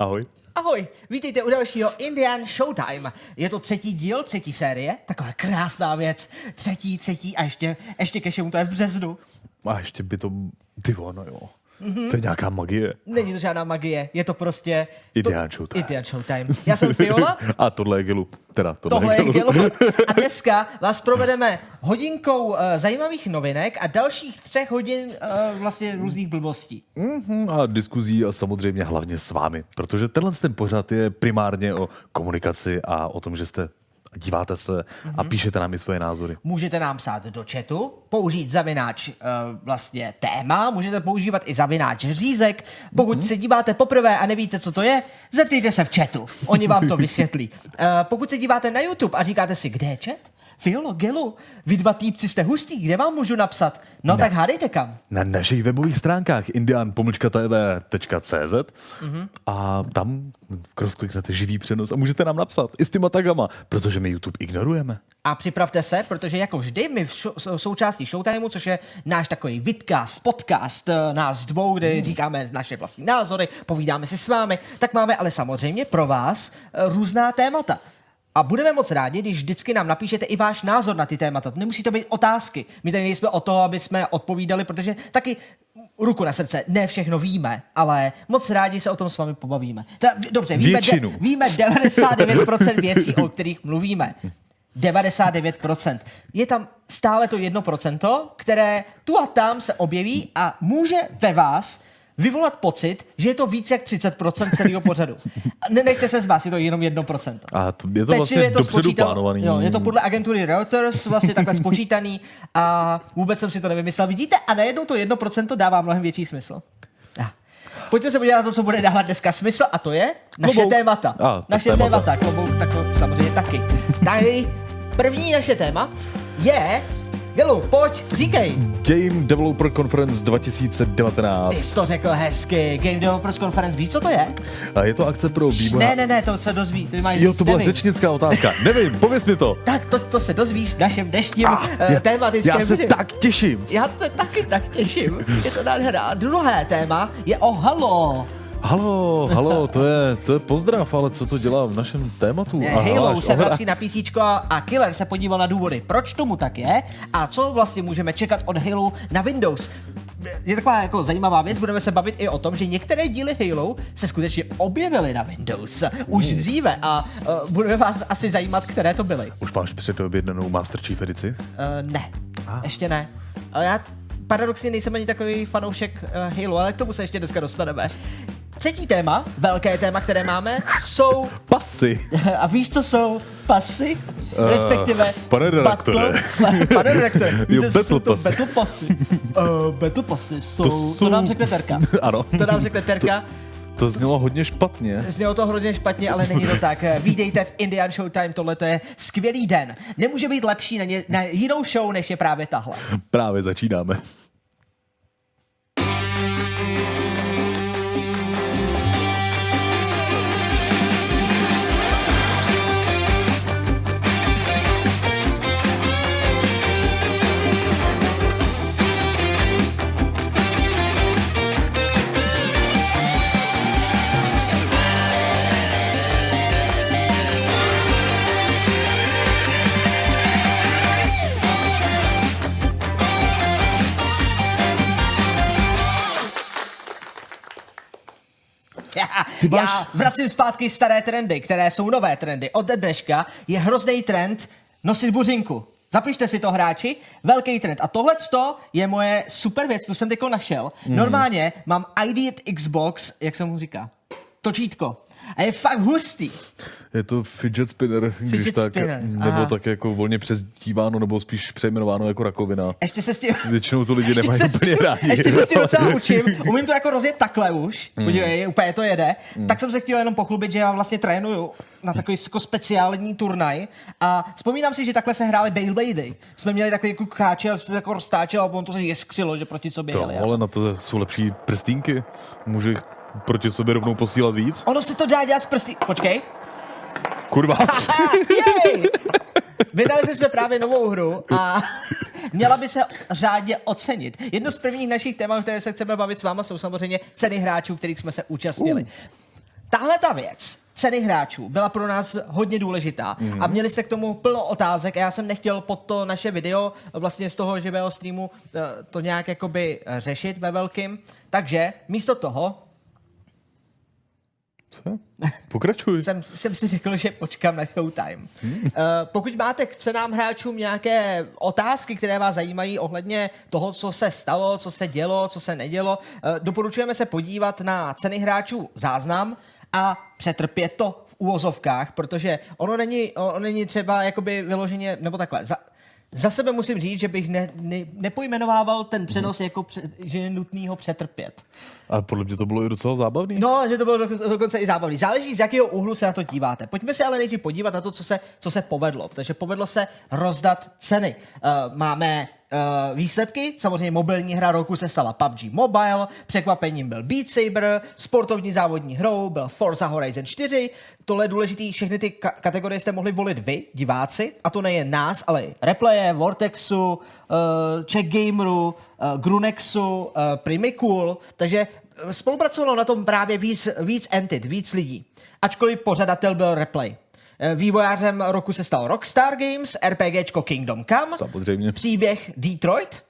Ahoj. Ahoj, vítejte u dalšího Indian Showtime. Je to třetí díl, třetí série, taková krásná věc. Třetí, třetí a ještě, ještě ke všemu to je v březnu. A ještě by to... Ty no jo. Mm-hmm. To je nějaká magie. Není to žádná magie, je to prostě... Indian to, Showtime. Indian Showtime. Já jsem Fiola. a tohle je Gilu. Teda tohle, tohle je Gilu. A dneska vás provedeme hodinkou uh, zajímavých novinek a dalších třech hodin uh, vlastně různých blbostí. Mm-hmm. A diskuzí a samozřejmě hlavně s vámi, protože tenhle ten pořad je primárně o komunikaci a o tom, že jste díváte se mm-hmm. a píšete nám i svoje názory. Můžete nám psát do chatu, použít zavináč uh, vlastně téma, můžete používat i zavináč řízek. Pokud mm-hmm. se díváte poprvé a nevíte, co to je, zeptejte se v chatu, oni vám to vysvětlí. Uh, pokud se díváte na YouTube a říkáte si, kde je chat, Fiolo, Gelu, vy dva týpci jste hustý, kde vám můžu napsat? No ne. tak hádejte kam. Na našich webových stránkách indian-tv.cz mm-hmm. a tam rozkliknete živý přenos a můžete nám napsat i s těma tagama, protože my YouTube ignorujeme. A připravte se, protože jako vždy my v show, součástí Showtimeu, což je náš takový vidcast, podcast eh, nás dvou, kde mm. říkáme naše vlastní názory, povídáme si s vámi, tak máme ale samozřejmě pro vás eh, různá témata. A budeme moc rádi, když vždycky nám napíšete i váš názor na ty témata. To nemusí to být otázky. My tady nejsme o to, aby jsme odpovídali, protože taky ruku na srdce, ne všechno víme, ale moc rádi se o tom s vámi pobavíme. Ta, dobře, víme, de, víme 99% věcí, o kterých mluvíme. 99%. Je tam stále to 1%, které tu a tam se objeví a může ve vás vyvolat pocit, že je to víc jak 30% celého pořadu. Nenechte se z vás, je to jenom 1%. A to, je to vlastně je to dopředu plánovaný. Jo, je to podle agentury Reuters vlastně takhle spočítaný a vůbec jsem si to nevymyslel. Vidíte? A najednou to 1% dává mnohem větší smysl. Pojďme se podívat na to, co bude dávat dneska smysl, a to je naše klobouk. témata. A, naše témata, témata klobouk tak samozřejmě taky. Tady první naše téma je Gelu, pojď, říkej. Game Developer Conference 2019. Ty jsi to řekl hezky. Game Developers Conference, víš, co to je? A je to akce pro vývoj. Ne, ne, ne, to se dozví. Ty mají jo, to byla řečnická otázka. Nevím, pověs mi to. Tak to, to se dozvíš v našem dnešním ah, uh, tématickém Já se videu. tak těším. Já to taky tak těším. Je to nádhera. Druhé téma je o Halo. Halo, halo, to je, to je pozdrav, ale co to dělá v našem tématu? Aha, Halo se vrací na PC a Killer se podíval na důvody, proč tomu tak je a co vlastně můžeme čekat od Halo na Windows. Je taková jako zajímavá věc, budeme se bavit i o tom, že některé díly Halo se skutečně objevily na Windows už dříve a uh, budeme vás asi zajímat, které to byly. Už máš předobjednanou Master Chief edici? Uh, ne, ah. ještě ne. Ale já paradoxně nejsem ani takový fanoušek uh, Halo, ale k tomu se ještě dneska dostaneme. Třetí téma, velké téma, které máme, jsou... Pasy. A víš, co jsou pasy? Uh, Respektive... Pane redaktore. Battle, pane redaktore. Jo, battle pasy. Battle pasy. Uh, battle pasy jsou... To, jsou... to nám řekne Terka. ano. To nám řekne Terka. To... To znělo hodně špatně. Znělo to hodně špatně, ale není to tak. Vítejte v Indian Showtime, tohle to je skvělý den. Nemůže být lepší na, ně, na jinou show, než je právě tahle. Právě začínáme. Máš... Já vracím zpátky staré trendy, které jsou nové trendy. Od dneška je hrozný trend nosit buřinku. Zapište si to hráči, velký trend. A tohle je moje super věc, tu jsem teďko našel. Mm. Normálně mám ID Xbox, jak se mu říká, točítko. A je fakt hustý. Je to fidget spinner, fidget když tak, spinner. nebo Aha. tak jako volně přezdíváno, nebo spíš přejmenováno jako rakovina. Ještě se s tím... Většinou to lidi nemají úplně rádi. Ještě se s tím docela učím. Umím to jako rozjet takhle už. Mm. Podívej, úplně to jede. Mm. Tak jsem se chtěl jenom pochlubit, že já vlastně trénuju na takový jako speciální turnaj. A vzpomínám si, že takhle se hráli Beyblady. Jsme měli takový jako káče a se jako roztáčel a on to se jeskřilo, že proti sobě to, jeli. Ale na to jsou lepší prstínky. Může proti sobě rovnou posílat víc? Ono se to dá dělat z prsty. Počkej. Kurva. Vydali jsme právě novou hru a měla by se řádně ocenit. Jedno z prvních našich témat, které se chceme bavit s váma, jsou samozřejmě ceny hráčů, kterých jsme se účastnili. Uh. tahle ta věc, ceny hráčů, byla pro nás hodně důležitá. Mm. A měli jste k tomu plno otázek a já jsem nechtěl pod to naše video vlastně z toho živého streamu eh, to nějak jakoby řešit ve velkým. Takže místo toho Co? Pokračuj. jsem, jsem si řekl, že počkám na Showtime. Hmm. Uh, pokud máte k cenám hráčům nějaké otázky, které vás zajímají ohledně toho, co se stalo, co se dělo, co se nedělo, uh, doporučujeme se podívat na ceny hráčů záznam a přetrpět to v úvozovkách, protože ono není, ono není třeba jakoby vyloženě, nebo takhle, za, za sebe musím říct, že bych ne, ne, nepojmenovával ten přenos jako, pře, že je nutný ho přetrpět. A podle mě to bylo i docela zábavný. No, že to bylo do, dokonce i zábavný. Záleží, z jakého úhlu se na to díváte. Pojďme se ale nejdřív podívat na to, co se, co se povedlo. Takže povedlo se rozdat ceny. Uh, máme uh, výsledky, samozřejmě mobilní hra roku se stala PUBG Mobile, překvapením byl Beat Saber, sportovní závodní hrou byl Forza Horizon 4, tohle je důležitý, všechny ty ka- kategorie jste mohli volit vy, diváci, a to nejen nás, ale i Replaye, Vortexu, uh, Czech Gameru, uh, Grunexu, uh, Primicool, takže spolupracovalo na tom právě víc, víc entit, víc lidí. Ačkoliv pořadatel byl Replay. Eh, Vývojářem roku se stal Rockstar Games, RPGčko Kingdom Come, Samozřejmě. příběh Detroit,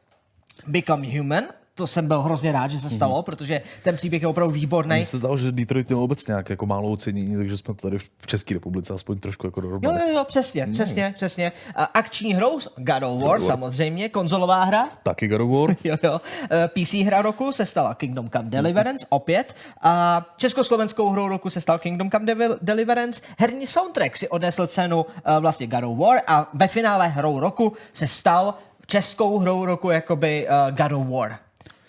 Become Human, to jsem byl hrozně rád, že se stalo, mm-hmm. protože ten příběh je opravdu výborný. Mně se zdalo, že Detroit měl obecně nějak jako málo ocenění, takže jsme to tady v České republice aspoň trošku jako Jo, dorobili. jo, jo, přesně, přesně, přesně. A akční hrou God of War, samozřejmě, konzolová hra, Taky God of War. jo, jo. Eh, PC hra roku se stala Kingdom Come Deliverance, opět. A československou hrou roku se stal Kingdom Come Devil- Deliverance. Herní soundtrack si odnesl cenu eh, vlastně God of War a ve finále hrou roku se stal českou hrou roku jakoby uh, God of War.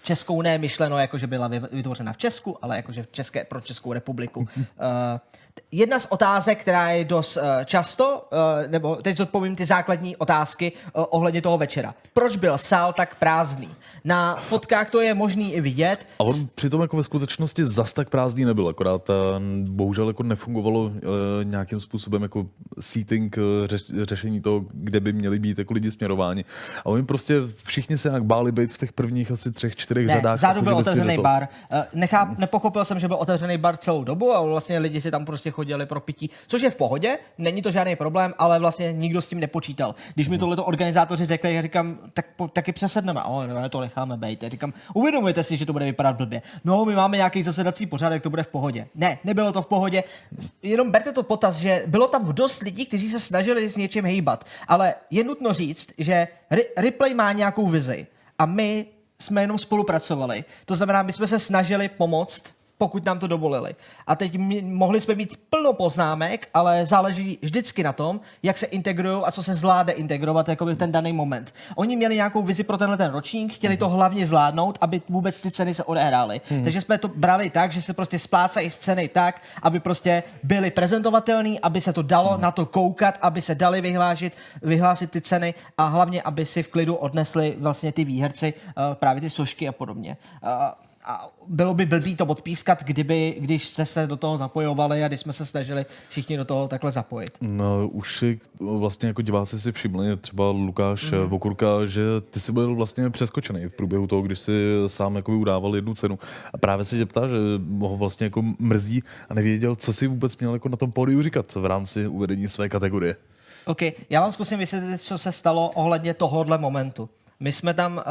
Českou ne myšleno, jako že byla vy- vytvořena v Česku, ale jakože v České, pro Českou republiku. Uh, jedna z otázek, která je dost uh, často, uh, nebo teď zodpovím ty základní otázky uh, ohledně toho večera. Proč byl sál tak prázdný? Na fotkách to je možný i vidět. A on přitom jako ve skutečnosti zas tak prázdný nebyl, akorát eh, bohužel jako nefungovalo eh, nějakým způsobem jako seating, eh, řeš, řešení toho, kde by měli být jako lidi směrováni. A oni prostě všichni se nějak báli být v těch prvních asi třech, čtyřech Ne, řadách. a vzadu byl otevřený bar. Necháp, nepochopil jsem, že byl otevřený bar celou dobu a vlastně lidi si tam prostě chodili pro pití, což je v pohodě, není to žádný problém, ale vlastně nikdo s tím nepočítal. Když mi tohleto organizátoři řekli, já říkám, tak po, taky přesedneme. O, no, to necháme být. Já říkám, uvědomujete si, že to bude vypadat blbě. No, my máme nějaký zasedací pořádek, to bude v pohodě. Ne, nebylo to v pohodě. Jenom berte to potaz, že bylo tam dost lidí, kteří se snažili s něčím hejbat. Ale je nutno říct, že Ripley má nějakou vizi a my jsme jenom spolupracovali. To znamená, my jsme se snažili pomoct, pokud nám to dovolili. A teď my, mohli jsme mít plno poznámek, ale záleží vždycky na tom, jak se integrují a co se zvládne integrovat jakoby v ten daný moment. Oni měli nějakou vizi pro tenhle ten ročník, chtěli to hlavně zvládnout, aby vůbec ty ceny se odehrály. Takže jsme to brali tak, že se prostě splácají z ceny tak, aby prostě byly prezentovatelný, aby se to dalo na to koukat, aby se dali vyhlásit, vyhlásit ty ceny a hlavně, aby si v klidu odnesli vlastně ty výherci uh, právě ty sošky a podobně. Uh, a bylo by blbý to odpískat, kdyby, když jste se do toho zapojovali a když jsme se snažili všichni do toho takhle zapojit. No, už si vlastně jako diváci si všimli, třeba Lukáš mm. Vokurka, že ty jsi byl vlastně přeskočený v průběhu toho, když si sám jako udával jednu cenu. A právě se tě ptá, že ho vlastně jako mrzí a nevěděl, co si vůbec měl jako na tom pódiu říkat v rámci uvedení své kategorie. OK, já vám zkusím vysvětlit, co se stalo ohledně tohohle momentu. My jsme tam, uh,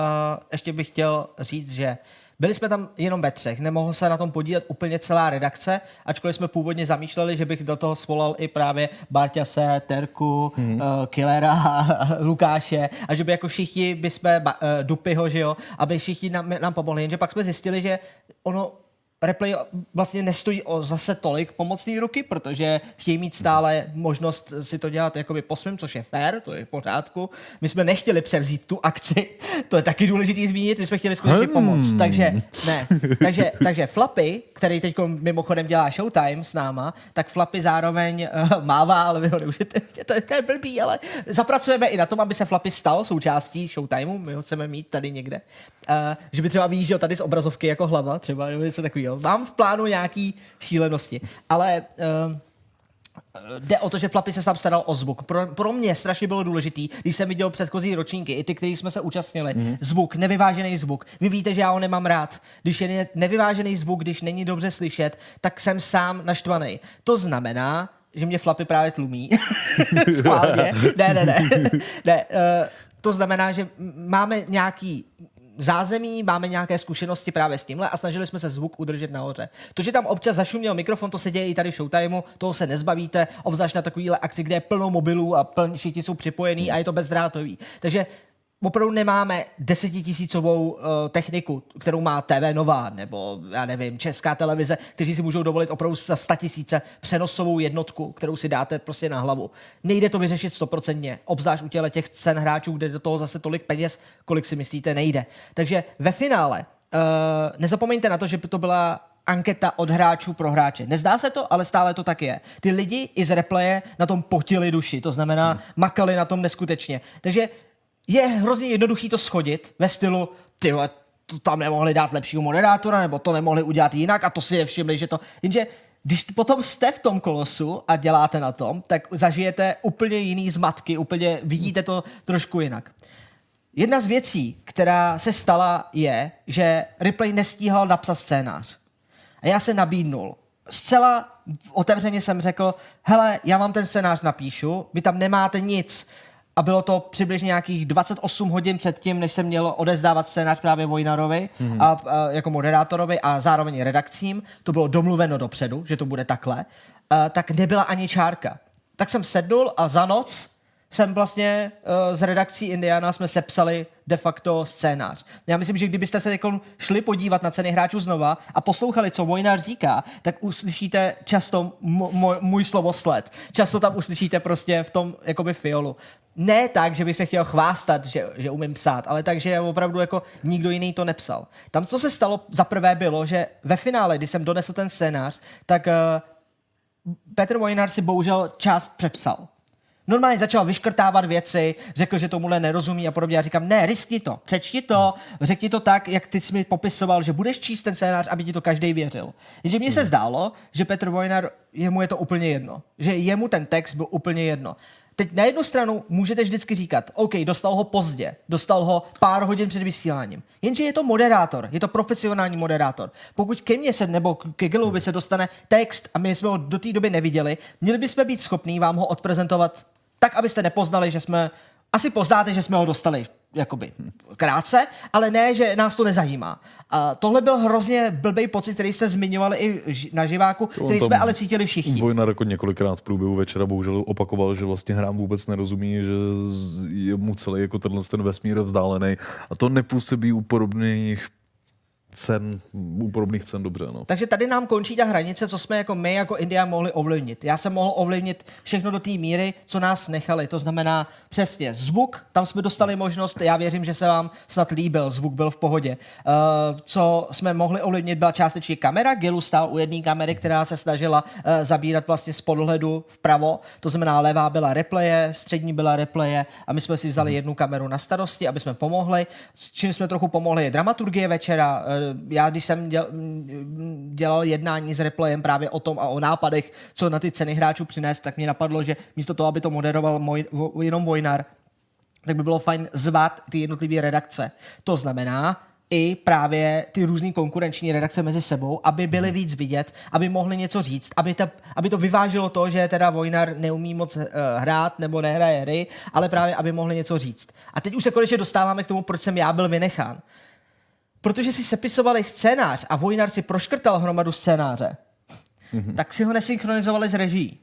ještě bych chtěl říct, že byli jsme tam jenom ve třech, nemohl se na tom podílet úplně celá redakce, ačkoliv jsme původně zamýšleli, že bych do toho svolal i právě Barťase, Terku, mm-hmm. uh, Killera, Lukáše a že by jako všichni by jsme, uh, Dupyho, že jo, aby všichni nám, nám pomohli, jenže pak jsme zjistili, že ono Replay vlastně nestojí o zase tolik pomocné ruky, protože chtějí mít stále možnost si to dělat jakoby po svém, což je fair, to je v pořádku. My jsme nechtěli převzít tu akci, to je taky důležitý zmínit, my jsme chtěli skutečně Hmm. pomoct. Takže, ne, takže, takže Flappy, který teď mimochodem dělá Showtime s náma, tak Flappy zároveň uh, mává, ale vy ho nemůžete, to je, to je blbý, ale zapracujeme i na tom, aby se Flappy stal součástí Showtimeu, my ho chceme mít tady někde. Uh, že by třeba vyjížděl tady z obrazovky jako hlava, třeba nebo něco takového. Mám v plánu nějaký šílenosti, ale uh, Jde o to, že Flappy se tam staral o zvuk. Pro, pro mě strašně bylo důležitý, když jsem viděl předchozí ročníky, i ty, který jsme se účastnili, mm-hmm. zvuk, nevyvážený zvuk. Vy víte, že já ho nemám rád. Když je nevyvážený zvuk, když není dobře slyšet, tak jsem sám naštvaný. To znamená, že mě Flappy právě tlumí. Schválně. Ne, ne, ne. ne uh, to znamená, že máme nějaký zázemí, máme nějaké zkušenosti právě s tímhle a snažili jsme se zvuk udržet nahoře. To, že tam občas zašuměl mikrofon, to se děje i tady v Showtimeu, toho se nezbavíte, obzvlášť na takovýhle akci, kde je plno mobilů a pln, všichni jsou připojení a je to bezdrátový. Takže opravdu nemáme desetitisícovou uh, techniku, kterou má TV Nová, nebo já nevím, česká televize, kteří si můžou dovolit opravdu za tisíce přenosovou jednotku, kterou si dáte prostě na hlavu. Nejde to vyřešit stoprocentně, obzvlášť u těle těch cen hráčů, kde do toho zase tolik peněz, kolik si myslíte, nejde. Takže ve finále uh, nezapomeňte na to, že by to byla anketa od hráčů pro hráče. Nezdá se to, ale stále to tak je. Ty lidi i z replaye na tom potili duši, to znamená hmm. makali na tom neskutečně. Takže je hrozně jednoduchý to schodit ve stylu, ty to tam nemohli dát lepšího moderátora, nebo to nemohli udělat jinak a to si je všimli, že to... Jenže když potom jste v tom kolosu a děláte na tom, tak zažijete úplně jiný zmatky, úplně vidíte to trošku jinak. Jedna z věcí, která se stala, je, že Ripley nestíhal napsat scénář. A já se nabídnul. Zcela otevřeně jsem řekl, hele, já vám ten scénář napíšu, vy tam nemáte nic a bylo to přibližně nějakých 28 hodin před tím, než jsem měl odezdávat scénář právě Vojnarovi mm-hmm. a, a, jako moderátorovi a zároveň redakcím. To bylo domluveno dopředu, že to bude takhle. A, tak nebyla ani čárka. Tak jsem sednul a za noc jsem vlastně uh, z redakcí Indiana jsme sepsali de facto scénář. Já myslím, že kdybyste se šli podívat na ceny hráčů znova a poslouchali, co Vojnar říká, tak uslyšíte často můj slovosled. Často tam uslyšíte prostě v tom jakoby fiolu. Ne tak, že by se chtěl chvástat, že, že umím psát, ale tak, že opravdu jako nikdo jiný to nepsal. Tam, co se stalo za prvé bylo, že ve finále, kdy jsem donesl ten scénář, tak uh, Petr Vojnar si bohužel část přepsal normálně začal vyškrtávat věci, řekl, že tomuhle nerozumí a podobně. Já říkám, ne, riskni to, přečti to, řekni to tak, jak ty jsi mi popisoval, že budeš číst ten scénář, aby ti to každý věřil. Jenže mně se hmm. zdálo, že Petr Vojnar, jemu je to úplně jedno. Že jemu ten text byl úplně jedno. Teď na jednu stranu můžete vždycky říkat, OK, dostal ho pozdě, dostal ho pár hodin před vysíláním. Jenže je to moderátor, je to profesionální moderátor. Pokud ke mně se nebo ke Gilovi se dostane text a my jsme ho do té doby neviděli, měli bychom být schopní vám ho odprezentovat tak, abyste nepoznali, že jsme asi poznáte, že jsme ho dostali jakoby krátce, ale ne, že nás to nezajímá. A tohle byl hrozně blbý pocit, který jste zmiňovali i na živáku, který jsme ale cítili všichni. Vojna jako několikrát v průběhu večera bohužel opakoval, že vlastně hrám vůbec nerozumí, že je mu celý jako tenhle ten vesmír vzdálený. A to nepůsobí u podobných cen, u podobných cen dobře. No. Takže tady nám končí ta hranice, co jsme jako my, jako India, mohli ovlivnit. Já jsem mohl ovlivnit všechno do té míry, co nás nechali. To znamená přesně zvuk, tam jsme dostali možnost, já věřím, že se vám snad líbil, zvuk byl v pohodě. Uh, co jsme mohli ovlivnit, byla částečně kamera. Gilu stál u jedné kamery, která se snažila uh, zabírat vlastně z podhledu vpravo. To znamená, levá byla replaye, střední byla replaye a my jsme si vzali jednu kameru na starosti, aby jsme pomohli. S čím jsme trochu pomohli je dramaturgie večera, uh, Eh, já když jsem děl, dělal jednání s replayem právě o tom a o nápadech, co na ty ceny hráčů přinést, tak mě napadlo, že místo toho, aby to moderoval moj, jenom Vojnar, tak by bylo fajn zvat ty jednotlivé redakce. To znamená, i právě ty různé konkurenční redakce mezi sebou, aby byly hmm. víc vidět, aby mohli něco říct, aby, ta, aby to vyvážilo to, že teda Vojnar neumí moc uh, hrát nebo nehraje hry, ale právě aby mohli něco říct. A teď už se konečně dostáváme k tomu, proč jsem já byl vynechán protože si sepisovali scénář a Vojnar si proškrtal hromadu scénáře, mm-hmm. tak si ho nesynchronizovali s režií.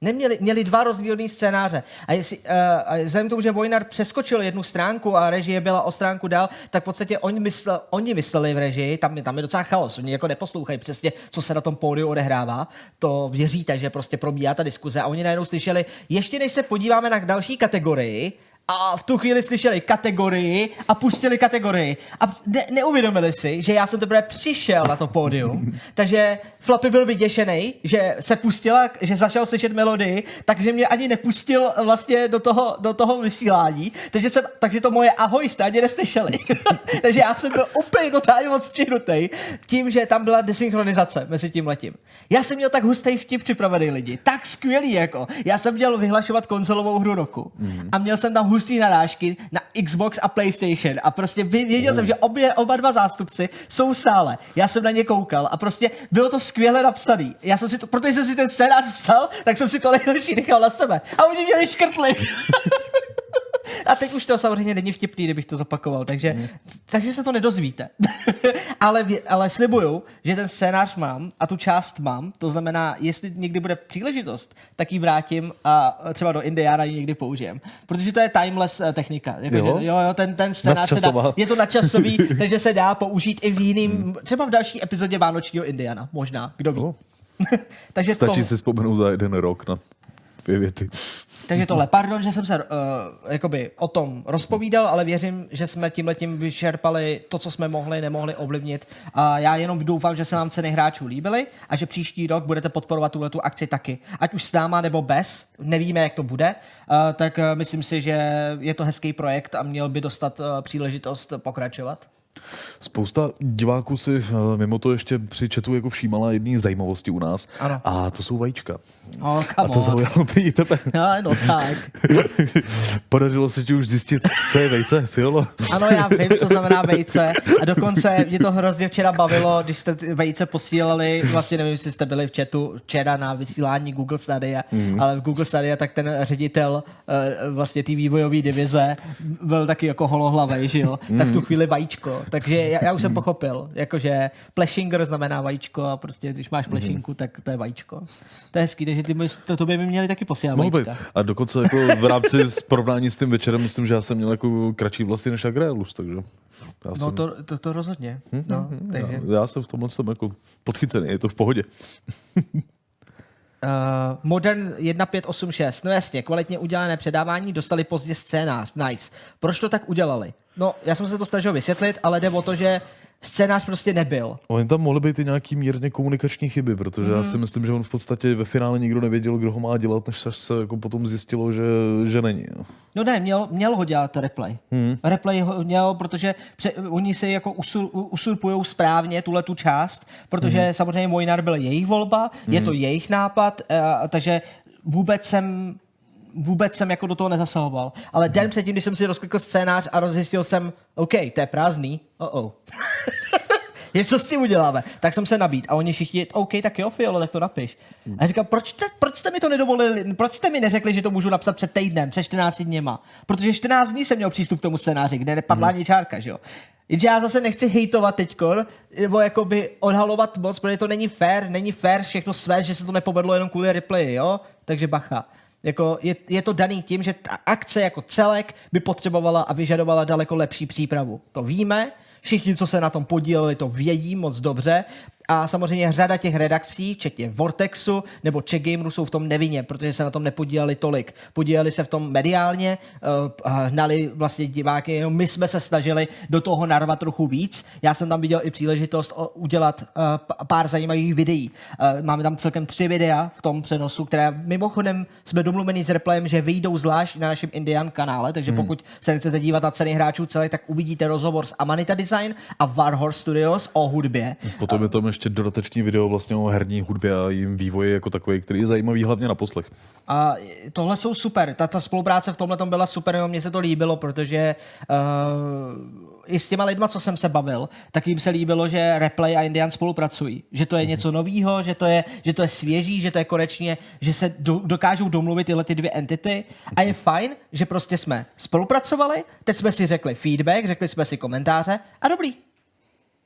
Neměli, měli dva rozdílné scénáře. A, jestli, uh, a vzhledem k tomu, že Vojnar přeskočil jednu stránku a režie byla o stránku dál, tak v podstatě oni, mysle, oni mysleli v režii, tam, tam je docela chaos, oni jako neposlouchají přesně, co se na tom pódiu odehrává. To věříte, že prostě probíhá ta diskuze a oni najednou slyšeli, ještě než se podíváme na další kategorii, a v tu chvíli slyšeli kategorii a pustili kategorii. A ne- neuvědomili si, že já jsem teprve přišel na to pódium, takže Floppy byl vyděšený, že se pustila, že začal slyšet melodii, takže mě ani nepustil vlastně do toho, do toho vysílání, takže, jsem, takže to moje ahoj jste ani neslyšeli. takže já jsem byl úplně totálně odstřihnutý tím, že tam byla desynchronizace mezi tím letím. Já jsem měl tak hustý vtip připravený lidi, tak skvělý jako. Já jsem měl vyhlašovat konzolovou hru roku mm. a měl jsem tam hustý narážky na Xbox a PlayStation a prostě věděl jsem, že obě, oba dva zástupci jsou v sále. Já jsem na ně koukal a prostě bylo to skvěle napsaný. Já jsem si to, protože jsem si ten scénář psal, tak jsem si to nejlepší nechal na sebe. A oni měli škrtli. A teď už to samozřejmě není vtipný, kdybych to zopakoval, takže, mm. takže se to nedozvíte. ale, ale slibuju, že ten scénář mám a tu část mám, to znamená, jestli někdy bude příležitost, tak ji vrátím a třeba do Indiana ji někdy použijem. Protože to je timeless eh, technika. Jako, jo? Že, jo, jo, ten, ten scénář se dá, je to nadčasový, takže se dá použít i v jiným, mm. třeba v další epizodě Vánočního Indiana, možná, kdo ví. Oh. takže Stačí tom... si vzpomenout za jeden rok na dvě věty. Takže tohle, pardon, že jsem se uh, jakoby o tom rozpovídal, ale věřím, že jsme tím letím vyčerpali to, co jsme mohli, nemohli ovlivnit. A já jenom doufám, že se nám ceny hráčů líbily a že příští rok budete podporovat tuhle tu akci taky. Ať už s náma nebo bez, nevíme, jak to bude, uh, tak uh, myslím si, že je to hezký projekt a měl by dostat uh, příležitost pokračovat. Spousta diváků si mimo to ještě při chatu jako všímala jedné zajímavosti u nás. Ano. A to jsou vajíčka. Oh, a to zaujalo prý tebe. No, no tak. Podařilo se ti už zjistit, co je vejce, Fiolo? Ano, já vím, co znamená vejce. A dokonce mě to hrozně včera bavilo, když jste vejce posílali, vlastně nevím, jestli jste byli v chatu včera na vysílání Google Stadia, mm. ale v Google Stadia tak ten ředitel eh, vlastně té vývojové divize byl taky jako holohlavej, že jo? Mm. Tak v tu chvíli vajíčko. Takže já, já už jsem pochopil, jakože pleshinger znamená vajíčko a prostě když máš plešinku, tak to je vajíčko. To je hezký, takže ty by, to, to by mi měli taky posílat vajíčka. A dokonce jako v rámci s porovnání s tím večerem, myslím, že já jsem měl jako kratší vlasy než Agrelus, takže... Já no jsem... to, to, to rozhodně. Hm, no, hm, hm, takže... já, já jsem v tomhle jsem jako podchycený, je to v pohodě. Uh, Modern 1586, no jasně, kvalitně udělané předávání, dostali pozdě scénář, nice. Proč to tak udělali? No, já jsem se to snažil vysvětlit, ale jde o to, že scénář prostě nebyl. Oni tam mohly být i nějaký mírně komunikační chyby, protože mm. já si mhm. myslím, že on v podstatě ve finále nikdo nevěděl, kdo ho má dělat, než se jako potom zjistilo, že, že není. No. no ne, měl, měl ho dělat replay. Mm. Replay ho měl, protože pře, oni si jako usur, usurpují správně tuhle tu část, protože mm. samozřejmě Mojnar byl jejich volba, mm. je to mhm. jejich nápad, uh, takže vůbec jsem vůbec jsem jako do toho nezasahoval. Ale den předtím, když jsem si rozklikl scénář a rozjistil jsem, OK, to je prázdný, oh oh. co s tím uděláme? Tak jsem se nabít a oni všichni, OK, tak jo, Fiolo, tak to napiš. A já říkám, proč, te, proč jste mi to nedovolili, proč jste mi neřekli, že to můžu napsat před týdnem, před 14 dněma? Protože 14 dní jsem měl přístup k tomu scénáři, kde nepadla ani čárka, že jo? Jenže já zase nechci hejtovat teďko, nebo jakoby odhalovat moc, protože to není fair, není fair všechno své, že se to nepovedlo jenom kvůli replay, jo? Takže bacha. Jako je, je to daný tím, že ta akce jako celek by potřebovala a vyžadovala daleko lepší přípravu. To víme, všichni, co se na tom podíleli, to vědí moc dobře a samozřejmě řada těch redakcí, včetně Vortexu nebo Czech Gameru, jsou v tom nevinně, protože se na tom nepodíleli tolik. Podíleli se v tom mediálně, uh, hnali vlastně diváky, jenom my jsme se snažili do toho narvat trochu víc. Já jsem tam viděl i příležitost udělat uh, pár zajímavých videí. Uh, máme tam celkem tři videa v tom přenosu, které mimochodem jsme domluveni s replayem, že vyjdou zvlášť na našem Indian kanále, takže hmm. pokud se nechcete dívat na ceny hráčů celé, tak uvidíte rozhovor s Amanita Design a Warhorse Studios o hudbě. Potom je tam ještě dodatečný video vlastně o herní hudbě a jejím vývoji jako takový, který je zajímavý hlavně na poslech. A tohle jsou super. Ta, ta spolupráce v tomhle byla super, mně se to líbilo, protože uh, i s těma lidma, co jsem se bavil, tak jim se líbilo, že Replay a Indian spolupracují. Že to je něco nového, že, to je, že to je svěží, že to je konečně, že se do, dokážou domluvit tyhle ty dvě entity. A je fajn, že prostě jsme spolupracovali, teď jsme si řekli feedback, řekli jsme si komentáře a dobrý,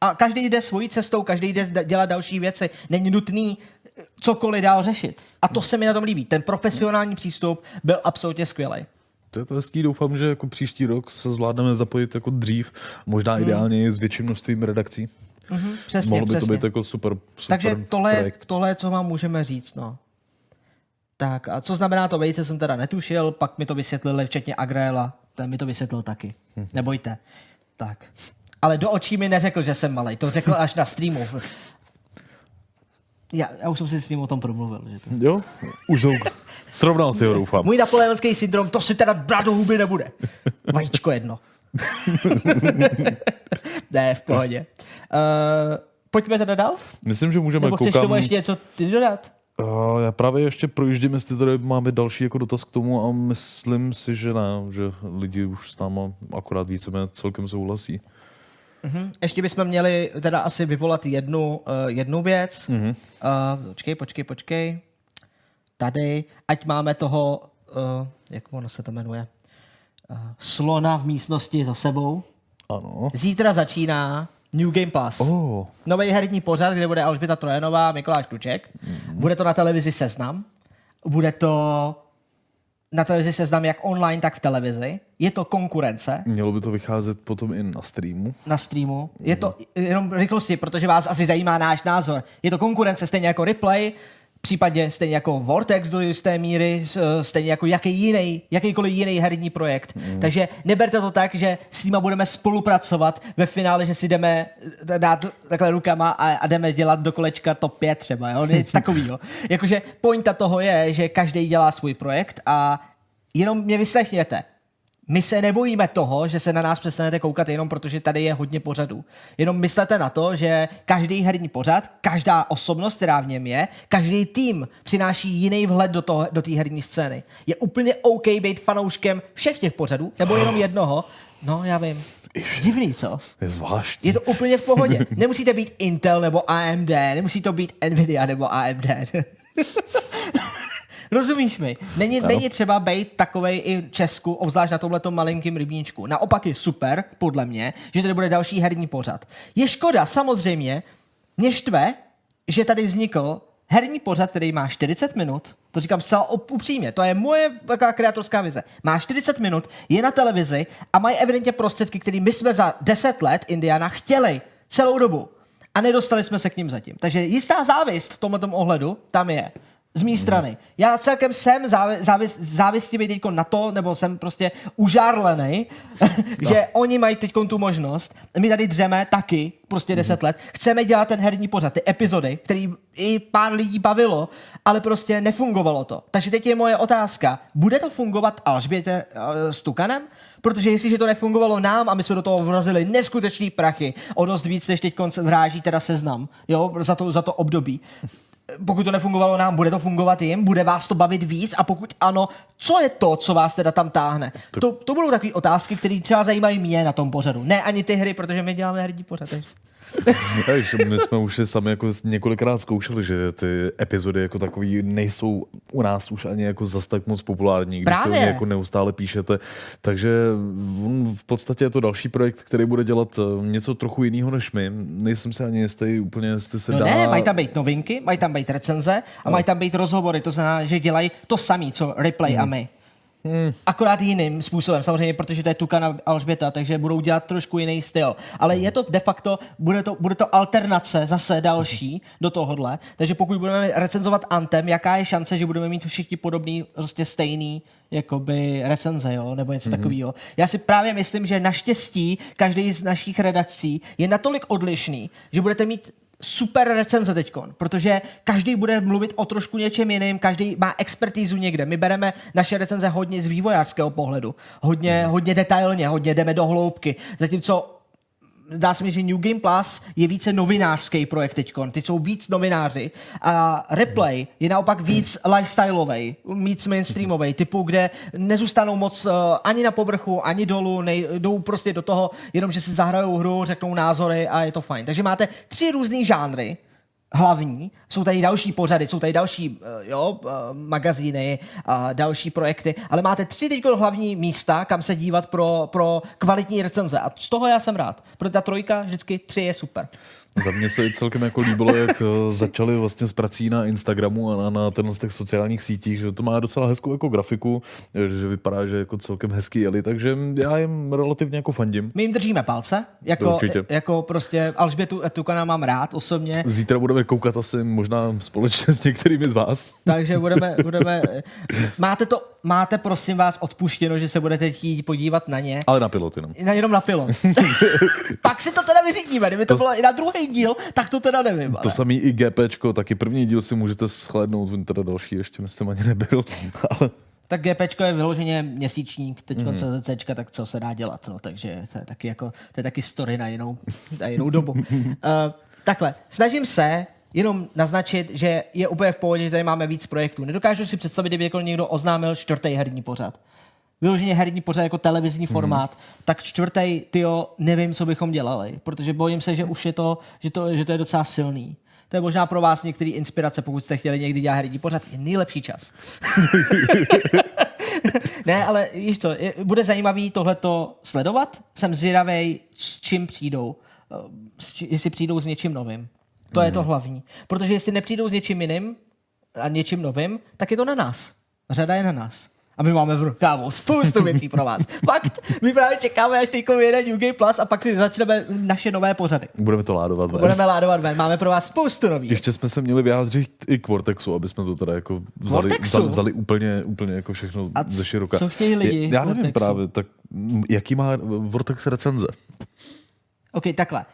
a každý jde svojí cestou, každý jde dělat další věci. Není nutný eh, cokoliv dál řešit. A to se mi na tom líbí. Ten profesionální přístup byl absolutně skvělý. To je to hezký, doufám, že jako příští rok se zvládneme zapojit jako dřív, možná hmm. ideálně s větším množstvím redakcí. Mm-hmm, přesně, Mohlo by přesně. to být jako super, super Takže tohle, projekt. tohle, co vám můžeme říct, no. Tak a co znamená to vejce, jsem teda netušil, pak mi to vysvětlili včetně Agrela, ten mi to vysvětlil taky. Nebojte. Tak. Ale do očí mi neřekl, že jsem malý. To řekl až na streamu. Já, já už jsem si s ním o tom promluvil. Že to... Jo? Už ho srovnal si ho, doufám. Můj napoleonský syndrom, to si teda brát do huby nebude. Vajíčko jedno. ne, v pohodě. Uh, pojďme teda dál? Myslím, že můžeme Nebo chceš koukám... tomu ještě něco ty dodat? Uh, já právě ještě projíždím, jestli tady máme další jako dotaz k tomu a myslím si, že ne, že lidi už s náma akorát víceméně celkem souhlasí. Mhm. Ještě bychom měli teda asi vyvolat jednu, uh, jednu věc. Mhm. Uh, počkej, počkej, počkej. Tady, ať máme toho, uh, jak ono se to jmenuje, uh, slona v místnosti za sebou. Ano. Zítra začíná New Game Plus. Oh, Nový herní pořad, kde bude Alžběta Trojanová, Mikuláš Tuček. Bude to na televizi Seznam. Bude to na televizi Seznam jak online, tak v televizi. Je to konkurence mělo by to vycházet potom i na streamu. na streamu. Je to jenom rychlosti, protože vás asi zajímá náš názor. Je to konkurence stejně jako Replay, případně stejně jako Vortex do jisté míry, s- stejně jako jaký jiný, jakýkoliv jiný herní projekt. Mm. Takže neberte to tak, že s nima budeme spolupracovat ve finále, že si jdeme dát takhle rukama a, a jdeme dělat do kolečka top 5 třeba, jo? Nic takového. Jakože pointa toho je, že každý dělá svůj projekt a jenom mě vyslechněte. My se nebojíme toho, že se na nás přestanete koukat jenom protože tady je hodně pořadů. Jenom myslete na to, že každý herní pořad, každá osobnost, která v něm je, každý tým přináší jiný vhled do té do té herní scény. Je úplně OK být fanouškem všech těch pořadů, nebo jenom jednoho. No, já vím. Divný, co? Je zvláštní. Je to úplně v pohodě. Nemusíte být Intel nebo AMD, nemusí to být Nvidia nebo AMD. Rozumíš mi? Není, není třeba být takovej i Česku, obzvlášť na tomhletom malinkým rybníčku. Naopak je super, podle mě, že tady bude další herní pořad. Je škoda, samozřejmě, mě štve, že tady vznikl herní pořad, který má 40 minut, to říkám zcela upřímně, to je moje taková kreatorská vize. Má 40 minut, je na televizi a mají evidentně prostředky, které my jsme za 10 let Indiana chtěli celou dobu. A nedostali jsme se k ním zatím. Takže jistá závist v tomto ohledu tam je. Z mé strany. Já celkem jsem závi, závis, závistivý teď na to, nebo jsem prostě užárlený, že oni mají teď tu možnost. My tady dřeme taky, prostě 10 let. Chceme dělat ten herní pořad, ty epizody, který i pár lidí bavilo, ale prostě nefungovalo to. Takže teď je moje otázka. Bude to fungovat Alžbětě uh, s Tukanem? Protože jestliže to nefungovalo nám a my jsme do toho vrazili neskutečný prachy, o dost víc, než teď vráží teda seznam, jo, za to, za to období, pokud to nefungovalo nám, bude to fungovat jim? Bude vás to bavit víc? A pokud ano, co je to, co vás teda tam táhne? To, to budou takové otázky, které třeba zajímají mě na tom pořadu. Ne ani ty hry, protože my děláme herní pořad. Víš, my jsme už sami jako několikrát zkoušeli, že ty epizody jako takový nejsou u nás už ani jako zas tak moc populární, když se o Právě. ně jako neustále píšete. Takže v podstatě je to další projekt, který bude dělat eh, něco trochu jiného než my. Nejsem si ani jistý úplně, jestli se No dá... ne, mají tam být novinky, mají tam být recenze a mají tam být rozhovory. To znamená, že dělají to samé, co Replay a my. Akorát jiným způsobem, samozřejmě, protože to je Tukan a Alžběta, takže budou dělat trošku jiný styl. Ale je to de facto, bude to, bude to alternace zase další do tohohle. Takže pokud budeme recenzovat Antem, jaká je šance, že budeme mít všichni podobný, prostě stejný jakoby recenze, jo, nebo něco mm-hmm. takového. Já si právě myslím, že naštěstí každý z našich redakcí je natolik odlišný, že budete mít super recenze teďkon, protože každý bude mluvit o trošku něčem jiným, každý má expertízu někde. My bereme naše recenze hodně z vývojářského pohledu, hodně, hodně detailně, hodně jdeme do hloubky, zatímco Zdá se mi, že New Game Plus je více novinářský projekt teďkon. Ty jsou víc novináři. A Replay je naopak víc lifestyleový, víc mainstreamový, typu, kde nezůstanou moc uh, ani na povrchu, ani dolů, jdou prostě do toho, jenom že si zahrajou hru, řeknou názory a je to fajn. Takže máte tři různý žánry, hlavní. Jsou tady další pořady, jsou tady další eh, jo, eh, magazíny, další projekty, ale máte tři teď hlavní místa, kam se dívat pro, pro kvalitní recenze. A z toho já jsem rád. Protože ta trojka vždycky tři je super. Za mě se i celkem jako líbilo, jak eh, začali vlastně s prací na Instagramu a na, na tenhle z těch sociálních sítích, že to má docela hezkou jako grafiku, eh, že vypadá, že jako celkem hezký jeli, takže já jim relativně jako fandím. My jim držíme palce, jako, Určitě. jako prostě Alžbětu Tukana mám rád osobně, Zítra budeme koukat asi možná společně s některými z vás. takže budeme, budeme máte to máte prosím vás odpuštěno, že se budete chtít podívat na ně. Ale na pilot jenom. Na, jenom na pilot. Pak si to teda vyřídíme. Kdyby to, To- bylo i na druhý díl, tak to teda nevím. To Ale. samý i GPčko, taky první díl si můžete shlédnout, on teda další ještě myslím ani nebyl, ale Tak GPčko je vyloženě měsíčník, teď mm. CZCčka, tak co se dá dělat, no, takže to je taky jako, to je taky story na jinou, na jinou dobu. uh, takhle, snažím se jenom naznačit, že je úplně v pohodě, že tady máme víc projektů. Nedokážu si představit, kdyby jako někdo oznámil čtvrtý herní pořad. Vyloženě herní pořad jako televizní Mhm. formát, tak čtvrtý, tyjo, nevím, co bychom dělali, protože bojím se, že už je to, že to, že to je docela silný. To je možná pro vás některý inspirace, pokud jste chtěli někdy dělat herní pořad, je nejlepší čas. ne, ale víš to, je- bude zajímavý tohleto sledovat. Jsem zvědavý, s čím přijdou. Eh, S či, jestli přijdou s něčím novým. To je to hlavní. Protože jestli nepřijdou s něčím jiným a něčím novým, tak je to na nás. Řada je na nás. A my máme v rukávu spoustu věcí pro vás. Fakt, my právě čekáme, až teď vyjede New Game Plus a pak si začneme naše nové pořady. budeme to ládovat. ven. Budeme ládovat ven, máme pro vás spoustu nových. Ještě jsme se měli vyjádřit i k Vortexu, aby jsme to teda jako vzali, Vortexu? vzali, vzali úplně, úplně jako všechno A ze široka. co chtějí lidi Je- Já nevím Vortexu? právě, tak jaký má Vortex recenze? OK, takhle.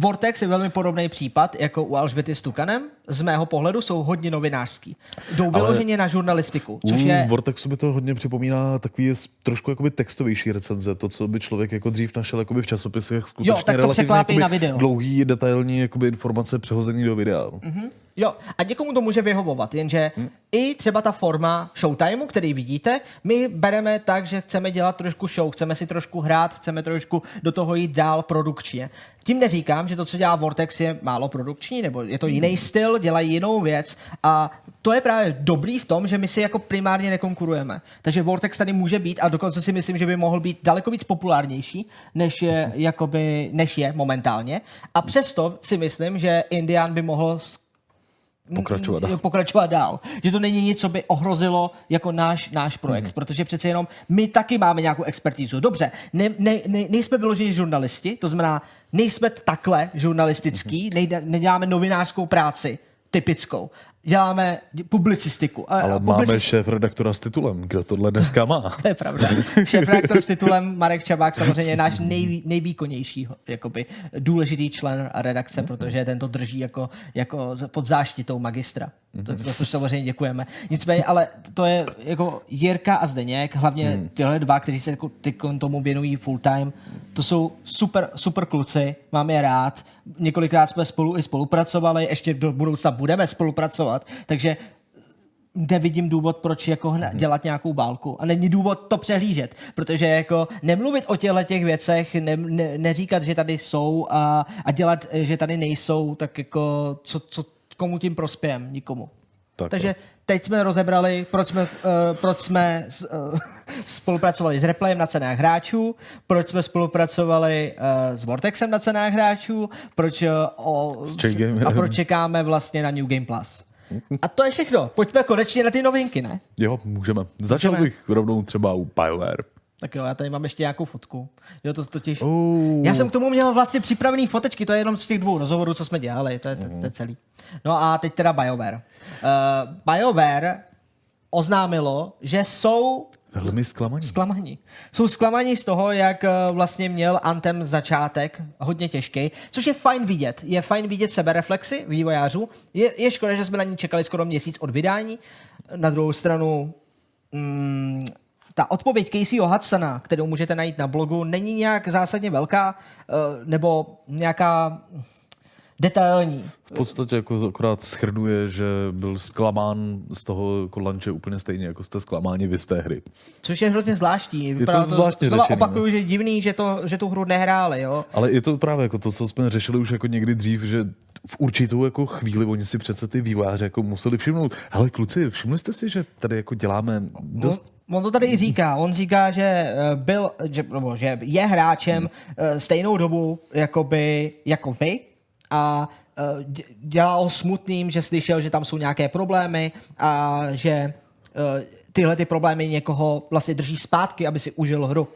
Vortex je velmi podobný případ jako u Alžběty s Tukanem. Z mého pohledu jsou hodně novinářský. Jdou vyloženě na žurnalistiku, což U je... Vortexu by to hodně připomíná takový trošku jakoby textovější recenze, to, co by člověk jako dřív našel jakoby v časopisech, skutečně tak to relativně na video. dlouhý, detailní jakoby informace přehozený do videa. Mm-hmm. Jo, a někomu to může vyhovovat, jenže Hm. i třeba ta forma showtimeu, který vidíte, my bereme tak, že chceme dělat trošku show, chceme si trošku hrát, chceme trošku do toho jít dál produkčně. Tím neříkám, že to, co dělá Vortex, je málo produkční, nebo je to jiný styl, dělají jinou věc a to je právě dobrý v tom, že my si jako primárně nekonkurujeme. Takže Vortex tady může být a dokonce si myslím, že by mohl být daleko víc populárnější, než je, jakoby, než je momentálně. A přesto si myslím, že Indian by mohl Pokračovat dál. Mm, pokračovat dál. Že to není nic, co by ohrozilo jako náš, náš projekt, mm. protože přece jenom my taky máme nějakou expertízu. Dobře, ne, ne, ne, nejsme vyloženi žurnalisti, to znamená, nejsme takhle žurnalistický, Mhm. nejde, neděláme novinářskou práci typickou. Děláme publicistiku. A- Ale a máme publicis- šéf redaktora s titulem, kdo tohle dneska má. to je pravda. Šéf-redaktor s titulem Marek Čabák samozřejmě je náš nej, nejvýkonnější jakoby, důležitý člen redakce, protože ten to drží jako, jako pod záštitou magistra. To, za což samozřejmě děkujeme. Nicméně, ale to je jako Jirka a Zdeněk, hlavně tyhle dva, kteří se jako tomu věnují full time, to jsou super, super kluci, mám je rád. Několikrát jsme spolu i spolupracovali, ještě do budoucna budeme spolupracovat, takže nevidím důvod, proč jako hna, dělat nějakou bálku. A není důvod to přehlížet, protože jako nemluvit o těchto těch věcech, ne, ne, neříkat, že tady jsou a, a dělat, že tady nejsou, tak jako co, co komu tím prospějem? Nikomu. Tak Takže teď jsme rozebrali, proč jsme, uh, proč jsme uh, spolupracovali s Replayem na cenách hráčů, proč jsme spolupracovali uh, s Vortexem na cenách hráčů, proč, uh, o, a proč čekáme vlastně na New Game Plus. A to je všechno. Pojďme konečně na ty novinky, ne? Jo, můžeme. Začal Můžeme. bych rovnou třeba u BioWare. Tak jo, já tady mám ještě nějakou fotku. Jo, to totiž... Oh. Já jsem k tomu měl vlastně připravený fotečky, to je jenom z těch dvou rozhovorů, co jsme dělali, to je, to, to je celý. No a teď teda BioWare. Uh, BioWare oznámilo, že jsou Velmi zklamaný. zklamaní. Jsou zklamaní z toho, jak eh, vlastně měl Anthem začátek, hodně těžký, což je fajn vidět. Je fajn vidět sebereflexy vývojářů. Je, je škoda, že jsme na ní čekali skoro měsíc od vydání. Na druhou stranu, mm, ta odpověď Caseyho Hudsona, kterou můžete najít na blogu, není nějak zásadně velká, eh, nebo nějaká detailní. V podstatě jako akorát schrnuje, že byl zklamán z toho jako lanče úplně stejně, jako jste zklamáni vy z té hry. Což je hrozně zvláštní. to Vypadá zvláštně znova řečený, no. opakuju, že je divný, že, to, že tu hru nehráli. Jo? Ale je to právě jako to, co jsme řešili už jako někdy dřív, že v určitou jako chvíli oni si přece ty vývojáři jako museli všimnout. Hele kluci, všimli jste si, že tady jako děláme dost On, on to tady i říká. On říká, že eh, byl, že, nebo, že je hráčem hmm. stejnou dobu jakoby, jako vy a eh, dě- dělal ho smutným, že slyšel, že tam jsou nějaké problémy a že eh, tyhle ty problémy někoho vlastně drží zpátky, aby si užil hru.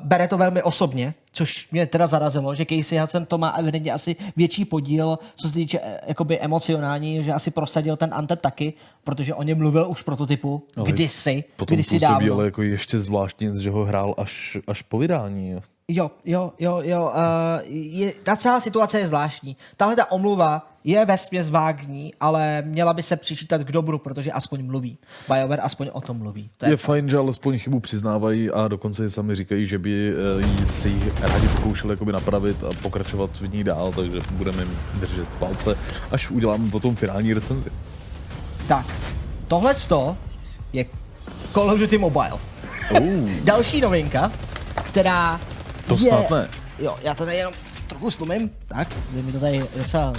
Bere to velmi osobně, což mě teda zarazilo, že Casey Hudson to má evidentně asi větší podíl, co se týče eh, jakoby emocionální, že asi prosadil ten Antep taky, protože o něm mluvil už prototypu Ale kdysi, Potom kdysi působí dávno. ale jako ještě zvláštně, že ho hrál až, až po vydání. Jo. Jo, jo, jo. Uh, je, ta celá situace je zvláštní. Tahle ta omluva je ve směs vágní, ale měla by se přičítat k dobru, protože aspoň mluví. BioWare aspoň o tom mluví. To je, Je fajn, že alespoň chybu přiznávají a dokonce i sami říkají, že by jí si ji rádi pokoušeli jakoby napravit a pokračovat v ní dál, takže budeme jim držet palce, až uděláme potom finální recenzi. Tak, tohle je Call of Duty Mobile. Uh, Další novinka, která to je... snad ne. Jo, já to tady jenom trochu slumím. Tak, je mi to tady docela...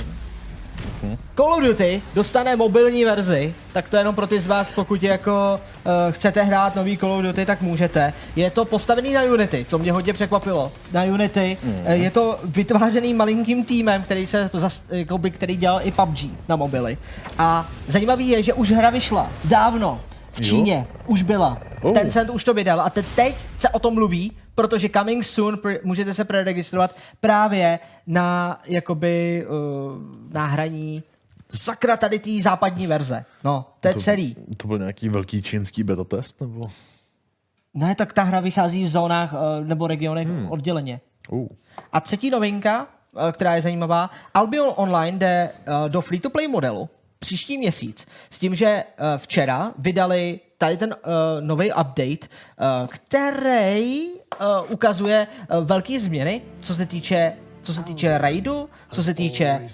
Call of Duty dostane mobilní verzi, tak to jenom pro ty z vás, pokud jako uh, chcete hrát nový Call of Duty, tak můžete. Je to postavený na Unity, to mě hodně překvapilo. Na Unity mm. uh, je to vytvářený malinkým týmem, který se zas, jakoby, který dělal i PUBG na mobily. A zajímavý je, že už hra vyšla dávno v Jo. Číně, už byla. Oh. Tencent už to vydal a te- teď se o tom mluví, protože coming soon pr- můžete se preregistrovat právě na jakoby uh, náhraní sakra tady té západní verze. No, to je To- celý. To byl nějaký velký čínský beta test, nebo? Ne, tak ta hra vychází v zónách uh, nebo regionech hmm. odděleně. Uh. A třetí novinka, eh, která je zajímavá, Albion Online jde eh, do free-to-play modelu příští měsíc s tím, že eh, včera vydali tady ten uh, nový update, uh, který uh, ukazuje uh, velké změny, co se týče co se týče raidu, co se týče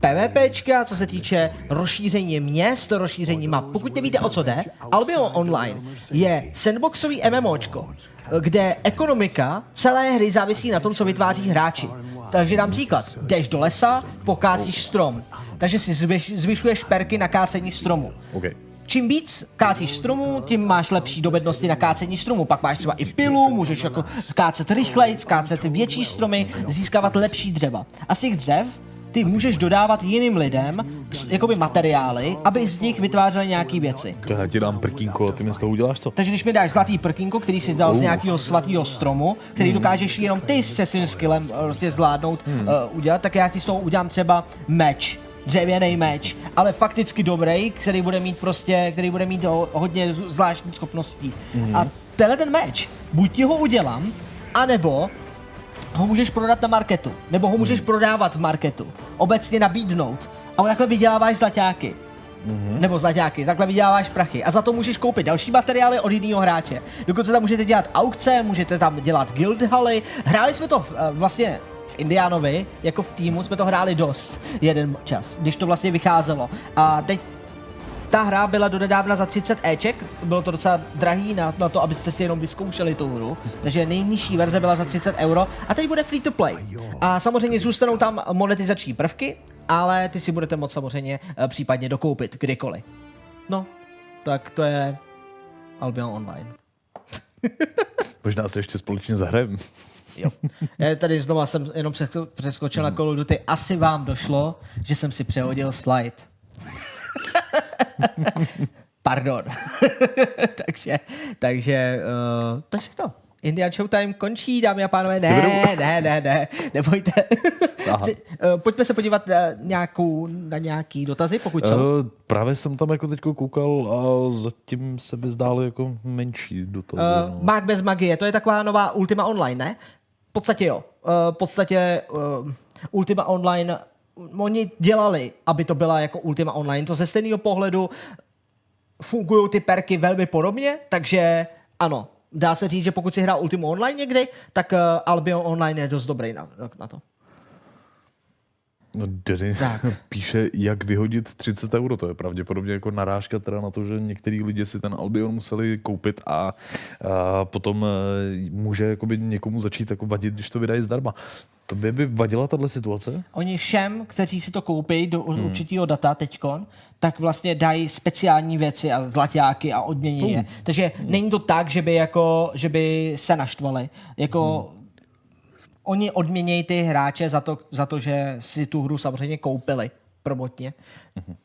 PvPčka, co se týče rozšíření měst, rozšíření map. Pokud nevíte, o co jde, Albion Online je sandboxový MMOčko, kde ekonomika celé hry závisí na tom, co vytváří hráči. Takže dám příklad. Jdeš do lesa, pokácíš strom. Takže si zvyš, zvyšuješ perky na kácení stromu. OK. Čím víc kácíš stromů, tím máš lepší dovednosti na kácení stromů. Pak máš třeba i pilu, můžeš jako kácet rychleji, kácet větší stromy, získávat lepší dřeva. A z těch dřev ty můžeš dodávat jiným lidem jakoby materiály, aby z nich vytvářeli nějaké věci. Tak já ti dám prkínko a ty mi z toho uděláš co? Takže když mi dáš zlatý prkínko, který si dal z Uh. nějakého svatého stromu, který dokážeš jenom ty se svým skillem eh, prostě zvládnout uh, udělat, tak já ti z toho udělám třeba meč dřevěný meč, ale fakticky dobrý, který bude mít prostě, který bude mít ho, hodně z- zvláštních schopností. A tenhle ten meč, buď ti ho udělám, anebo ho můžeš prodat na marketu, nebo ho můžeš prodávat v marketu, obecně nabídnout. A takhle vyděláváš zlaťáky. Mm-hmm. Nebo zlaťáky, takhle vyděláváš prachy. A za to můžeš koupit další materiály od jiného hráče. Dokonce tam můžete dělat aukce, můžete tam dělat guild haly. Hráli jsme to v, eh, vlastně v Indianovi, jako v týmu jsme to hráli dost jeden čas, když to vlastně vycházelo. A teď ta hra byla donedávna za 30 Eček, bylo to docela drahý na, na to, abyste si jenom vyzkoušeli tu hru, takže nejnižší verze byla za 30 euro a teď bude free to play. A samozřejmě zůstanou tam monetizační prvky, ale ty si budete moct samozřejmě eh, případně dokoupit kdykoliv. No, tak to je Albion Online. Možná se ještě společně zahrajeme. Jo. Já tady znova jsem jenom přesko- přeskočil na of Duty. Asi vám došlo, že jsem si přehodil slide. Pardon. takže, takže uh, to je všechno. Indian Showtime končí, dámy a pánové. Ne, ne, ne, ne, nebojte. Chci- uh, pojďme se podívat na, nějakou, na nějaký dotazy, pokud jsou. Uh, právě jsem tam jako teď koukal a zatím se by zdály jako menší dotazy. Uh, no. Mák bez magie, to je taková nová Ultima Online, ne? V podstatě jo. Uh, v podstatě uh, Ultima Online, oni dělali, aby to byla jako Ultima Online, to ze stejného pohledu fungují ty perky velmi podobně, takže ano, dá se říct, že pokud si hrál Ultima Online někdy, tak uh, Albion Online je dost dobrý na, na to. No, Denny Tak. píše, jak vyhodit 30 euro. To je pravděpodobně jako narážka teda na to, že některý lidi si ten Albion museli koupit a, a potom eh, může jakoby někomu začít jako vadit, když to vydají zdarma. To by by vadila tahle situace? Oni všem, kteří si to koupí do hmm. určitého data teďkon, tak vlastně dají speciální věci a zlaťáky a odmění je. Takže není to tak, že by, jako, že by se naštvali. Jako, Oni odměnějí ty hráče za to, za to, že si tu hru samozřejmě koupili probotně.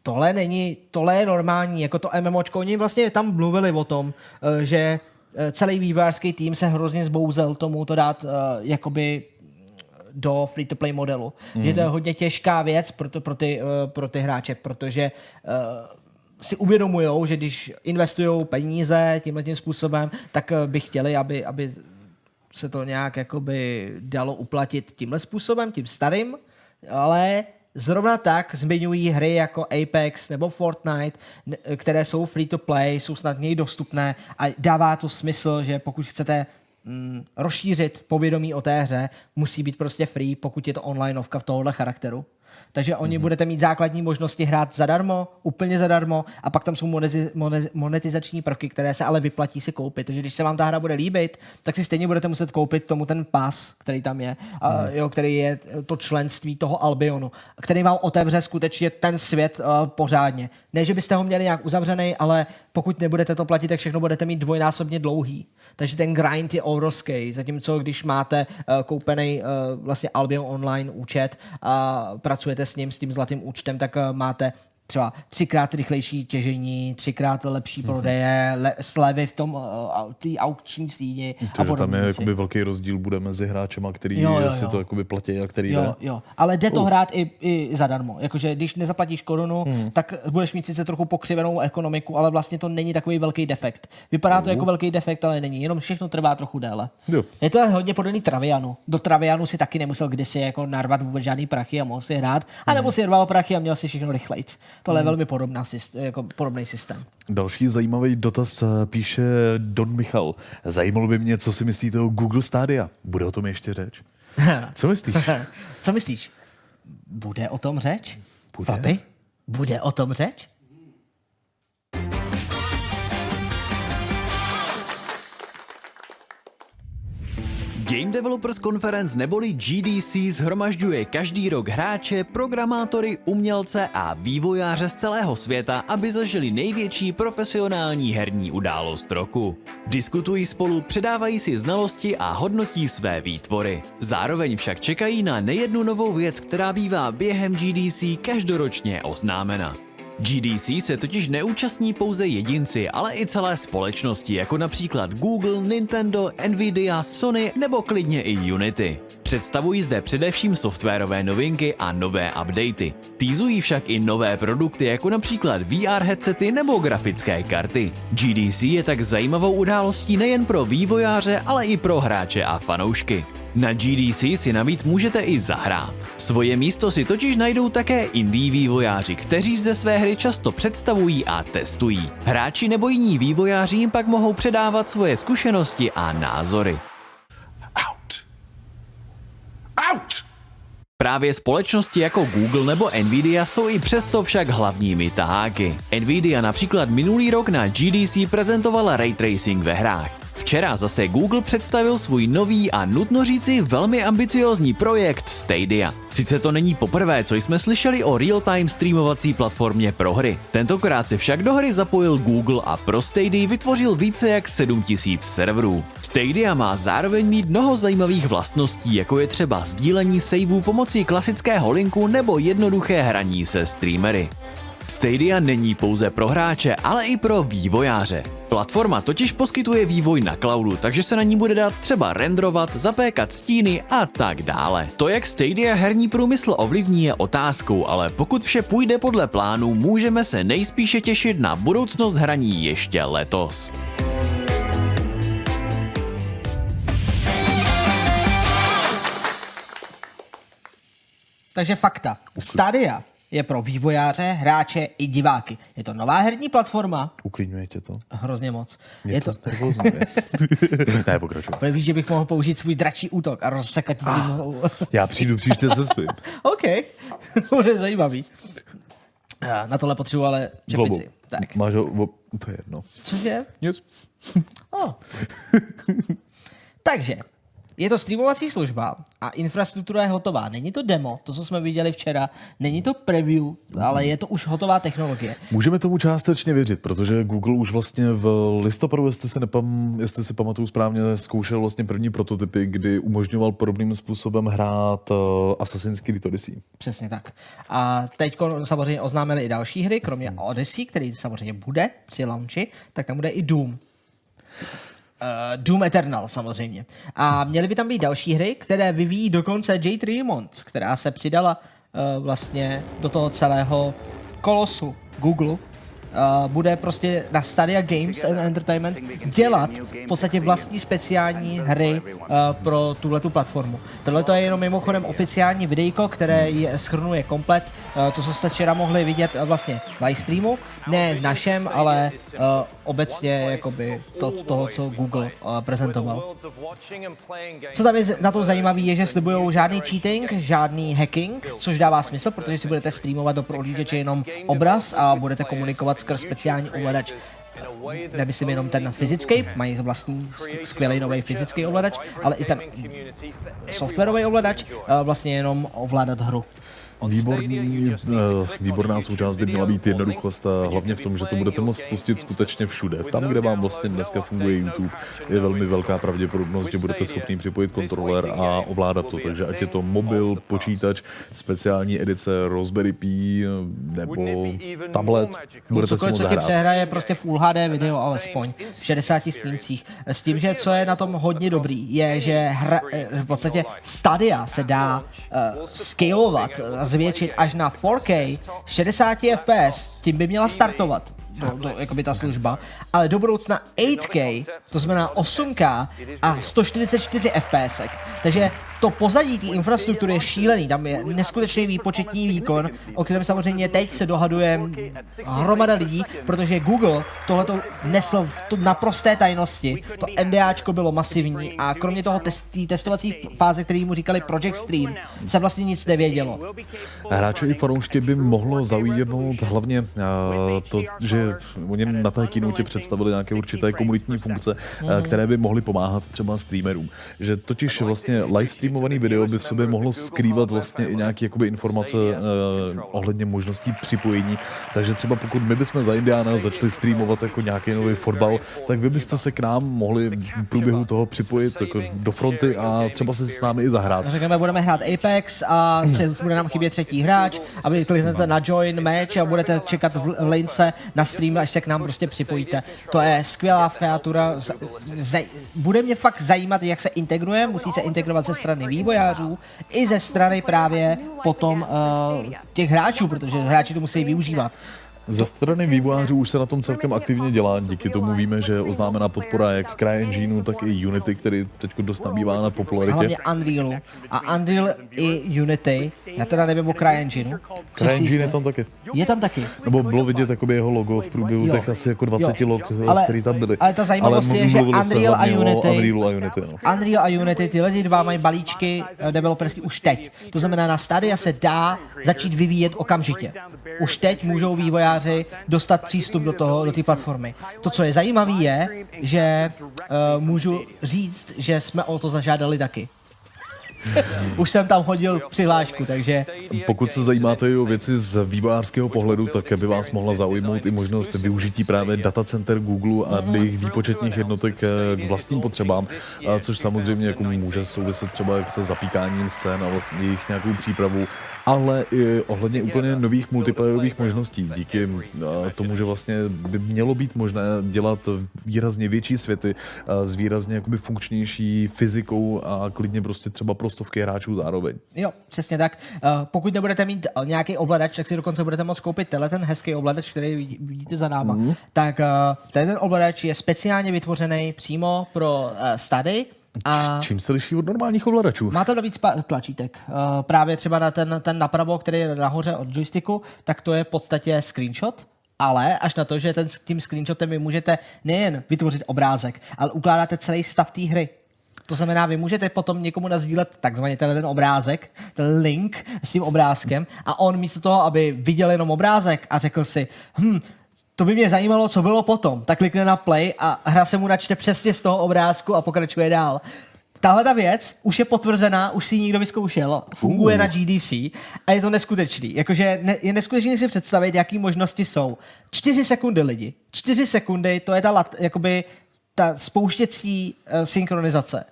Tohle není, tohle je normální, jako to MMOčko, oni vlastně tam mluvili o tom, eh, že eh, celý vývojářský tým se hrozně zbouzel tomu to dát uh, jakoby do free-to-play modelu. Mm. Že to je hodně těžká věc pro, to, pro, ty, pro ty hráče, protože si uvědomují, že když investují peníze tímhle tím způsobem, tak by chtěli, aby, aby se to nějak jakoby dalo uplatit tímhle způsobem, tím starým, ale Zrovna tak zmiňují hry jako Apex nebo Fortnite, které jsou free to play, jsou snadněji dostupné a dává to smysl, že pokud chcete mm, rozšířit povědomí o té hře, musí být prostě free, pokud je to online v tohohle charakteru. Takže oni mm-hmm. budete mít základní možnosti hrát zadarmo, úplně zadarmo a pak tam jsou monetizační prvky, které se ale vyplatí si koupit. Takže když se vám ta hra bude líbit, tak si stejně budete muset koupit tomu ten pas, který tam je, mm. a, mhm. jo, který je to členství toho Albionu, který vám otevře skutečně ten svět uh, pořádně. Ne, že byste ho měli nějak uzavřený, ale pokud nebudete to platit, tak všechno budete mít dvojnásobně dlouhý. Takže ten grind je obrovský. Zatímco když máte uh, koupený uh, vlastně Albion online účet a pracujete s ním, s tím zlatým účtem, tak uh, máte třeba třikrát rychlejší těžení, třikrát lepší mm-hmm. prodeje, le, slevy v tom uh, aukční síni a podobně. Tam je jakoby velký rozdíl bude mezi hráčema, který jo, jo, si to jakoby platí a který jo, ne. Jo, ale jde to uh. hrát i, i zadarmo. Jakože když nezaplatíš korunu, mm. tak budeš mít sice trochu pokřivenou ekonomiku, ale vlastně to není takový velký defekt. Vypadá uh. to jako velký defekt, ale není. Jenom všechno trvá trochu déle. Jo. Je to hodně podobný Travianu. Do Travianu si taky nemusel kdysi jako narvat vůbec žádný prachy a mohl si hrát, a nebo mm. si rval prachy a měl si všechno rychlejc. Tohle je hmm. velmi podobná, jako podobný systém. Další zajímavý dotaz eh, píše Don Michal. Zajímalo by mě, co si myslíte o Google Stadia. Bude o tom ještě řeč? Co myslíš? co myslíš? Bude o tom řeč? Bude? Fabi? Bude o tom řeč? Game Developers Conference neboli GDC zhromažďuje každý rok hráče, programátory, umělce a vývojáře z celého světa, aby zažili největší profesionální herní událost roku. Diskutují spolu, předávají si znalosti a hodnotí své výtvory. Zároveň však čekají na nejednu novou věc, která bývá během GDC každoročně oznámena. GDC se totiž neúčastní pouze jedinci, ale i celé společnosti, jako například Google, Nintendo, Nvidia, Sony nebo klidně i Unity. Představují zde především softwarové novinky a nové updaty. Týzují však i nové produkty, jako například VR headsety nebo grafické karty. GDC je tak zajímavou událostí nejen pro vývojáře, ale i pro hráče a fanoušky. Na GDC si navíc můžete i zahrát. Svoje místo si totiž najdou také indie vývojáři, kteří zde své hry často představují a testují. Hráči nebo jiní vývojáři jim pak mohou předávat svoje zkušenosti a názory. Out. Právě společnosti jako Google nebo Nvidia jsou i přesto však hlavními taháky. Nvidia například minulý rok na GDC prezentovala ray tracing ve hrách. Včera zase Google představil svůj nový a nutno říci velmi ambiciózní projekt Stadia. Sice to není poprvé, co jsme slyšeli o real-time streamovací platformě pro hry. Tentokrát se však do hry zapojil Google a pro Stadia vytvořil více jak 7000 serverů. Stadia má zároveň mít mnoho zajímavých vlastností, jako je třeba sdílení saveů pomocí klasického linku nebo jednoduché hraní se streamery. Stadia není pouze pro hráče, ale i pro vývojáře. Platforma totiž poskytuje vývoj na cloudu, takže se na ní bude dát třeba rendrovat, zapékat stíny a tak dále. To, jak Stadia herní průmysl ovlivní, je otázkou, ale pokud vše půjde podle plánu, můžeme se nejspíše těšit na budoucnost hraní ještě letos. Takže fakta. Stadia je pro vývojáře, hráče i diváky. Je to nová herní platforma. Uklidňuje tě to? Hrozně moc. Mě je to, to ne, pokračuj. Víš, že bych mohl použít svůj dračí útok a rozsekat tím ah, Já přijdu příště se svým. OK, bude zajímavý. Na tohle potřebuji ale čepici. Tak. Máš ho, to je jedno. Cože? Nic. oh. Takže, je to streamovací služba a infrastruktura je hotová. Není to demo, to, co jsme viděli včera, není to preview, ale je to už hotová technologie. Můžeme tomu částečně věřit, protože Google už vlastně v listopadu, jestli si, nepam, jestli si pamatuju správně, zkoušel vlastně první prototypy, kdy umožňoval podobným způsobem hrát uh, Assassin's Creed Odyssey. Přesně tak. A teď samozřejmě oznámili i další hry, kromě Odyssey, který samozřejmě bude při launchi, tak tam bude i Doom. Doom Eternal samozřejmě. A měly by tam být další hry, které vyvíjí dokonce J. Tremont, která se přidala uh, vlastně do toho celého kolosu Google uh, bude prostě na Stadia Games and Entertainment dělat v podstatě vlastní speciální hry uh, pro tuhle tu platformu. Tohle je jenom mimochodem oficiální videjko, které je, schrnuje komplet uh, to, co jste včera mohli vidět uh, vlastně v live streamu, ne našem, ale uh, obecně jakoby to, toho, co Google prezentoval. Co tam je na to zajímavé, je, že slibují žádný cheating, žádný hacking, což dává smysl, protože si budete streamovat do prohlížeče jenom obraz a budete komunikovat skrz speciální ovladač nemyslím jenom ten fyzický, mají vlastní skvělý nový fyzický ovladač, ale i ten softwarový ovladač vlastně jenom ovládat hru. Výborný, eh, výborná součást by měla být jednoduchost a hlavně v tom, že to budete moct pustit skutečně všude. Tam, kde vám vlastně dneska funguje YouTube, je velmi velká pravděpodobnost, že budete schopný připojit kontroler a ovládat to. Takže ať je to mobil, počítač, speciální edice Raspberry Pi nebo tablet, budete si moct co ti přehraje prostě Full HD video alespoň v 60 snímcích. S tím, že co je na tom hodně dobrý, je, že hra, eh, v podstatě Stadia se dá uh, scalovat, zvětšit až na 4K 60 fps, tím by měla startovat do, do, jakoby ta služba, ale do budoucna 8K, to znamená 8K a 144 fps. Takže to pozadí té infrastruktury je šílený, tam je neskutečný výpočetní výkon, o kterém samozřejmě teď se dohaduje hromada lidí, protože Google tohleto nesl v to naprosté tajnosti, to NDAčko bylo masivní a kromě toho test, testovací fáze, který mu říkali Project Stream, se vlastně nic nevědělo. Hráče i fanoušky by mohlo zaujmout hlavně uh, to, že oni na té kinutě představili nějaké určité komunitní funkce, uh, které by mohly pomáhat třeba streamerům. Že totiž vlastně live stream streamovaný video by v sobě mohlo skrývat vlastně i nějaké jakoby informace uh, ohledně možností připojení. Takže třeba pokud my bychom za Indiana začali streamovat jako nějaký nový fotbal, tak vy byste se k nám mohli v průběhu toho připojit jako do fronty a třeba se s námi i zahrát. Řekneme, budeme hrát Apex a bude nám chybět třetí hráč a vy kliknete na join match a budete čekat v lince na stream, až se k nám prostě připojíte. To je skvělá featura. Bude mě fakt zajímat, jak se integruje, musí se integrovat ze strany vývojářů i ze strany právě potom uh, těch hráčů, protože hráči to musí využívat. Ze strany vývojářů už se na tom celkem aktivně dělá. Díky tomu víme, že oznámená podpora jak CryEngineu, tak i Unity, který teď dost nabývá na popularitě. Hlavně Unrealu. A Unreal i Unity, já teda nevím o CryEngineu. CryEngine je tam taky. Je tam taky. Nebo bylo vidět jakoby jeho logo v průběhu těch asi jako 20 jo. log, ale, který tam byly. Ale ta zajímavost ale je, že Unreal a Unity, Unreal a Unity, no. Unreal a Unity, tyhle dva mají balíčky eh, developerský už teď. To znamená, na Stadia se dá začít vyvíjet okamžitě. Už teď můžou vývojáři dostat přístup do toho, do té platformy. To, co je zajímavé, je, že uh, můžu říct, že jsme o to zažádali taky. Už jsem tam hodil přihlášku, takže... Pokud se zajímáte o věci z vývojářského pohledu, tak by vás mohla zaujmout i možnost využití právě datacenter Google a jejich výpočetních jednotek eh, k vlastním potřebám, což samozřejmě jako může souviset třeba se zapíkáním scén a vlastně jejich nějakou přípravu ale i ohledně úplně nových multiplayerových možností. Díky eh, tomu, že vlastně by mělo být možné dělat výrazně větší světy eh, s výrazně jakoby funkčnější fyzikou a klidně prostě třeba pro stovky hráčů zároveň. Jo, přesně tak. Eh, pokud nebudete mít nějaký ovladač, tak si dokonce budete moct koupit tenhle ten hezký ovladač, který vidíte za náma. Mm. Tak ten ovladač je speciálně vytvořený přímo pro Stady, a Čím se liší od normálních ovladačů? Má to víc tlačítek. Uh, právě třeba na ten, ten napravo, který je nahoře od joysticku, tak to je v podstatě screenshot, ale až na to, že ten, tím screenshotem vy můžete nejen vytvořit obrázek, ale ukládáte celý stav té hry. To znamená, vy můžete potom někomu nazdílet takzvaně ten, ten obrázek, ten link s tím obrázkem a on místo toho, aby viděl jenom obrázek a řekl si, hm, to by mě zajímalo, co bylo potom. Tak klikne na play a hra se mu načte přesně z toho obrázku a pokračuje dál. Tahle ta věc už je potvrzená, už si ji někdo vyzkoušel, funguje uh. na GDC a je to neskutečný. Jakože ne, je neskutečný si představit, jaký možnosti jsou. Čtyři sekundy lidi. Čtyři sekundy, to je ta, lat, jakoby, ta spouštěcí uh, synchronizace.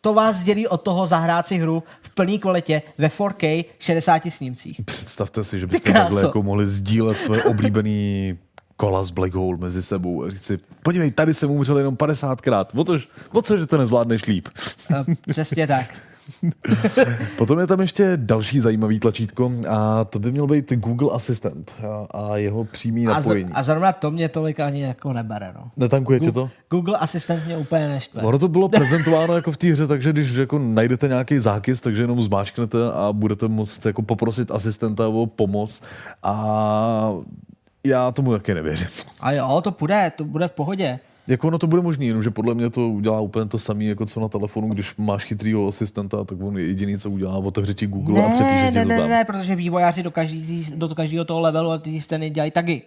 To vás dělí od toho zahrát si hru v plné kvalitě ve 4K 60 snímcích. Představte si, že byste takhle jako mohli sdílet své oblíbený kola z Black Hole mezi sebou a říct si, podívej, tady jsem umřel jenom 50krát, o co, o co že to nezvládneš líp? Přesně tak. Potom je tam ještě další zajímavý tlačítko a to by měl být Google Assistant a, jeho přímý A, z, napojení. a zrovna to mě tolik ani jako nebere. No. Netankuje tě to? Google Asistent mě úplně neštve. Ono to bylo prezentováno jako v té hře, takže když jako najdete nějaký zákys, takže jenom zmáčknete a budete moct jako poprosit asistenta o pomoc a já tomu taky nevěřím. A jo, to půjde, to bude v pohodě. Jako ono to bude možný, jenomže podle mě to udělá úplně to samé, jako co na telefonu, když máš chytrýho asistenta, tak on jediný, co udělá, otevře ti Google a přepíše Ne, ti ne, to ne, tam. ne, protože vývojáři do, každý, do každého toho levelu a ty stejně dělají tagy.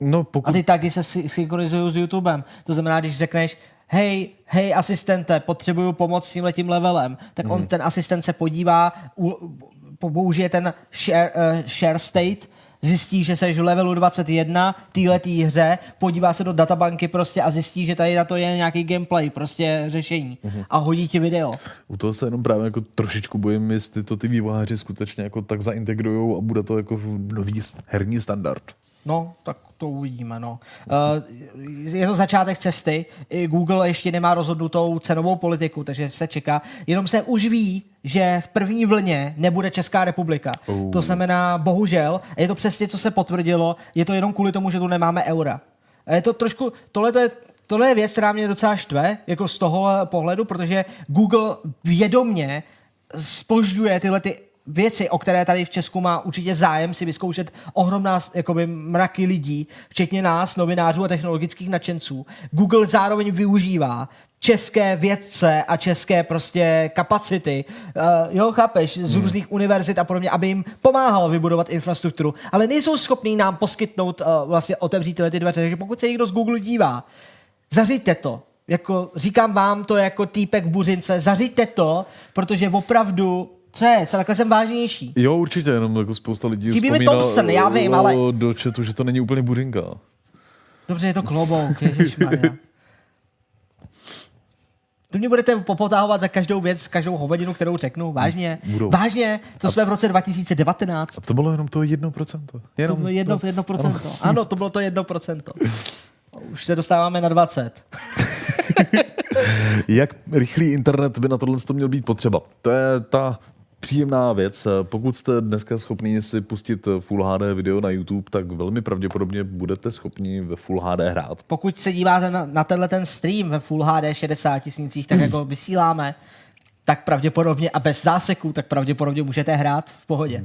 No A pokud... ty tagy se sy- synchronizují s YouTubem. To znamená, když řekneš, hej, hej asistente, potřebuju pomoc s tímhletím levelem, tak on ten asistent se podívá, u, použije ten share, uh, share state, zjistí, že seš v levelu 21 týhletý hře, podívá se do databanky prostě a zjistí, že tady na to je nějaký gameplay, prostě řešení Mhm. a hodí ti video. U toho se jenom právě jako trošičku bojím, jestli to ty vývojáři skutečně jako tak zaintegrujou a bude to jako nový herní standard. No, tak to uvidíme, no. Uh, je to začátek cesty. I Google ještě nemá rozhodnutou cenovou politiku, takže se čeká. Jenom se už ví, že v první vlně nebude Česká republika. Oh. To znamená, bohužel, je to přesně, co se potvrdilo, je to jenom kvůli tomu, že tu nemáme eura. Je to trošku, tohle to je Tohle je věc, která mě docela štve, jako z toho pohledu, protože Google vědomně spožďuje tyhle ty věci, o které tady v Česku má určitě zájem si vyzkoušet ohromná jakoby, mraky lidí, včetně nás, novinářů a technologických nadšenců. Google zároveň využívá české vědce a české prostě kapacity, uh, jo, chápeš, z různých univerzit a podobně, aby jim pomáhalo vybudovat infrastrukturu, ale nejsou schopní nám poskytnout, uh, vlastně otevřít tyhle ty dveře. Takže pokud se někdo z Google dívá, zařiďte to. Jako, říkám vám to jako týpek v buřince, zařiďte to, protože opravdu, co je, co takhle jsem vážnější. Jo, určitě, jenom jako spousta lidí Chybí mi Thompson, já vím, ale- do chatu, že to není úplně buřinka. Dobře, je to klobouk, ježišmarja. To mě budete popotahovat za každou věc, každou hovedinu, kterou řeknu. Vážně. Budou. Vážně. To jsme v roce 2019. A to bylo jenom to 1%. To Jenom bylo jedno, jedno procento. Ano, to bylo to jedno procento. Už se dostáváme na 20. Jak rychlý internet by na tohle to měl být potřeba? To je ta příjemná věc. Pokud jste dneska schopni si pustit Full HD video na YouTube, tak velmi pravděpodobně budete schopni ve Full HD hrát. Pokud se díváte na, na tenhle ten stream ve Full HD 60 tisících, tak jako vysíláme, tak pravděpodobně a bez záseků, tak pravděpodobně můžete hrát v pohodě.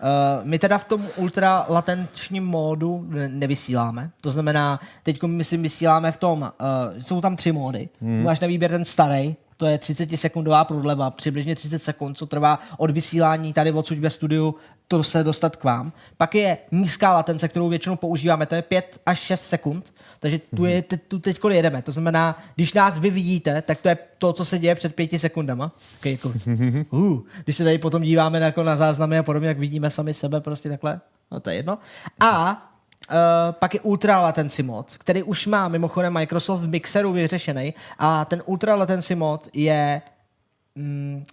Uh, my teda v tom ultra latenčním módu ne- nevysíláme. To znamená, teď myslím vysíláme v tom, uh, jsou tam tři módy. Hmm. Máš na výběr ten starý, to je 30 sekundová prodleva, přibližně 30 sekund, co trvá od vysílání tady odsud ve studiu, to se dostat k vám. Pak je nízká latence, kterou většinou používáme, to je 5 až 6 sekund, takže tu, je, te, tu teď jedeme. To znamená, když nás vy vidíte, tak to je to, co se děje před pěti sekundama. Okay, jako, uh, když se tady potom díváme na, jako na záznamy a podobně, jak vidíme sami sebe prostě takhle, no to je jedno. A Uh, pak je ultra latency mod, který už má mimochodem Microsoft v Mixeru vyřešený a ten ultra latency mod je mm,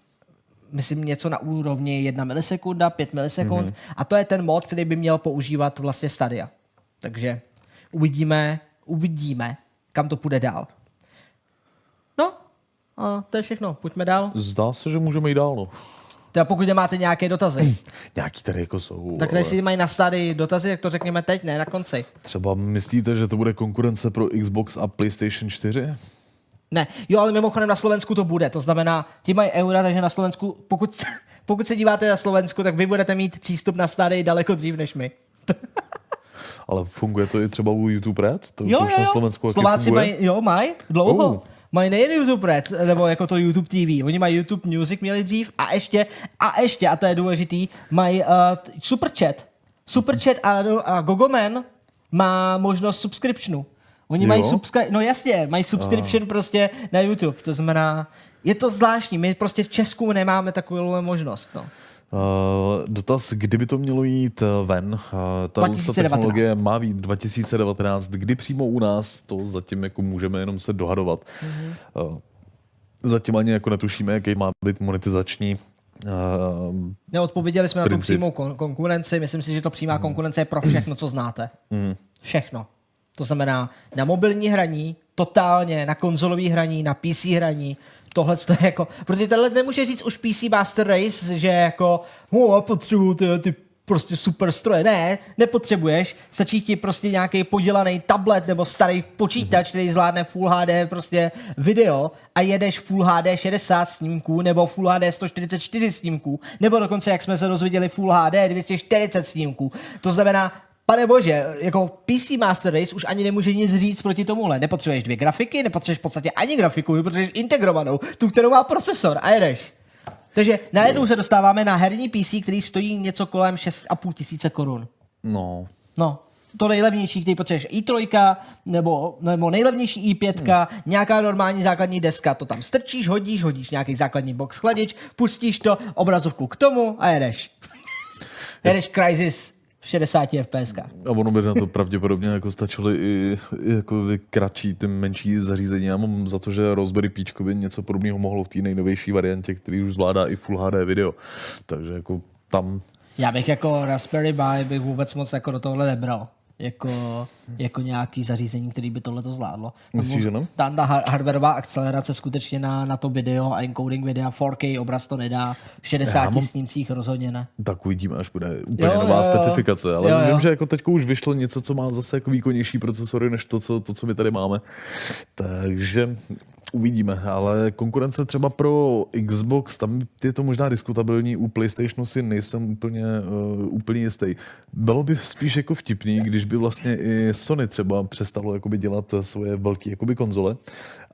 myslím něco na úrovni 1 milisekunda, 5 milisekund mm-hmm. a to je ten mod, který by měl používat vlastně Stadia. Takže uvidíme, uvidíme, kam to půjde dál. No, a to je všechno. Pojďme dál. Zdá se, že můžeme jít dál. No. Teda pokud nemáte nějaké dotazy, Nějaký tady jako jsou. tak ale jestli mají na stady dotazy, jak to řekněme teď, ne na konci. Třeba myslíte, že to bude konkurence pro Xbox a PlayStation 4? Ne, jo, ale mimochodem na Slovensku to bude. To znamená, ti mají eura, takže na Slovensku, pokud, pokud se díváte na Slovensku, tak vy budete mít přístup na stady daleko dřív než my. Ale funguje to i třeba u YouTube Red? To, Jo, to už jo, na. Slovensku Slováci mají, jo, mají, dlouho. Oh. Mají nejen YouTube Red, nebo jako to YouTube TV. Oni mají YouTube Music, měli dřív a ještě, a ještě, a to je důležitý, mají uh, Super Chat. Super Chat a, a Gogoman má možnost subscriptionu. Oni Jo? mají subscri- no jasně, mají subscription prostě na YouTube. To znamená, je to zvláštní. My prostě v Česku nemáme takovou možnost. No. Uh, dotaz, kdyby to mělo jít uh, ven? Uh, ta 2019. technologie má být 2019. Kdy přímo u nás, to zatím jako můžeme jenom se dohadovat. Mm-hmm. Uh, zatím ani jako netušíme, jaký má být monetizační uh, Neodpověděli jsme na tu Princip. přímou kon- konkurenci. Myslím si, že to přímá konkurence je pro všechno, co znáte. mm. Všechno. To znamená na mobilní hraní, totálně, na konzolový hraní, na PC hraní, tohle to je jako, protože tohle nemůže říct už PC Master Race, že jako, oh, potřebuju ty, ty prostě super stroje. Ne, nepotřebuješ, stačí ti prostě nějaký podělaný tablet nebo starý počítač, který zvládne Full HD prostě video a jedeš Full HD 60 snímků nebo Full HD 144 snímků, nebo dokonce, jak jsme se dozvěděli, Full HD 240 snímků. To znamená, Pane bože, jako PC Master Race už ani nemůže nic říct proti tomuhle. Nepotřebuješ dvě grafiky, nepotřebuješ v podstatě ani grafiku, potřebuješ integrovanou, tu, kterou má procesor a jedeš. Takže najednou se dostáváme na herní PC, který stojí něco kolem 6,5 tisíce korun. No, No, to nejlevnější, který potřebuješ i3, nebo, nebo nejlevnější i5, hmm. nějaká normální základní deska, to tam strčíš, hodíš, hodíš nějaký základní box chladič, pustíš to, obrazovku k tomu a jedeš. jedeš Crysis v 60 FPS. A ono by na to pravděpodobně jako stačily i, i jako kratší, ty menší zařízení. Já mám za to, že Raspberry Pi by něco podobného mohlo v té nejnovější variantě, který už zvládá i Full HD video. Takže jako tam Já bych jako Raspberry Pi bych vůbec moc jako do tohle nebral. Jako, jako nějaký zařízení, který by tohle to zvládlo. Myslíš, že ne? Ta, ta har- hardwareová akcelerace skutečně na, na to video a encoding videa 4K obraz to nedá. V 60 Já mám- snímcích rozhodně ne. tak uvidíme, až bude úplně Jo, nová jo, jo. specifikace. Ale Jo, jo. vím, že jako teď už vyšlo něco, co má zase jako výkonnější procesory, než to, co, to, co my tady máme. Takže uvidíme, ale konkurence třeba pro Xbox, tam je to možná diskutabilní, u PlayStationu si nejsem úplně, uh, úplně jistý. Bylo by spíš jako vtipný, když by vlastně i Sony třeba přestalo jakoby dělat svoje velké jakoby konzole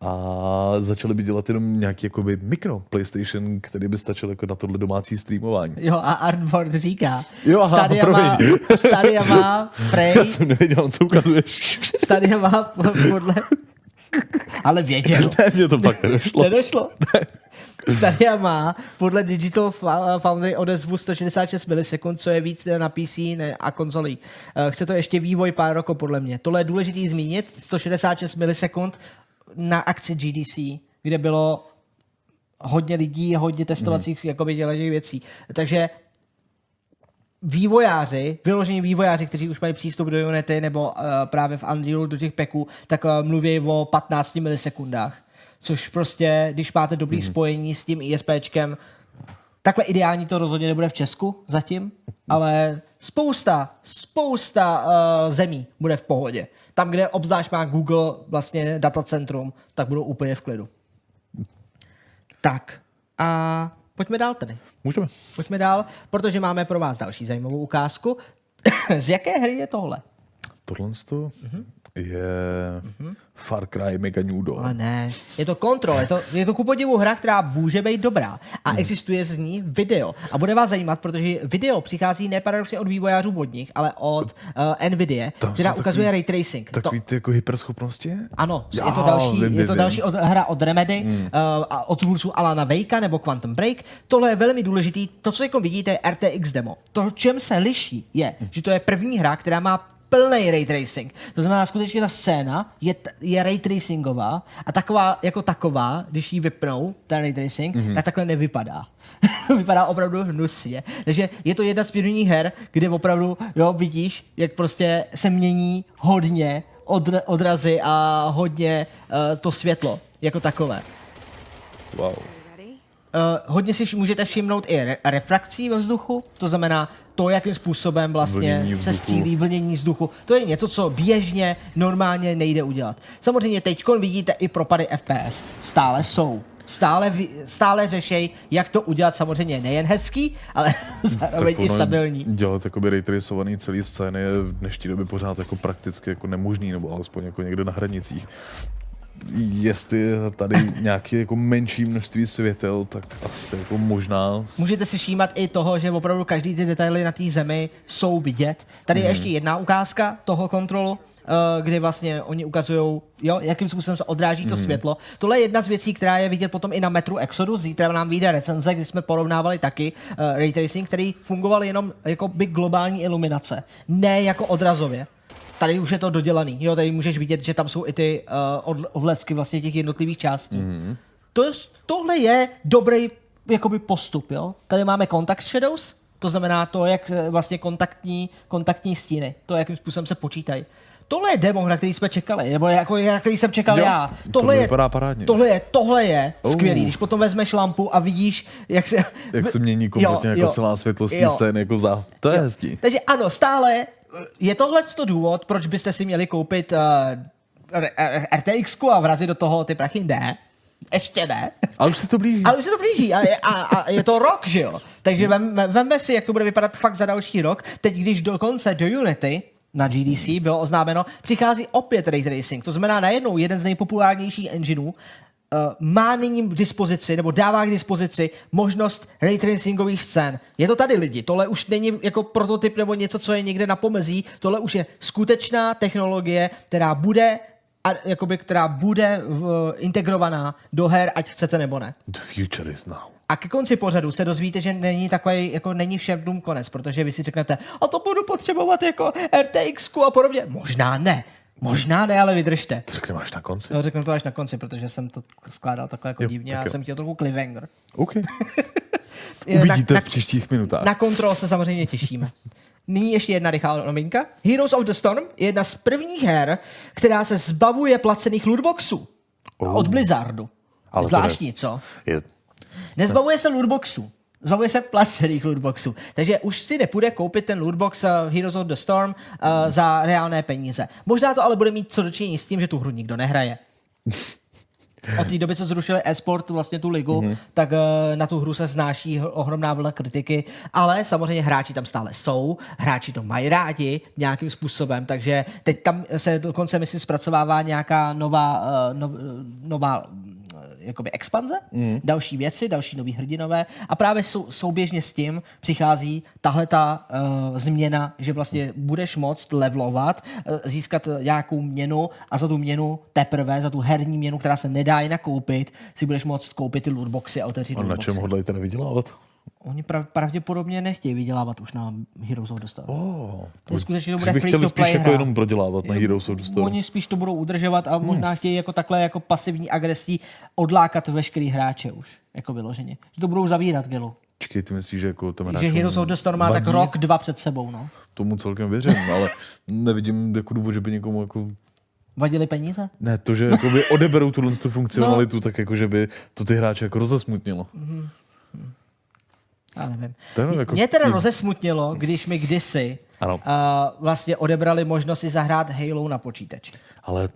a začali by dělat jenom nějaký jakoby mikro PlayStation, který by stačil jako na tohle domácí streamování. Jo, a Artboard říká, Jo, aha, Stadia, má. Stadia má Prey, Já jsem nevěděl, co ukazuješ. Stadia má po- podle... Ale věděl. Ne, mě to pak nedošlo. Nedošlo. Stadia má podle Digital Foundry odezvu 166 milisekund, co je víc na PC ne, a konzolí. Eh, Chce to ještě vývoj pár rokov podle mě. Tohle je důležité zmínit, 166 milisekund na akci GDC, kde bylo hodně lidí, hodně testovacích mm. jakoby dělaných věcí. Takže vývojáři, vyložení vývojáři, kteří už mají přístup do Unity nebo uh, právě v Unrealu do těch peků, tak uh, mluví o 15 milisekundách. Což prostě, když máte dobrý mm. spojení s tím ISPčkem, takhle ideální to rozhodně nebude v Česku zatím, ale spousta, spousta uh, zemí bude v pohodě. Tam, kde obzvlášť má Google vlastně datacentrum, tak budou úplně v klidu. Tak a pojďme dál tedy. Můžeme. Pojďme dál, protože máme pro vás další zajímavou ukázku. Z jaké hry je tohle? Tohle je Far Cry Mega Nudo. Ale ne, je to Control, je to, je to ku podivu hra, která může být dobrá a existuje z ní video. A bude vás zajímat, protože video přichází ne paradoxně od vývojářů od nich, ale od uh, Nvidia, Tam která ukazuje takový- ray tracing. To, Takový ty jako hyperschopnosti? ano, je Já, to další, vím, je to další od, hra od Remedy mm. uh, a od tvůrců Alana Wakea nebo Quantum Break. Tohle je velmi důležitý. To, co jako vidíte, je RTX demo. To, čem se liší, je, že to je první hra, která má plný ray tracing. To znamená, skutečně ta scéna je, t- je ray tracingová a taková jako taková, když ji vypnou, ten ray tracing, mm-hmm. tak takhle nevypadá. Vypadá opravdu hnusně. Takže je to jedna z prvních her, kde opravdu jo, vidíš, jak prostě se mění hodně odra- odrazy a hodně uh, to světlo jako takové. Wow. Uh, hodně si můžete všimnout i re- refrakcí ve vzduchu, to znamená to, jakým způsobem vlastně se střílí vlnění vzduchu. To je něco, co běžně normálně nejde udělat. Samozřejmě teď vidíte i propady FPS. Stále jsou. Stále, stále řešej, jak to udělat samozřejmě nejen hezký, ale zároveň i stabilní. Dělat jakoby raytracovaný celý scény je v dnešní době pořád jako prakticky jako nemožný, nebo alespoň jako někde na hranicích. Jestli je tady nějaké jako menší množství světel, tak asi jako možná... s- Můžete si všímat i toho, že opravdu každý ty detaily na té zemi jsou vidět. Tady je Mhm. ještě jedna ukázka toho kontrolu, eh, kdy vlastně oni ukazují, jo, jakým způsobem se odráží to světlo. Tohle je jedna z věcí, která je vidět potom i na Metru Exodus. Zítra nám vyjde recenze, kdy jsme porovnávali taky uh, ray tracing, který fungoval jenom jako by globální iluminace, ne jako odrazově. Tady už je to dodělaný. Jo, tady můžeš vidět, že tam jsou i ty uh, odl- odlesky vlastně těch jednotlivých částí. Mm-hmm. To je, tohle je dobrý jakoby postup. Jo? Tady máme contact shadows, to znamená to, jak eh, vlastně kontaktní, kontaktní stíny, to, jakým způsobem se počítají. tohle je demo, na který jsme čekali, nebo jako na který jsem čekal Jo, já. to Tohle je, vypadá parádně. tohle je, tohle je Oh. skvělý, když potom vezmeš lampu a vidíš, jak se... Jak se mění kompletně jako celá světlost té Jo. scény, jako za... To je hezký. Takže ano, stále je tohle to důvod, proč byste si měli koupit uh, RTX a vrazit do toho ty prachy? Ne. Ještě ne. Ale už se to blíží. Ale už se to blíží a je, a, a je to rok, že jo? Takže vem, vemme si, jak to bude vypadat fakt za další rok. Teď, když dokonce do Unity na GDC bylo oznámeno, přichází opět Ray Tracing. To znamená najednou jeden z nejpopulárnějších engineů má nyní k dispozici, nebo dává k dispozici možnost ray tracingových scén. Je to tady lidi, tohle už není jako prototyp nebo něco, co je někde na pomezí, tohle už je skutečná technologie, která bude a jakoby, která bude v, integrovaná do her, ať chcete nebo ne. The future is now. A ke konci pořadu se dozvíte, že není takový, jako není všem dům konec, protože vy si řeknete, a to budu potřebovat jako RTX a podobně. Možná ne. Možná ne, ale vydržte. To řekneme až na konci. No, řeknu to až na konci, protože jsem to skládal takhle jako Jo, divně tak a jo. jsem chtěl trochu cliffhanger. OK. Je, Uvidíte na, v příštích minutách. na kontrol se samozřejmě těšíme. Nyní ještě jedna rychlá novinka. Heroes of the Storm je jedna z prvních her, která se zbavuje placených lootboxů. Oh. Od Blizzardu. Ale Zvláštní, co? Je, Nezbavuje se lootboxů. Zbavuje se placených lootboxů. Takže už si nepůjde koupit ten lootbox uh, Heroes of the Storm uh, za reálné peníze. Možná to ale bude mít co dočinění s tím, že tu hru nikdo nehraje. Od té doby, co zrušili e-sport, vlastně tu ligu, mm-hmm. tak uh, na tu hru se znáší ohromná vlna kritiky, ale samozřejmě hráči tam stále jsou, hráči to mají rádi nějakým způsobem, takže teď tam se dokonce, myslím, zpracovává nějaká nová, uh, no, nová mm, jakoby expanze, mm. další věci, další nový hrdinové a právě sou, souběžně s tím přichází tahle ta uh, změna, že vlastně budeš moct levelovat, uh, získat nějakou měnu a za tu měnu teprve, za tu herní měnu, která se nedá jinak koupit, si budeš moct koupit ty lootboxy a otevřít a na čem hodlají to nevydělávat? Oni prav, pravděpodobně nechtějí vydělávat už na Heroes of the Storm. Oh, To je skutečně to bude by free chtěli to spíš play jako hra. jenom prodělávat na Heroes of the Storm. Oni spíš to budou udržovat a Hmm. možná chtějí jako takhle jako pasivní agresí odlákat veškerý hráče už, jako vyloženě. Že to budou zavírat, Gelu. Čekej, ty myslíš, že jako tam Že Heroes of the Storm má tak vadí? rok, dva před sebou, no. Tomu celkem věřím, ale nevidím jako důvod, že by někomu jako Vadili peníze? ne, to, že jakoby odeberou tuhle tu funkcionalitu, no. tak jako, že by to ty hráče jako rozesmutnilo. Já nevím. To je jako- Mě teda rozesmutnilo, když mi kdysi Ano. uh, vlastně odebrali možnost si zahrát Halo na počítači. Ale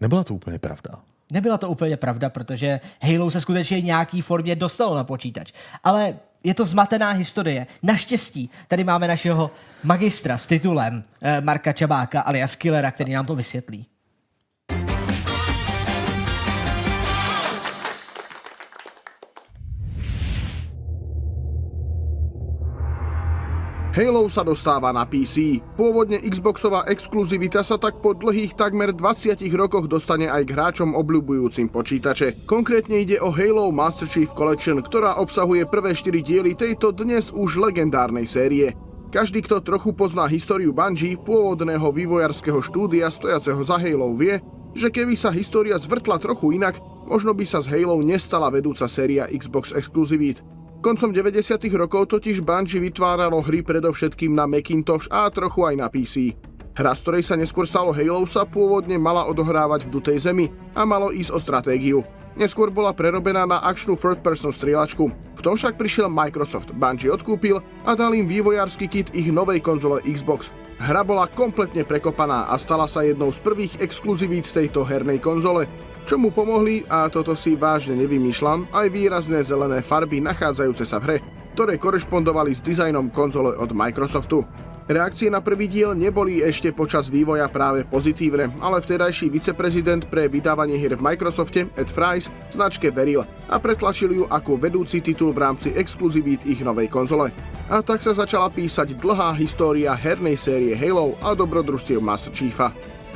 nebyla to úplně pravda. Nebyla to úplně pravda, protože Halo se skutečně nějaký formě dostalo na počítač. Ale je to zmatená historie. Naštěstí tady máme našeho magistra s titulem eh, Marka Čabáka alias Killera, který nám to vysvětlí. Halo sa dostáva na PC. Pôvodne Xboxová exkluzivita sa tak po dlhých takmer 20 rokoch dostane aj k hráčom obľúbujúcim počítače. Konkrétne ide o Halo Master Chief Collection, ktorá obsahuje prvé 4 diely tejto dnes už legendárnej série. Každý, kto trochu pozná históriu Bungie, pôvodného vývojarského štúdia stojaceho za Halo, vie, že keby sa história zvrtla trochu inak, možno by sa z Halo nestala vedúca séria Xbox exkluzivít. Koncom 90. rokov totiž Bungie vytváralo hry predovšetkým na Macintosh a trochu aj na PC. Hra, z ktorej sa neskôr stalo Halo, sa pôvodne mala odohrávať v dutej zemi a malo ísť o stratégiu. Neskôr bola prerobená na akčnú third-person strieľačku. V tom však prišiel Microsoft, Bungie odkúpil a dal im vývojársky kit ich novej konzole Xbox. Hra bola kompletne prekopaná a stala sa jednou z prvých exkluzivít tejto hernej konzole, čo mu pomohli, a toto si vážne nevymýšľam, aj výrazné zelené farby nachádzajúce sa v hre, ktoré korešpondovali s dizajnom konzole od Microsoftu. Reakcie na prvý diel neboli ešte počas vývoja práve pozitívne, ale vtedajší viceprezident pre vydávanie hier v Microsofte, Ed Fries, značke veril a pretlačil ju ako vedúci titul v rámci exkluzivít ich novej konzole. A tak sa začala písať dlhá história hernej série Halo a dobrodružstiev Master Chiefa.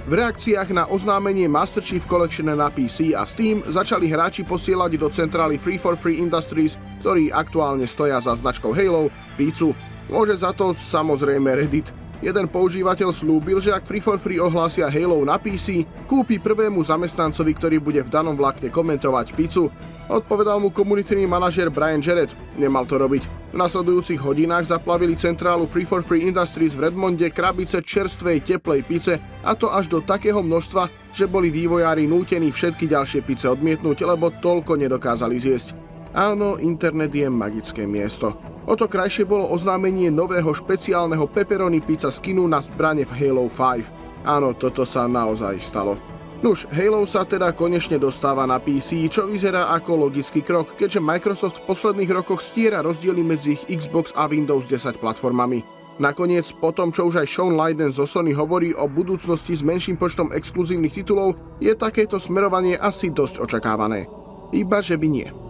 V reakciách na oznámenie Master Chief Collection na PC a Steam začali hráči posielať do centrály Free for Free Industries, ktorí aktuálne stoja za značkou Halo, pícu. Môže za to samozrejme Reddit. Jeden používateľ slúbil, že ak Free for Free ohlásia Halo na PC, kúpi prvému zamestnancovi, ktorý bude v danom vlákne komentovať pizzu. Odpovedal mu komunitný manažer Brian Jarrett. Nemal to robiť. V nasledujúcich hodinách zaplavili centrálu Free for Free Industries v Redmonde krabice čerstvej teplej pice a to až do takého množstva, že boli vývojári nútení všetky ďalšie pice odmietnúť, lebo toľko nedokázali zjesť. Áno, internet je magické miesto. O to krajšie bolo oznámenie nového špeciálneho pepperoni pizza skinu na zbrane v Halo 5. Áno, toto sa naozaj stalo. Nuž, Halo sa teda konečne dostáva na PC, čo vyzerá ako logický krok, keďže Microsoft v posledných rokoch stiera rozdiely medzi ich Xbox a Windows 10 platformami. Nakoniec, po tom, čo už aj Sean Leiden zo Sony hovorí o budúcnosti s menším počtom exkluzívnych titulov, je takéto smerovanie asi dosť očakávané. Iba že by nie.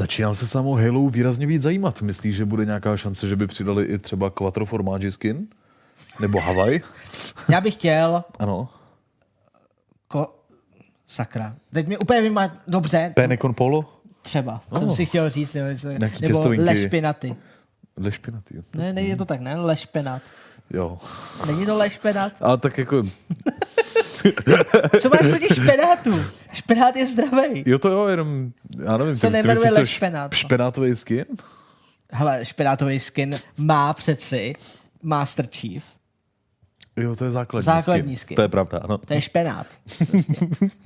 Začínám se samou Halo výrazně víc zajímat. Myslíš, že bude nějaká šance, že by přidali i třeba Quattro Formaggi skin? Nebo Hawaii? Já bych chtěl... Ano. Ko... Sakra. Teď mi úplně vymá... Dobře, Pene con polo? třeba. Oh. Jsem si chtěl říct. Nebo, Nějaký nebo těstovinky. lešpinaty. Lešpinatý. Ne, nejde to tak, ne? Lešpenat. Jo. Není to lešpenat? Ale tak jako, Co máš proti špenátu? Špenát je zdravý. jo to jo, jenom, já nevím, Se nejmenuje to lešpenát, no. špenátový skin? Hele, špenátový skin má přeci Master Chief. Jo, to je základní, Základní skin. skin. To je pravda, ano. To je špenát. Prostě.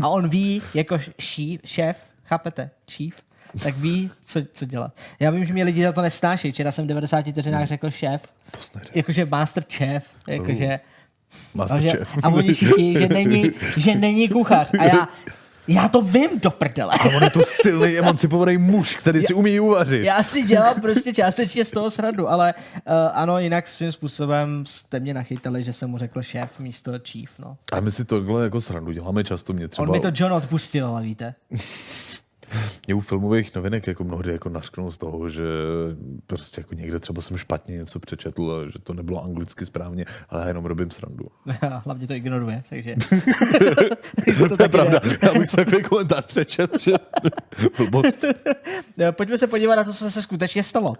A on ví, jako ší, šéf, chápete, chief, tak ví, co, co dělat. Já vím, že mě lidi za to nesnáší. Včera jsem v 90 vteřinách řekl šéf, To jakože master chef, jakože... A, že, a oni všichni, že není, že není kuchař. A já, já to vím do prdele. A on je to silný emancipovaný muž, který si umí uvařit. Já si dělám prostě částečně z toho sradu, ale uh, ano, jinak svým způsobem jste mě nachytali, že jsem mu řekl šéf místo chief, no. A my si tohle jako srandu děláme často. Mě třeba On mi to John odpustil, ale víte. mě u filmových novinek jako mnohdy jako nařknou z toho, že prostě jako někde třeba jsem špatně něco přečetl a že to nebylo anglicky správně, ale já jenom robím srandu. Hlavně to ignoruje, takže... To, to je pravda. Já bych si takový komentář přečet, že blbost. Eh, Pojďme se podívat na to, co se skutečně stalo.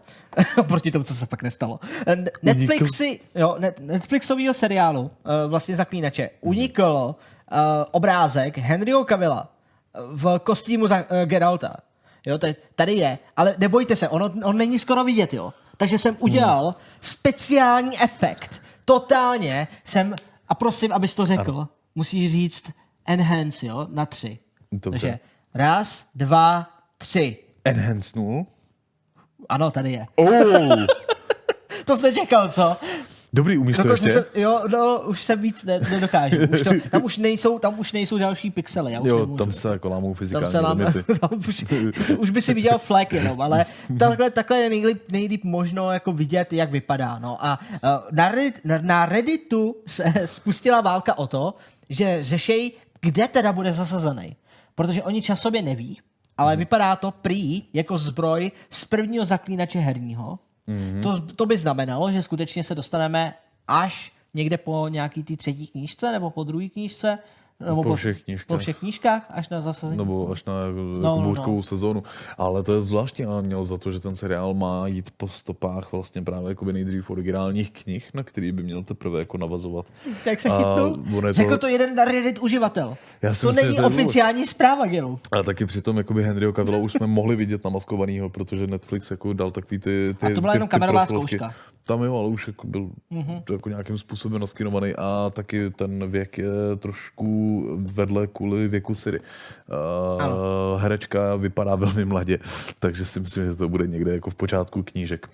Proti tomu, co se pak nestalo. Eh, Netflixy, jo, net, Netflixového seriálu, eh, vlastně Zaklínače, unikl eh, obrázek Henryho Cavilla eh, v kostýmu za uh, Geralta. Jo, tady, tady je. Ale nebojte se, on, on není skoro vidět, jo. Takže jsem udělal speciální efekt. Totálně jsem, a prosím, abys to řekl, musíš říct enhance, jo, na tři. Dobře. Takže raz, dva, tři. Enhance null. Ano, tady je. Oh, To jsi nečekal, co? Dobrý, umíš to ještě? jsem, jo, no, už jsem víc ne, nedokážu. Už to, tam, už nejsou, tam už nejsou další pixely. Já už Jo, nemůžu. tam se jako lámou tam fyzikální se nám, limity. tam už, už by si viděl flek jenom, ale takhle, takhle je nejlíp, nejlíp možno jako vidět, jak vypadá. No. A uh, na, Reddit, na, na Redditu se spustila válka o to, že řešej, kde teda bude zasazený. Protože oni časově neví, ale vypadá to prý jako zbroj z prvního zaklínače herního. Mm-hmm. To, to by znamenalo, že skutečně se dostaneme až někde po nějaký té třetí knížce nebo po druhé knížce. Nebo Po všech knížkách. Po všech knížkách až na zasazení. Nebo až na jako, no, jako no. bouřkovou sezónu. Ale to je zvláštní a měl za to, že ten seriál má jít po stopách vlastně právě jako nejdřív originálních knih, na který by měl teprve jako navazovat. Jak se chytnul? to- Řekl to jeden na Reddit uživatel. Já to myslím, není to oficiální zpráva, Gelu. A taky přitom jakoby Henryho Cavilla už jsme mohli vidět namaskovanýho, protože Netflix jako dal takový ty, ty A to byla ty, jenom kamerová zkouška. Tam jo, ale už jako byl mm-hmm. jako nějakým způsobem naskinovaný a taky ten věk je trošku vedle kvůli věku Siri. Uh, herečka vypadá velmi mladě, takže si myslím, že to bude někde jako v počátku knížek.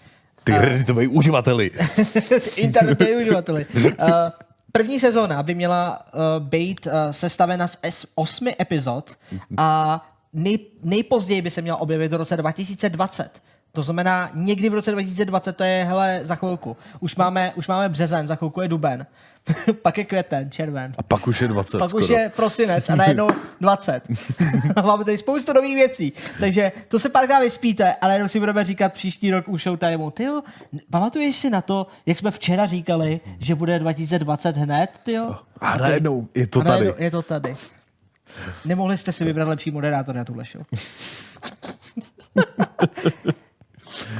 Ty Redditovej uživateli. Internetoví uživateli. Uh, první sezóna by měla uh, být uh, sestavena z es- osmi epizod a nej, nejpozději by se měla objevit v roce 2020. To znamená, někdy v roce 2020, to je hele za chvilku. Už máme, už máme březen, za chvilku je duben. Pak je květen, červen. A pak už je 20 Pak skoro. už je prosinec a najednou 20. A Máme tady spoustu nových věcí. Takže to se párkrát vyspíte, ale jenom si budeme říkat příští rok u Showtimeu. Ty jo, pamatuješ si na to, jak jsme včera říkali, že bude 2020 hned, ty jo? A najednou je to najednou tady. Je to tady. Nemohli jste si vybrat lepší moderátor na tuhle show.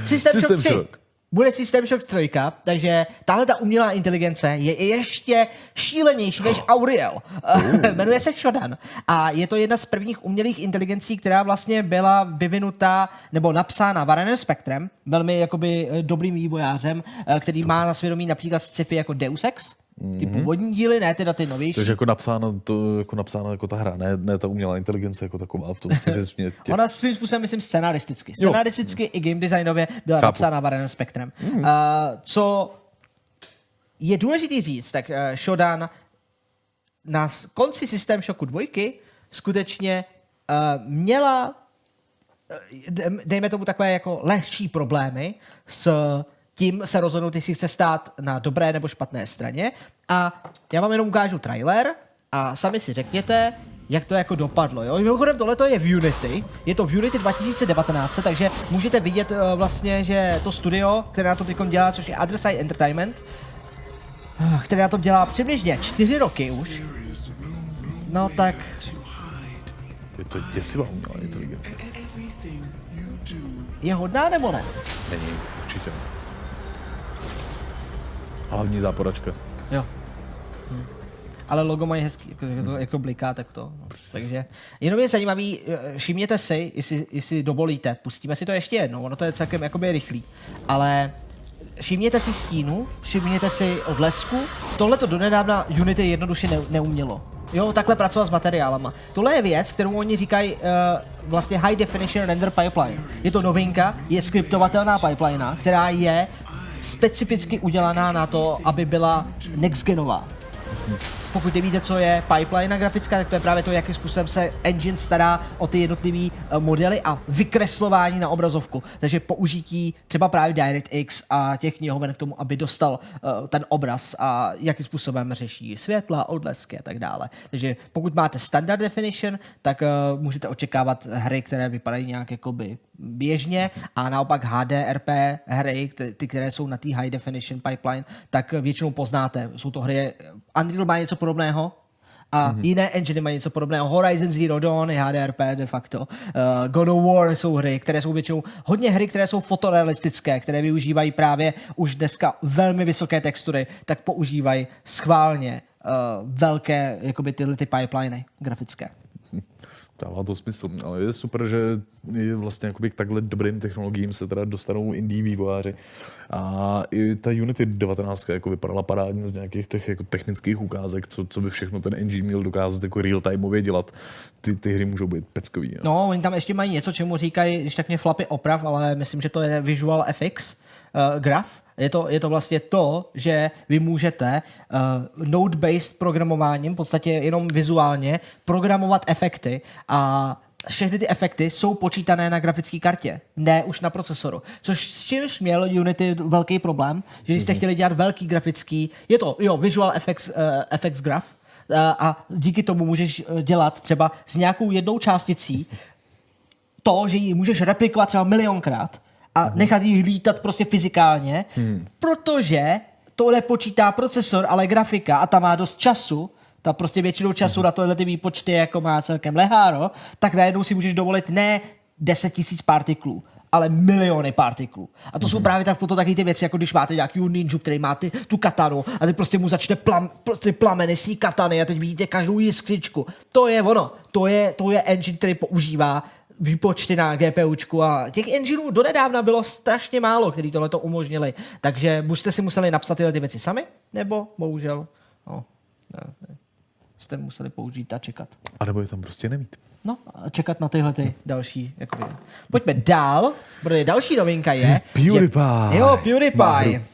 System, System Shock 3. Shock. Bude System Shock 3, takže tahle ta umělá inteligence je ještě šílenější než Auriel. Jmenuje se Shodan. A je to jedna z prvních umělých inteligencí, která vlastně byla vyvinutá nebo napsána Warren Spectrem, velmi jakoby eh, dobrým vývojářem, eh, který má na svědomí například sci-fi jako Deus Ex, ty původní díly, ne teda ty novější. Takže jako napsáno, to, jako napsáno jako ta hra, ne, ne ta umělá inteligence jako taková v tom mě tě... Ona svým způsobem, myslím, scenaristicky. Jo. Scenaristicky i game designově byla Chápu. napsána Warrenem Spectrem. Mm. Uh, co je důležitý říct, tak uh, Shodan na konci System Shocku 2 skutečně uh, měla eh, dej- dejme tomu takové jako lehčí problémy s tím se rozhodnout, jestli chce stát na dobré nebo špatné straně. A já vám jenom ukážu trailer a sami si řekněte, jak to jako dopadlo. Jo? Mimochodem tohle je v Unity, je to v Unity 2019, takže můžete vidět uh, vlastně, že to studio, které na to teď dělá, což je Other Side Entertainment, eh, které na to dělá přibližně čtyři roky už, no tak Je to děsivá umělá inteligence. je hodná nebo ne? Není, určitě. ne. Hlavní záporačka. Jo. Hm. Ale logo mají hezký, jako, jak, to, jak to bliká, tak to. No. Takže jenom je zajímavý, eh, všimněte si, jestli, jestli dovolíte, pustíme si to ještě jednou, ono to je celkem jakoby rychlý, ale všimněte si stínu, všimněte si odlesku, tohle to donedávna Unity jednoduše ne, neumělo. Jo, takhle pracovat s materiálama. Tohle je věc, kterou oni říkají uh, vlastně High Definition Render Pipeline. Je to novinka, je skriptovatelná pipeline, která je specificky udělaná na to, aby byla nextgenová. Pokud nevíte, co je pipeline grafická, tak to je právě to, jakým způsobem se engine stará o ty jednotlivé modely a vykreslování na obrazovku. Takže použití třeba právě DirectX a těch knihoven k tomu, aby dostal uh, ten obraz a jakým způsobem řeší světla, odlesky a tak dále. Takže pokud máte standard definition, tak uh, můžete očekávat hry, které vypadají nějak jakoby běžně a naopak HDRP hry, ty, které jsou na té high definition pipeline, tak většinou poznáte. Jsou to hry, Unreal má něco podobného, a mm-hmm. jiné engine mají něco podobného. Horizon Zero Dawn je HDRP de facto. Uh, God of War jsou hry, které jsou většinou hodně hry, které jsou fotorealistické, které využívají právě už dneska velmi vysoké textury, tak používají schválně uh, velké jakoby tyhle ty pipeliny grafické. Dává to smysl, ale je super, že vlastně jakoby k takhle dobrým technologiím se teda dostanou indie vývojáři. A i ta Unity 19 jako vypadala parádně z nějakých těch jako technických ukázek, co, co by všechno ten engine měl dokázat jako real-timeově dělat. Ty, ty hry můžou být peckový. Jo. No, oni tam ještě mají něco, čemu říkají, když tak mě flapy oprav, ale myslím, že to je Visual FX uh, graf. Je to, je to vlastně to, že vy můžete uh, node-based programováním, v podstatě jenom vizuálně, programovat efekty a všechny ty efekty jsou počítané na grafické kartě, ne už na procesoru. Což s čímž měl Unity velký problém, že když jste chtěli dělat velký grafický, je to, jo, Visual FX, uh, FX graf, uh, a díky tomu můžeš dělat třeba s nějakou jednou částicí to, že ji můžeš replikovat třeba milionkrát a nechat ji lítat prostě fyzikálně, protože to nepočítá procesor, ale grafika a ta má dost času, ta prostě většinou času na tohle ty výpočty jako má celkem leháro, tak najednou si můžeš dovolit ne 10 tisíc partiklů, ale miliony partiklů. A to jsou právě tak potom taky ty věci, jako když máte nějaký ninju, který má ty, tu katanu a teď prostě mu začne plam, prostě plameny z té katany a teď vidíte každou jiskřičku. To je ono. To je, to je engine, který používá výpočty na GPUčku a těch engineů donedávna bylo strašně málo, který tohle to umožnili. Takže buď jste si museli napsat tyhle ty věci sami, nebo bohužel no, ne, ne, jste museli použít a čekat. A nebo je tam prostě nemít. No, a čekat na tyhle ty další. Jakoby. Pojďme dál, protože další novinka je... PewDiePie. Že, jo, PewDiePie. hru.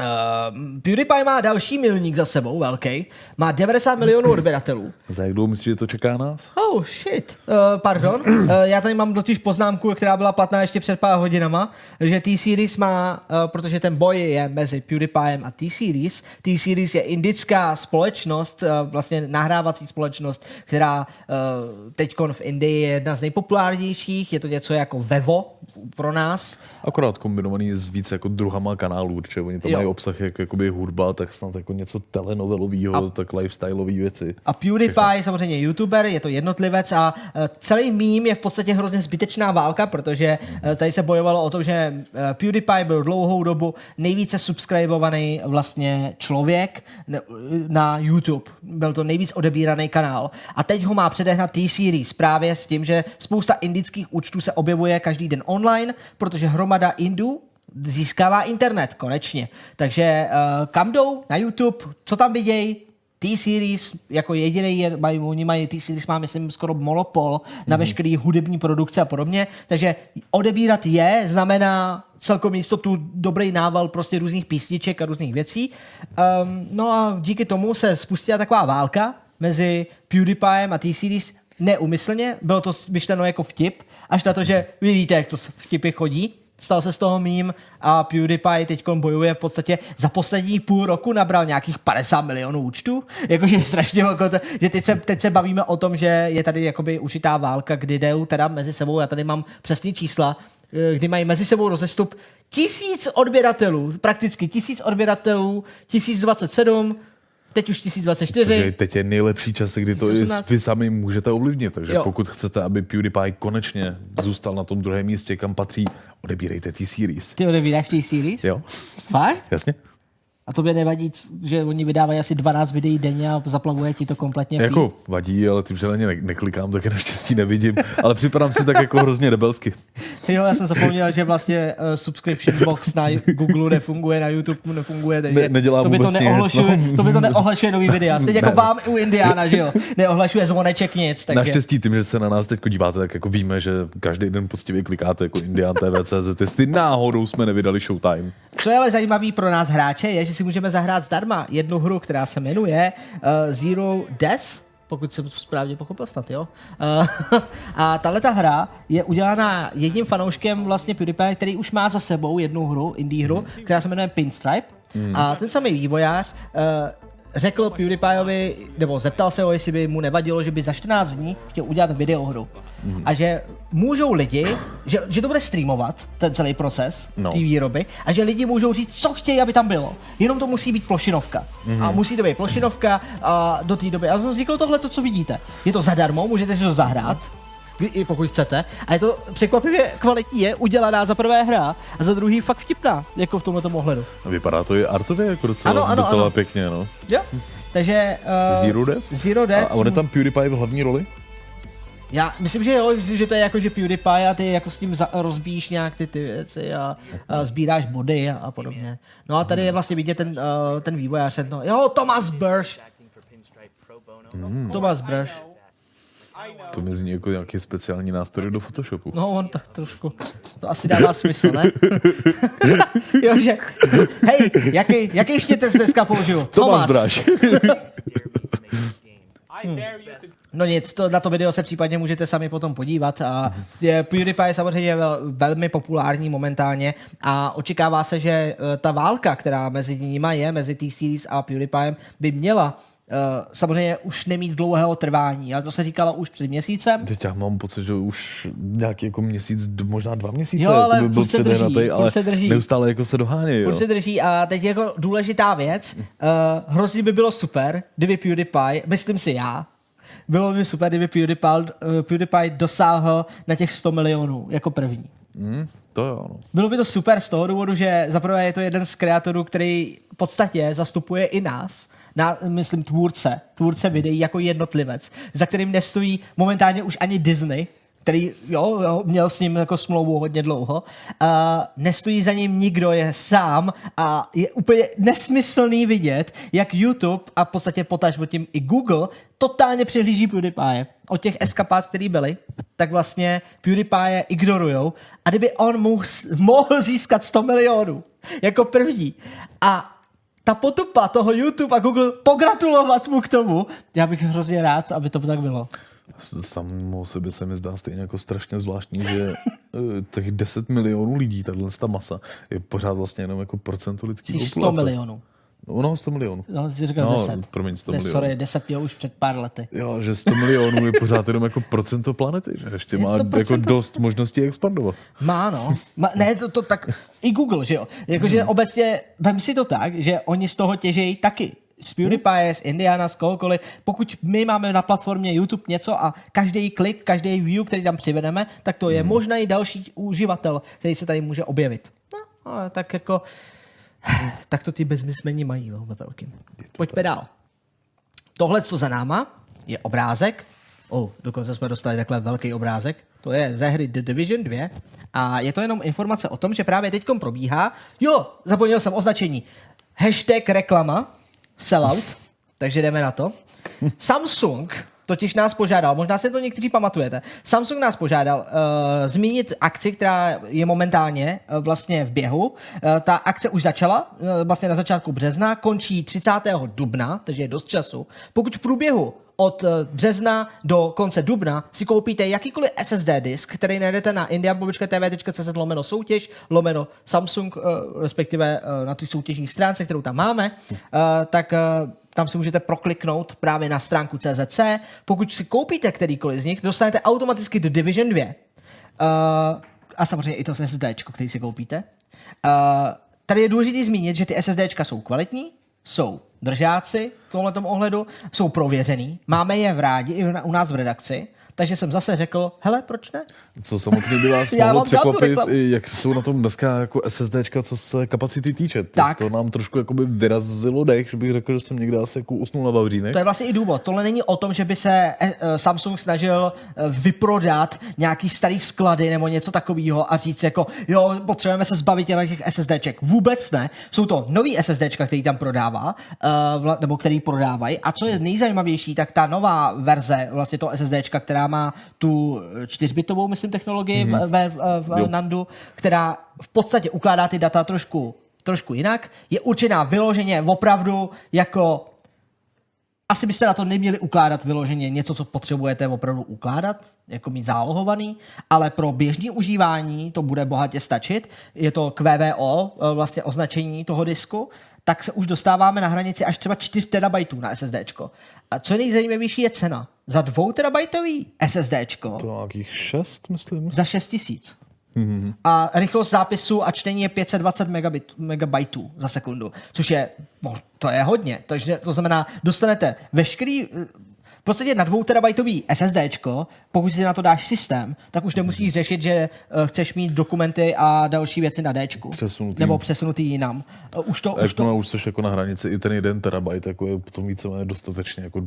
Uh, PewDiePie má další milník za sebou, velký. Má 90 milionů odběratelů. Za jak dlouho myslíš, že to čeká nás? Oh, shit. Uh, pardon. Uh, já tady mám totiž poznámku, která byla platná ještě před pár hodinama, že T-Series má, uh, protože ten boj je mezi PewDiePiem a T-Series. T-Series je indická společnost, uh, vlastně nahrávací společnost, která uh, teď v Indii je jedna z nejpopulárnějších. Je to něco jako Vevo pro nás. Akorát kombinovaný s více jako druhama kanálů, protože oni tam Jo. mají obsah jak jakoby hudba, tak snad jako něco telenovelového, a... tak lifestyleové věci. A PewDiePie je samozřejmě youtuber, je to jednotlivec a eh, celý mím je v podstatě hrozně zbytečná válka, protože eh, tady se bojovalo o to, že eh, PewDiePie byl dlouhou dobu nejvíce subscribovaný vlastně člověk na YouTube. Byl to nejvíc odebíraný kanál. A teď ho má předehnat T-Series právě s tím, že spousta indických účtů se objevuje každý den online, protože hromada Indů získává internet konečně. Takže uh, kam jdou? Na YouTube? Co tam vidějí? T-Series jako jediný, mají, oni mají T-Series má, myslím, skoro monopol na mm. veškerý hudební produkce a podobně, takže odebírat je znamená celkom jistotu dobrý nával prostě různých písniček a různých věcí. Um, no a díky tomu se spustila taková válka mezi PewDiePiem a T-Series neumyslně, bylo to myšleno jako vtip, až na to, že vy víte, jak to vtipy chodí, stal se z toho mím a PewDiePie teď bojuje v podstatě za poslední půl roku nabral nějakých 50 milionů účtů. Jakože strašně, jako to, že teď se, teď se bavíme o tom, že je tady jakoby užitá válka, kdy jdou teda mezi sebou, já tady mám přesný čísla, eh, kdy mají mezi sebou rozestup tisíc odběratelů, prakticky tisíc odběratelů, 1027, Teď už 1024. Takže teď je nejlepší čas, kdy to i vy sami můžete ovlivnit. Takže jo. pokud chcete, aby PewDiePie konečně zůstal na tom druhém místě, kam patří, odebírejte T-Series. Ty odebíráš T-Series? Jo. Fakt? Jasně. A tobě nevadí, že oni vydávají asi 12 videí denně a zaplavuje ti to kompletně feed? Jako vadí, ale tím, že na ně ne- neklikám, tak je naštěstí nevidím. Ale připadám si tak jako hrozně rebelsky. jo, já jsem zapomněl, že vlastně uh, subscription box na Google nefunguje, na YouTube nefunguje, takže ne, nedělá to by to neohlašuje, nic, no. to by to neohlašuje nový videa. Stejně jako ne. vám u Indiana, že jo? Neohlašuje zvoneček nic. Takže... Naštěstí tím, že se na nás teď díváte, tak jako víme, že každý den poctivě klikáte jako Indian TV.cz, jestli náhodou jsme nevydali Showtime. Co je ale zajímavý pro nás hráče, je, že si můžeme zahrát zdarma jednu hru, která se jmenuje uh, Zero Death, pokud jsem to správně pochopil snad, jo. Uh, a tahle ta hra je udělána jedním fanouškem vlastně PewDiePie, který už má za sebou jednu hru, indie hru, která se jmenuje Pinstripe. Mm. A ten samý vývojář uh, řekl PewDiePieovi, nebo zeptal se ho, jestli by mu nevadilo, že by za 14 dní chtěl udělat videohru. Mm. A že můžou lidi, že, že to bude streamovat, ten celý proces no. té výroby, a že lidi můžou říct, co chtějí, aby tam bylo. Jenom to musí být plošinovka. Mm. A musí to být plošinovka a do té doby. A vzniklo tohle, to, co vidíte. Je to zadarmo, můžete si to zahrát i pokud chcete. A je to překvapivě kvalitní, je udělaná za prvé hra a za druhý fakt vtipná, jako v tomhle ohledu. Vypadá to i artově jako docela, ano, ano, docela ano. pěkně, no. Jo, takže... Uh, Zero Death? Zero Death. A, a on je tam PewDiePie v hlavní roli? Já myslím, že jo, myslím, že to je jako, že PewDiePie a ty jako s tím za, rozbíjíš nějak ty, ty věci a, a sbíráš body a, a podobně. No a tady je vlastně vidět ten, uh, ten vývojář, no, jo, Thomas Bursch. Mm. Thomas Bursch. To mi zní jako nějaký speciální nástroj do Photoshopu. No, on tak trošku. To asi dává smysl, ne? jo, že... Hej, jaký, jaký štětec dneska použiju? Tomas Bráš. Hmm. No nic, to, na to video se případně můžete sami potom podívat. A je, PewDiePie je samozřejmě vel, velmi populární momentálně a očekává se, že e, ta válka, která mezi nimi je, mezi T-Series a PewDiePiem, by měla samozřejmě už nemít dlouhého trvání, ale to se říkalo už před měsícem. Teď já mám pocit, že už nějaký jako měsíc, možná dva měsíce, jo, ale jako by byl se drží, ale se drží. neustále jako se dohání. Furt se drží a teď jako důležitá věc, uh, hrozně by bylo super, kdyby PewDiePie, myslím si já, bylo by super, kdyby PewDiePie, uh, PewDiePie dosáhl na těch 100 milionů jako první. Mm, to jo. No. Bylo by to super z toho důvodu, že zaprvé je to jeden z kreatorů, který v podstatě zastupuje i nás, na, myslím, tvůrce, tvůrce videí jako jednotlivec, za kterým nestojí momentálně už ani Disney, který jo, jo, měl s ním jako smlouvu hodně dlouho. Uh, nestojí za ním nikdo, je sám a je úplně nesmyslný vidět, jak YouTube a v podstatě potažmo tím i Google totálně přehlíží PewDiePie. Od těch eskapát, které byly, tak vlastně PewDiePie ignorujou a kdyby on mohl, mohl získat 100 milionů jako první a ta potupa toho YouTube a Google pogratulovat mu k tomu. Já bych hrozně rád, aby to tak bylo. Samo sebe se mi zdá stejně jako strašně zvláštní, že eh, těch 10 milionů lidí, tahle ta masa, je pořád vlastně jenom jako procento lidských populace. 100 milionů. No, 100 milionů. No, jsi říkal No, 10. promiň, 100 ne, milionů. sorry, 10 měl už před pár lety. Jo, že 100 milionů je pořád jenom jako procento planety, že ještě Je má jako dost možností expandovat. Má, no. Má, ne, to, to tak, i Google, že jo. Jakože obecně, vem si to tak, že oni z toho těžejí taky. Z PewDiePie, z Indiana, z kohokoliv. Pokud my máme na platformě YouTube něco a každý klik, každý view, který tam přivedeme, tak to je možná i další uživatel, který se tady může objevit. No, tak jako, tak to ty bezmysmení mají, jo, ve velkým. Pojďme dál. Tohle, co za náma, je obrázek. Oh, dokonce jsme dostali takhle velký obrázek. To je ze hry The Division 2. A je to jenom informace o tom, že právě teď probíhá. Jo, zapomněl jsem označení. Hashtag reklama, sellout, takže jdeme na to. Samsung totiž nás požádal, možná si to někteří pamatujete, Samsung nás požádal uh, zmínit akci, která je momentálně uh, vlastně v běhu. Uh, ta akce už začala, uh, vlastně na začátku března, končí 30. dubna, takže je dost času. Pokud v průběhu od března do konce dubna si koupíte jakýkoliv SSD disk, který najdete na indianpobička.tv.cz lomeno soutěž, lomeno Samsung, respektive na té soutěžní stránce, kterou tam máme, tak tam si můžete prokliknout právě na stránku CZC. Pokud si koupíte kterýkoliv z nich, dostanete automaticky do Division 2. Uh, a samozřejmě i to SSD, který si koupíte. Uh, tady je důležité zmínit, že ty SSD jsou kvalitní, jsou držáci v tomhle ohledu, jsou prověřený, máme je v rádi i u nás v redakci, takže jsem zase řekl, hele, proč ne? Co samotně by vás mohlo překvapit, jak jsou na tom dneska jako SSDčka, co se kapacity týče. To, Tak. to nám trošku jakoby vyrazilo dech, že bych řekl, že jsem někde asi jako usnul na Vavřínek. To je vlastně i důvod. Tohle není o tom, že by se eh, eh, Samsung snažil eh, vyprodat nějaký starý sklady nebo něco takového a říct jako, jo, potřebujeme se zbavit těch SSDček. Vůbec ne. Jsou to nový SSDčka, který tam prodává, nebo který prodávají. A co je nejzajímavější, tak ta nová verze vlastně toho SSDčka, která má tu eh, čtyřbitovou, myslím, technologii mm-hmm. ve, v, v. Nandu, která v podstatě ukládá ty data trošku trošku jinak, je určená vyloženě opravdu jako asi byste na to neměli ukládat vyloženě něco, co potřebujete opravdu ukládat, jako mít zálohovaný, ale pro běžné užívání to bude bohatě stačit. Je to QVO, eh, vlastně označení toho disku, tak se už dostáváme na hranici až třeba 4 terabajtů na SSDčko. A co je nejzajímavější je cena. Za 2 terabajtový SSDčko To nějakých šest, myslím. za 6 tisíc. A rychlost zápisu a čtení je 520 megabit, megabajtů za sekundu, což je, no, to je hodně. Takže to znamená, dostanete veškerý, eh, v podstatě na 2 terabajtový SSDčko, pokud si na to dáš systém, tak už nemusíš řešit, že eh, chceš mít dokumenty a další věci na Dčku. Přesunutý. Nebo přesunutý jinam. Eh, Už to, A už to to, už jsi jako na hranici, i ten jeden terabajt, jako je potom víceméně dostatečně jako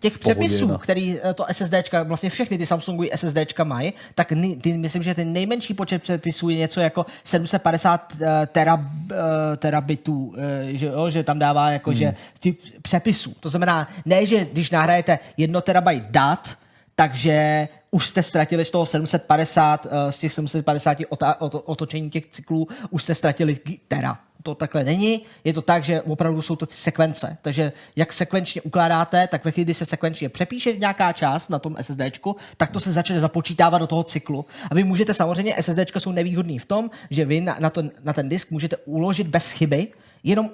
těch přepisů, no. který eh, to SSDčka, vlastně všechny ty Samsungový SSDčka mají, tak ty, myslím, že ten nejmenší počet přepisů je něco jako 750 uh, terab, uh, terabitů, uh, že, jo, že tam dává jako, hmm. že ty přepisů. To znamená, ne, že když nahrajete jedno terabajt dat, takže už jste ztratili z toho 750, eh, z těch 750 ota- oto- otočení těch cyklů, už jste ztratili tera. To takhle není, je to tak, že opravdu jsou to ty sekvence. Takže jak sekvenčně ukládáte, tak ve chvíli, kdy se sekvenčně přepíše nějaká část na tom SSDčku, tak to se začne započítávat do toho cyklu. A vy můžete samozřejmě, SSDčka jsou nevýhodný v tom, že vy na, na, to, na ten disk můžete uložit bez chyby jenom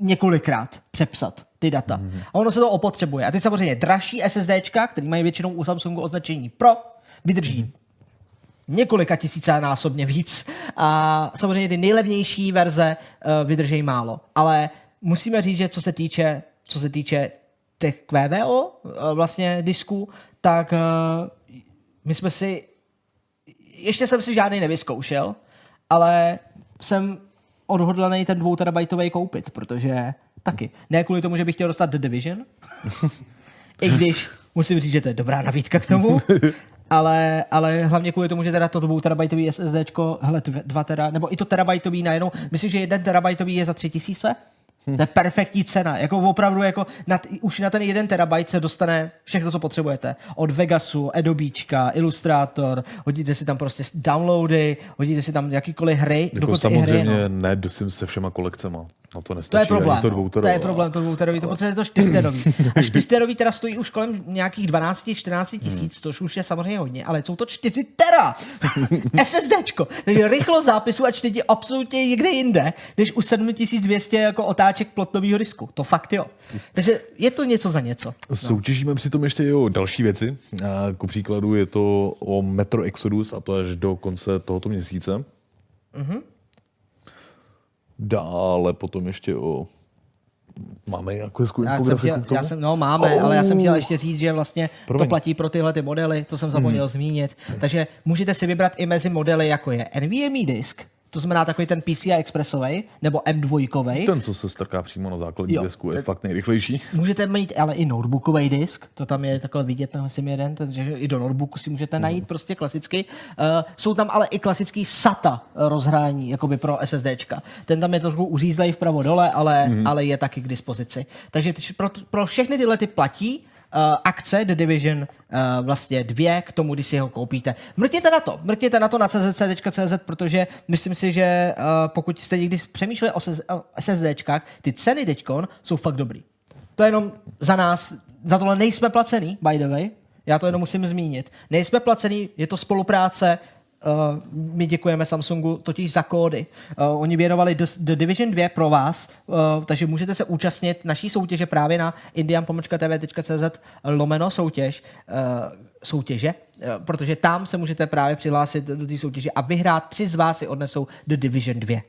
několikrát přepsat ty data. Mm-hmm. A ono se to opotřebuje. A ty samozřejmě dražší SSDčka, který mají většinou u Samsungu označení Pro, vydrží mm-hmm. několika tisíce násobně víc. A samozřejmě ty nejlevnější verze uh, vydrží málo. Ale musíme říct, že co se týče, co se týče těch QVO uh, vlastně disků, tak uh, my jsme si ještě jsem si žádný nevyzkoušel, ale jsem odhodlaný ten 2 terabajtový koupit, protože taky. Ne kvůli tomu, že bych chtěl dostat The Division, i když musím říct, že to je dobrá nabídka k tomu, ale, ale hlavně kvůli tomu, že teda to 2 terabajtový SSDčko, hele, 2 tera, nebo i to terabajtový najednou, myslím, že jeden terabajtový je za 3000? To je perfektní cena. Jako opravdu, jako na, už na ten jeden terabajt se dostane všechno, co potřebujete. Od Vegasu, Adobečka, Illustrator, hodíte si tam prostě downloady, hodíte si tam jakýkoliv hry, Jako i hry. samozřejmě No. ne, dosím se všema kolekcema. No to To nestačí, je problém. to no. to je problém, to dvouterový, to potřebuje to čtyřterový. A čtyřterový teda stojí už kolem nějakých 12-14 tisíc, což už je samozřejmě hodně, ale jsou to 4 tera SSDčko. Takže rychlo zápisu a čtení absolutně někde jinde, než u 7200 jako otáček plotnového disku. To fakt jo. Takže je to něco za něco. Soutěžíme přitom ještě i o další věci. A ku příkladu je to o Metro Exodus a to až do konce tohoto měsíce. Mm-hmm. Dále potom ještě o... Máme nějakou hezkou Já jsem, infografiku chtěl, k tomu? já jsem, no máme, oh. ale já jsem chtěl ještě říct, že vlastně Promiň. to platí pro tyhle ty modely, to jsem zapomněl Mhm. zmínit. Takže můžete si vybrat i mezi modely, jako je NVMe disk, to znamená takový ten PCI Expressový, nebo M2. Ten, co se strká přímo na základní Jo. disku, je fakt nejrychlejší. Můžete mít ale i notebookový disk, to tam je takhle vidět na jsem jeden, takže i do notebooku si můžete najít prostě klasicky. Uh, jsou tam ale i klasický SATA rozhrání, jakoby pro SSDčka. Ten tam je trošku uřízlej vpravo dole, ale, mm. ale je taky k dispozici. Takže pro, pro všechny tyhle ty platí akce The Division uh, vlastně dvě k tomu, když si ho koupíte. Mrkněte na to, mrkněte na to na czc.cz, protože myslím si, že uh, pokud jste někdy přemýšleli o SSDčkách, ty ceny teďkon jsou fakt dobrý. To je jenom za nás, za tohle nejsme placený, by the way. Já to jenom musím zmínit. Nejsme placený, je to spolupráce, Uh, my děkujeme Samsungu totiž za kódy. Uh, oni věnovali The Division 2 pro vás, uh, takže můžete se účastnit naší soutěže právě na indian.tv.cz lomeno soutěž, uh, soutěže, uh, protože tam se můžete právě přihlásit do té soutěže a vyhrát. Tři z vás si odnesou The Division 2.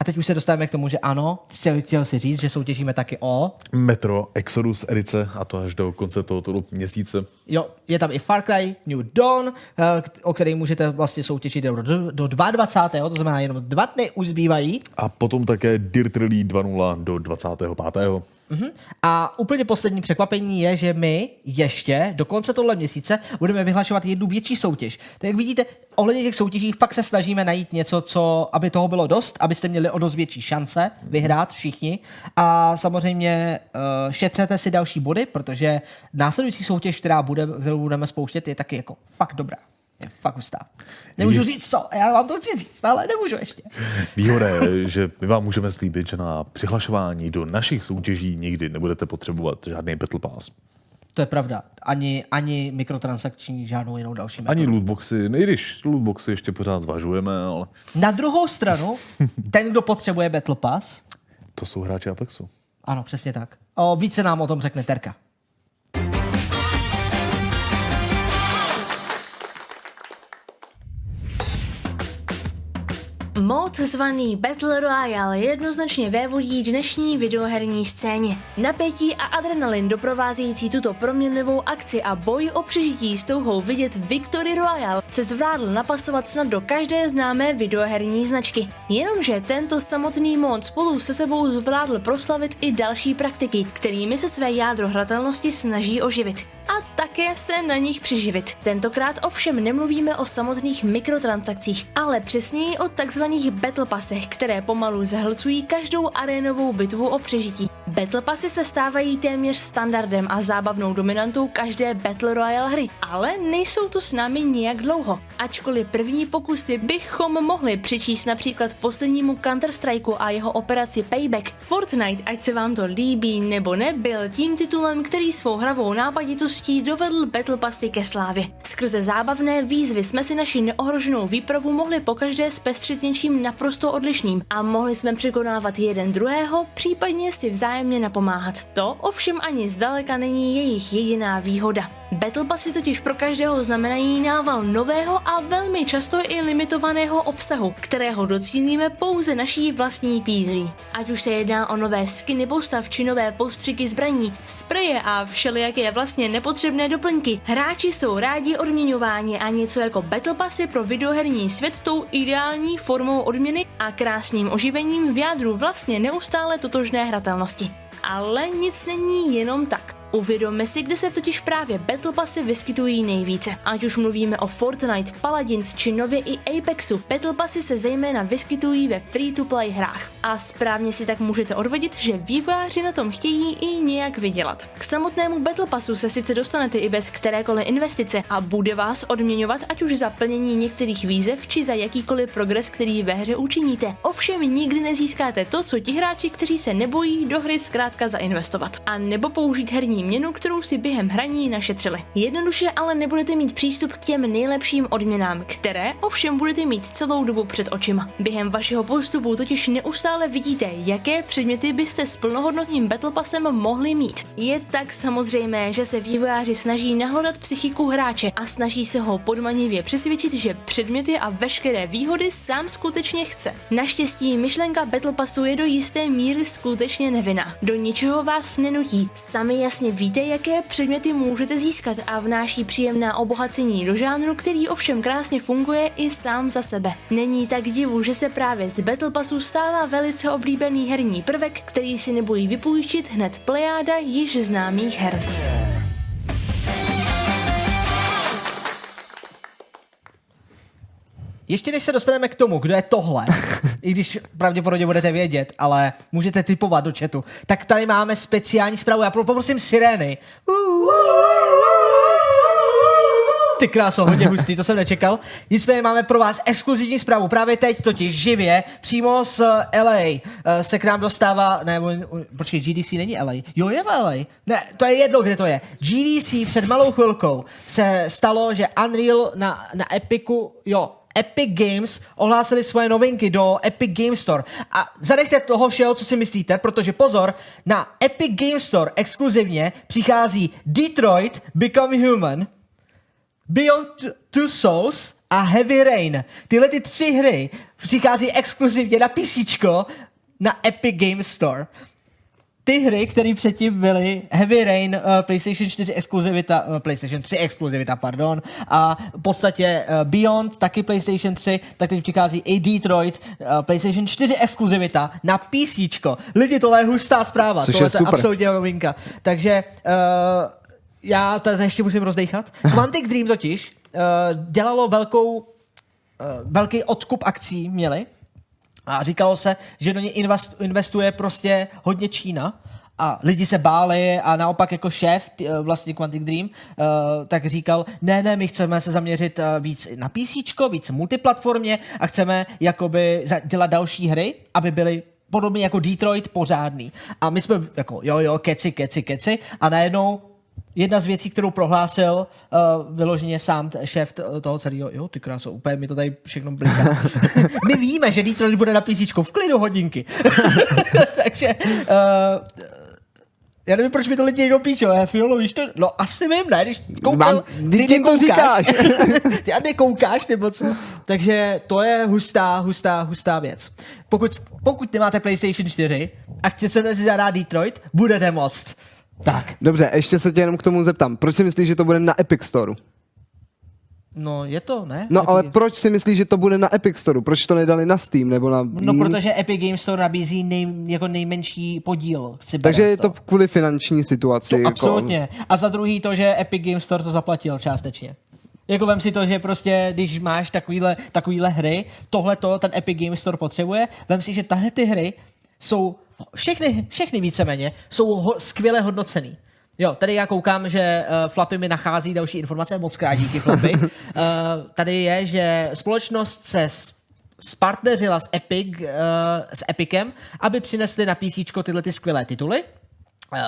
A teď už se dostáváme k tomu, že ano, chtěl, chtěl si říct, že soutěžíme taky o Metro Exodus edice a to až do konce tohoto měsíce. Jo, je tam i Far Cry New Dawn, eh, o který můžete vlastně soutěžit do, do 22. To znamená jenom dva dny už zbývají. A potom také Dirt Rally 2.0 do 25. Mhm. A úplně poslední překvapení je, že my ještě do konce tohle měsíce budeme vyhlašovat jednu větší soutěž. Tak jak vidíte, ohledně těch soutěží fakt se snažíme najít něco, co, aby toho bylo dost, abyste měli o dost větší šance vyhrát všichni. A samozřejmě uh, šetřete si další body, protože následující soutěž, která bude, kterou budeme spouštět, je taky jako fakt dobrá. Fakt hustá. Nemůžu říct co, já vám to chci říct, ale nemůžu ještě. Výhoda je, že my vám můžeme slíbit, že na přihlašování do našich soutěží nikdy nebudete potřebovat žádný Battle Pass. To je pravda. Ani, ani mikrotransakční, žádnou jinou další metodu. Ani lootboxy, i když lootboxy ještě pořád zvažujeme, ale Na druhou stranu, ten, kdo potřebuje Battle Pass, to jsou hráči Apexu. ano, přesně tak. O, více nám o tom řekne Terka. Mod zvaný Battle Royale jednoznačně vévodí dnešní videoherní scéně. Napětí a adrenalin doprovázející tuto proměnlivou akci a boj o přežití s touhou vidět Victory Royale se zvládl napasovat snad do každé známé videoherní značky. Jenomže tento samotný mod spolu se sebou zvládl proslavit i další praktiky, kterými se své jádro hratelnosti snaží oživit a také se na nich přiživit. Tentokrát ovšem nemluvíme o samotných mikrotransakcích, ale přesněji o takzvaných battle pasech, které pomalu zahlcují každou arénovou bitvu o přežití. Battle pasy se stávají téměř standardem a zábavnou dominantou každé Battle Royale hry, ale nejsou tu s námi nijak dlouho. Ačkoliv první pokusy bychom mohli přičíst například poslednímu Counter-Strikeu a jeho operaci Payback, Fortnite, ať se vám to líbí nebo ne, byl tím titulem, který svou hravou nápaditostí dovedl Battle Passy ke slávě. Skrze zábavné výzvy jsme si naši neohroženou výpravu mohli pokaždé zpestřit něčím naprosto odlišným a mohli jsme překonávat jeden druhého, případně si vzájemně napomáhat. To ovšem ani zdaleka není jejich jediná výhoda. Battle Passy totiž pro každého znamenají nával nového a velmi často i limitovaného obsahu, kterého docílíme pouze naší vlastní pílí. Ať už se jedná o nové skiny postav či nové postřiky zbraní, spreje a všelijaké vlastně nepotřebné doplňky, hráči jsou rádi odměňováni a něco jako Battle Passy pro videoherní svět tou ideální formou odměny a krásným oživením v jádru vlastně neustále totožné hratelnosti. Ale nic není jenom tak. Uvědomme si, kde se totiž právě Battle Passy vyskytují nejvíce. Ať už mluvíme o Fortnite, Paladins či nově i Apexu, Battle Passy se zejména vyskytují ve free-to-play hrách. A správně si tak můžete odvodit, že vývojáři na tom chtějí i nějak vydělat. K samotnému Battle Passu se sice dostanete i bez kterékoliv investice a bude vás odměňovat ať už za plnění některých výzev či za jakýkoliv progres, který ve hře učiníte. Ovšem nikdy nezískáte to, co ti hráči, kteří se nebojí do hry zkrátka zainvestovat. A nebo použít herní měnu, kterou si během hraní našetřili. Jednoduše ale nebudete mít přístup k těm nejlepším odměnám, které ovšem budete mít celou dobu před očima. Během vašeho postupu totiž neustále vidíte, jaké předměty byste s plnohodnotným Battle Passem mohli mít. Je tak samozřejmé, že se vývojáři snaží nahlodat psychiku hráče a snaží se ho podmanivě přesvědčit, že předměty a veškeré výhody sám skutečně chce. Naštěstí myšlenka Battle Passu je do jisté míry skutečně nevinná. Do ničeho vás nenutí. Sami jasně víte, jaké předměty můžete získat a vnáší příjemná obohacení do žánru, který ovšem krásně funguje i sám za sebe. Není tak divu, že se právě z Battle Passu stává velice oblíbený herní prvek, který si nebojí vypůjčit hned plejáda již známých her. Ještě než se dostaneme k tomu, kdo je tohle, i když pravděpodobně budete vědět, ale můžete typovat do chatu, tak tady máme speciální zprávu. Já poprosím sirény. Ty kráso, hodně hustý, to jsem nečekal. Nicméně máme pro vás exkluzivní zprávu. Právě teď totiž živě, přímo z LA eh, se k nám dostává, ne, počkej, GDC není LA. Jo, je v LA. Ne, to je jedno, kde to je. GDC před malou chvilkou se stalo, že Unreal na, na Epiku, jo, Epic Games ohlásili svoje novinky do Epic Game Store. A zanechte toho všeho, co si myslíte, protože pozor, na Epic Game Store exkluzivně přichází Detroit Become Human, Beyond Two Souls a Heavy Rain. Tyhle ty tři hry přichází exkluzivně na PC na Epic Game Store ty hry, které předtím byly Heavy Rain, uh, PlayStation 4 exkluzivita, uh, PlayStation 3 exkluzivita, pardon, a v podstatě uh, Beyond, taky PlayStation 3, tak teď přichází i Detroit, uh, PlayStation 4 exkluzivita na PC. Lidi, tohle je hustá zpráva, Což tohle je super. absolutně novinka. Takže uh, já to ještě musím rozdechat. Quantic Dream totiž uh, dělalo velkou, uh, velký odkup akcí měli, a říkalo se, že do ně investuje prostě hodně Čína a lidi se báli a naopak jako šéf vlastně Quantic Dream uh, tak říkal, ne, ne, my chceme se zaměřit uh, víc na PC, víc multiplatformě a chceme jakoby dělat další hry, aby byly podobně jako Detroit pořádný. A my jsme jako jo, jo, keci, keci, keci a najednou jedna z věcí, kterou prohlásil uh, vyloženě sám šéf toho celého, jo, ty kráso, úplně mi to tady všechno bliká. My víme, že Detroit bude na PC v klidu hodinky. Takže uh, já nevím, proč mi to lidi někdo píšou, já Fiolo, víš to? No asi vím, ne, když koukám, Mám, ty, ty to říkáš. ty a nekoukáš, nebo co? Takže to je hustá, hustá, hustá věc. Pokud, pokud nemáte PlayStation 4 a chcete si zahrát Detroit, budete moct. Tak. Dobře, ještě se tě jenom k tomu zeptám. Proč si myslíš, že to bude na Epic Store? No je to, ne? No Epic ale Games. proč si myslíš, že to bude na Epic Store? Proč to nedali na Steam nebo na No jiný? protože Epic Games Store nabízí nej, jako nejmenší podíl. Chci Takže je to kvůli finanční situaci. To jako- absolutně. A za druhý to, že Epic Games Store to zaplatil částečně. Jako vem si to, že prostě, když máš takovýhle, takovýhle hry, tohle to ten Epic Games Store potřebuje, vem si, že tahle ty hry jsou všechny, všechny víceméně, jsou ho, skvěle hodnocený. Jo, tady já koukám, že uh, Flappy mi nachází další informace, moc krát díky Flappy. uh, tady je, že společnost se s- spartneřila s, Epic, uh, s Epicem, aby přinesli na PC tyhle ty skvělé tituly. Uh,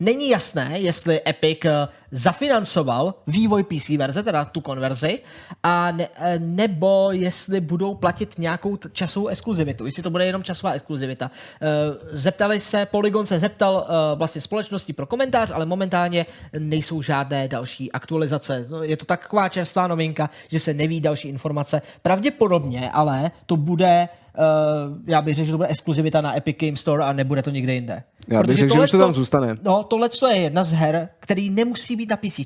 není jasné, jestli Epic uh, zafinancoval vývoj PC verze, teda tu konverzi, a ne, eh, nebo jestli budou platit nějakou časovou exkluzivitu, jestli to bude jenom časová exkluzivita. Zeptali se, Polygon se zeptal vlastně společnosti pro komentář, ale momentálně nejsou žádné další aktualizace. No, Je to taková čerstvá novinka, že se neví další informace. Pravděpodobně, ale to bude Uh, já bych řekl, že to bude exkluzivita na Epic Game Store a nebude to nikde jinde. Já bych Protože řekl, že už to tam zůstane. No, tohle je jedna z her, který nemusí být na PC.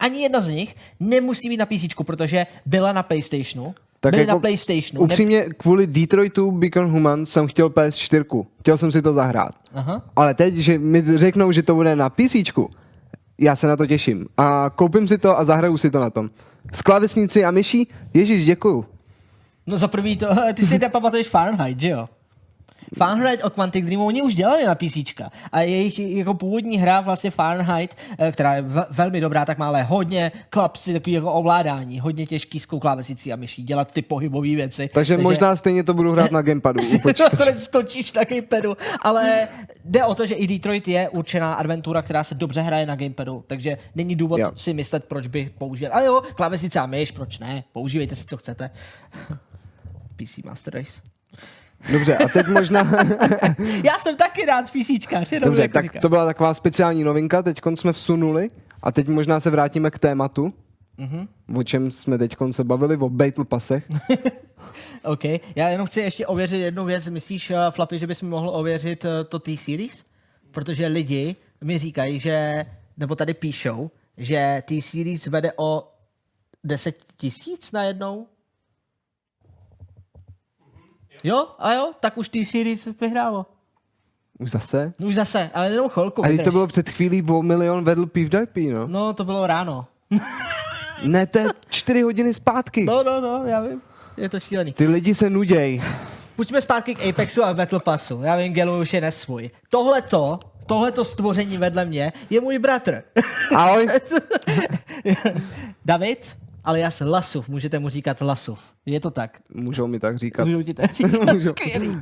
Ani jedna z nich nemusí být na PC, protože byla na PlayStationu. Tak byly jako na PlayStationu. Upřímně, kvůli Detroitu Become Human jsem chtěl PS4. Chtěl jsem si to zahrát. Aha. Ale teď, že mi řeknou, že to bude na PC, Já se na to těším. A koupím si to a zahraju si to na tom. S klávesnici a myší? Ježíš, děkuju. No za prvý to, ty si nepamatuješ Fahrenheit, že jo? Fahrenheit o Quantic Dreamu, oni už dělali na PC. A jejich jako původní hra vlastně Fahrenheit, eh, která je v- velmi dobrá, tak má ale hodně klapsy, takový jako ovládání, hodně těžký s tou klávesnicí a myší, dělat ty pohybové věci. Takže možná stejně to budu hrát na gamepadu. nakonec skočíš na gamepadu, ale jde o to, že i Detroit je určená adventura, která se dobře hraje na gamepadu, takže není důvod Jo. si myslet, proč bych použil. Ale jo, klávesnice a myš, proč ne? Používejte si, co chcete. PC Master Race. Dobře, a teď možná... Já jsem taky rád PCčkář, jenom Dobře, jak tak říkám. to byla taková speciální novinka, teď jsme vsunuli a teď možná se vrátíme k tématu, Mhm. o čem jsme teď se bavili, o Battle Passech. OK. Já jenom chci ještě ověřit jednu věc. Myslíš, uh, Flappy, že bys mi mohl ověřit uh, to T-Series? Protože lidi mi říkají, že, nebo tady píšou, že T-Series vede o 10 tisíc najednou? Jo, a jo, tak už T-Series vyhrálo. Už zase? No už zase, ale jenom chvilku. A teď to bylo před chvílí o milion vedl PvP, no. No, to bylo ráno. Ne, to je čtyři hodiny zpátky. No, no, no, já vím. Je to šílený. Ty lidi se nuděj. Pojďme zpátky k Apexu a Battle Passu. Já vím, Gelu už je nesvůj. Tohleto, tohleto stvoření vedle mě je můj bratr. Ahoj. David, alias Lasuf, můžete mu říkat Lasuf. Je to tak? Můžou mi tak říkat. Můžu ti to říkat? Skvělý. Uh,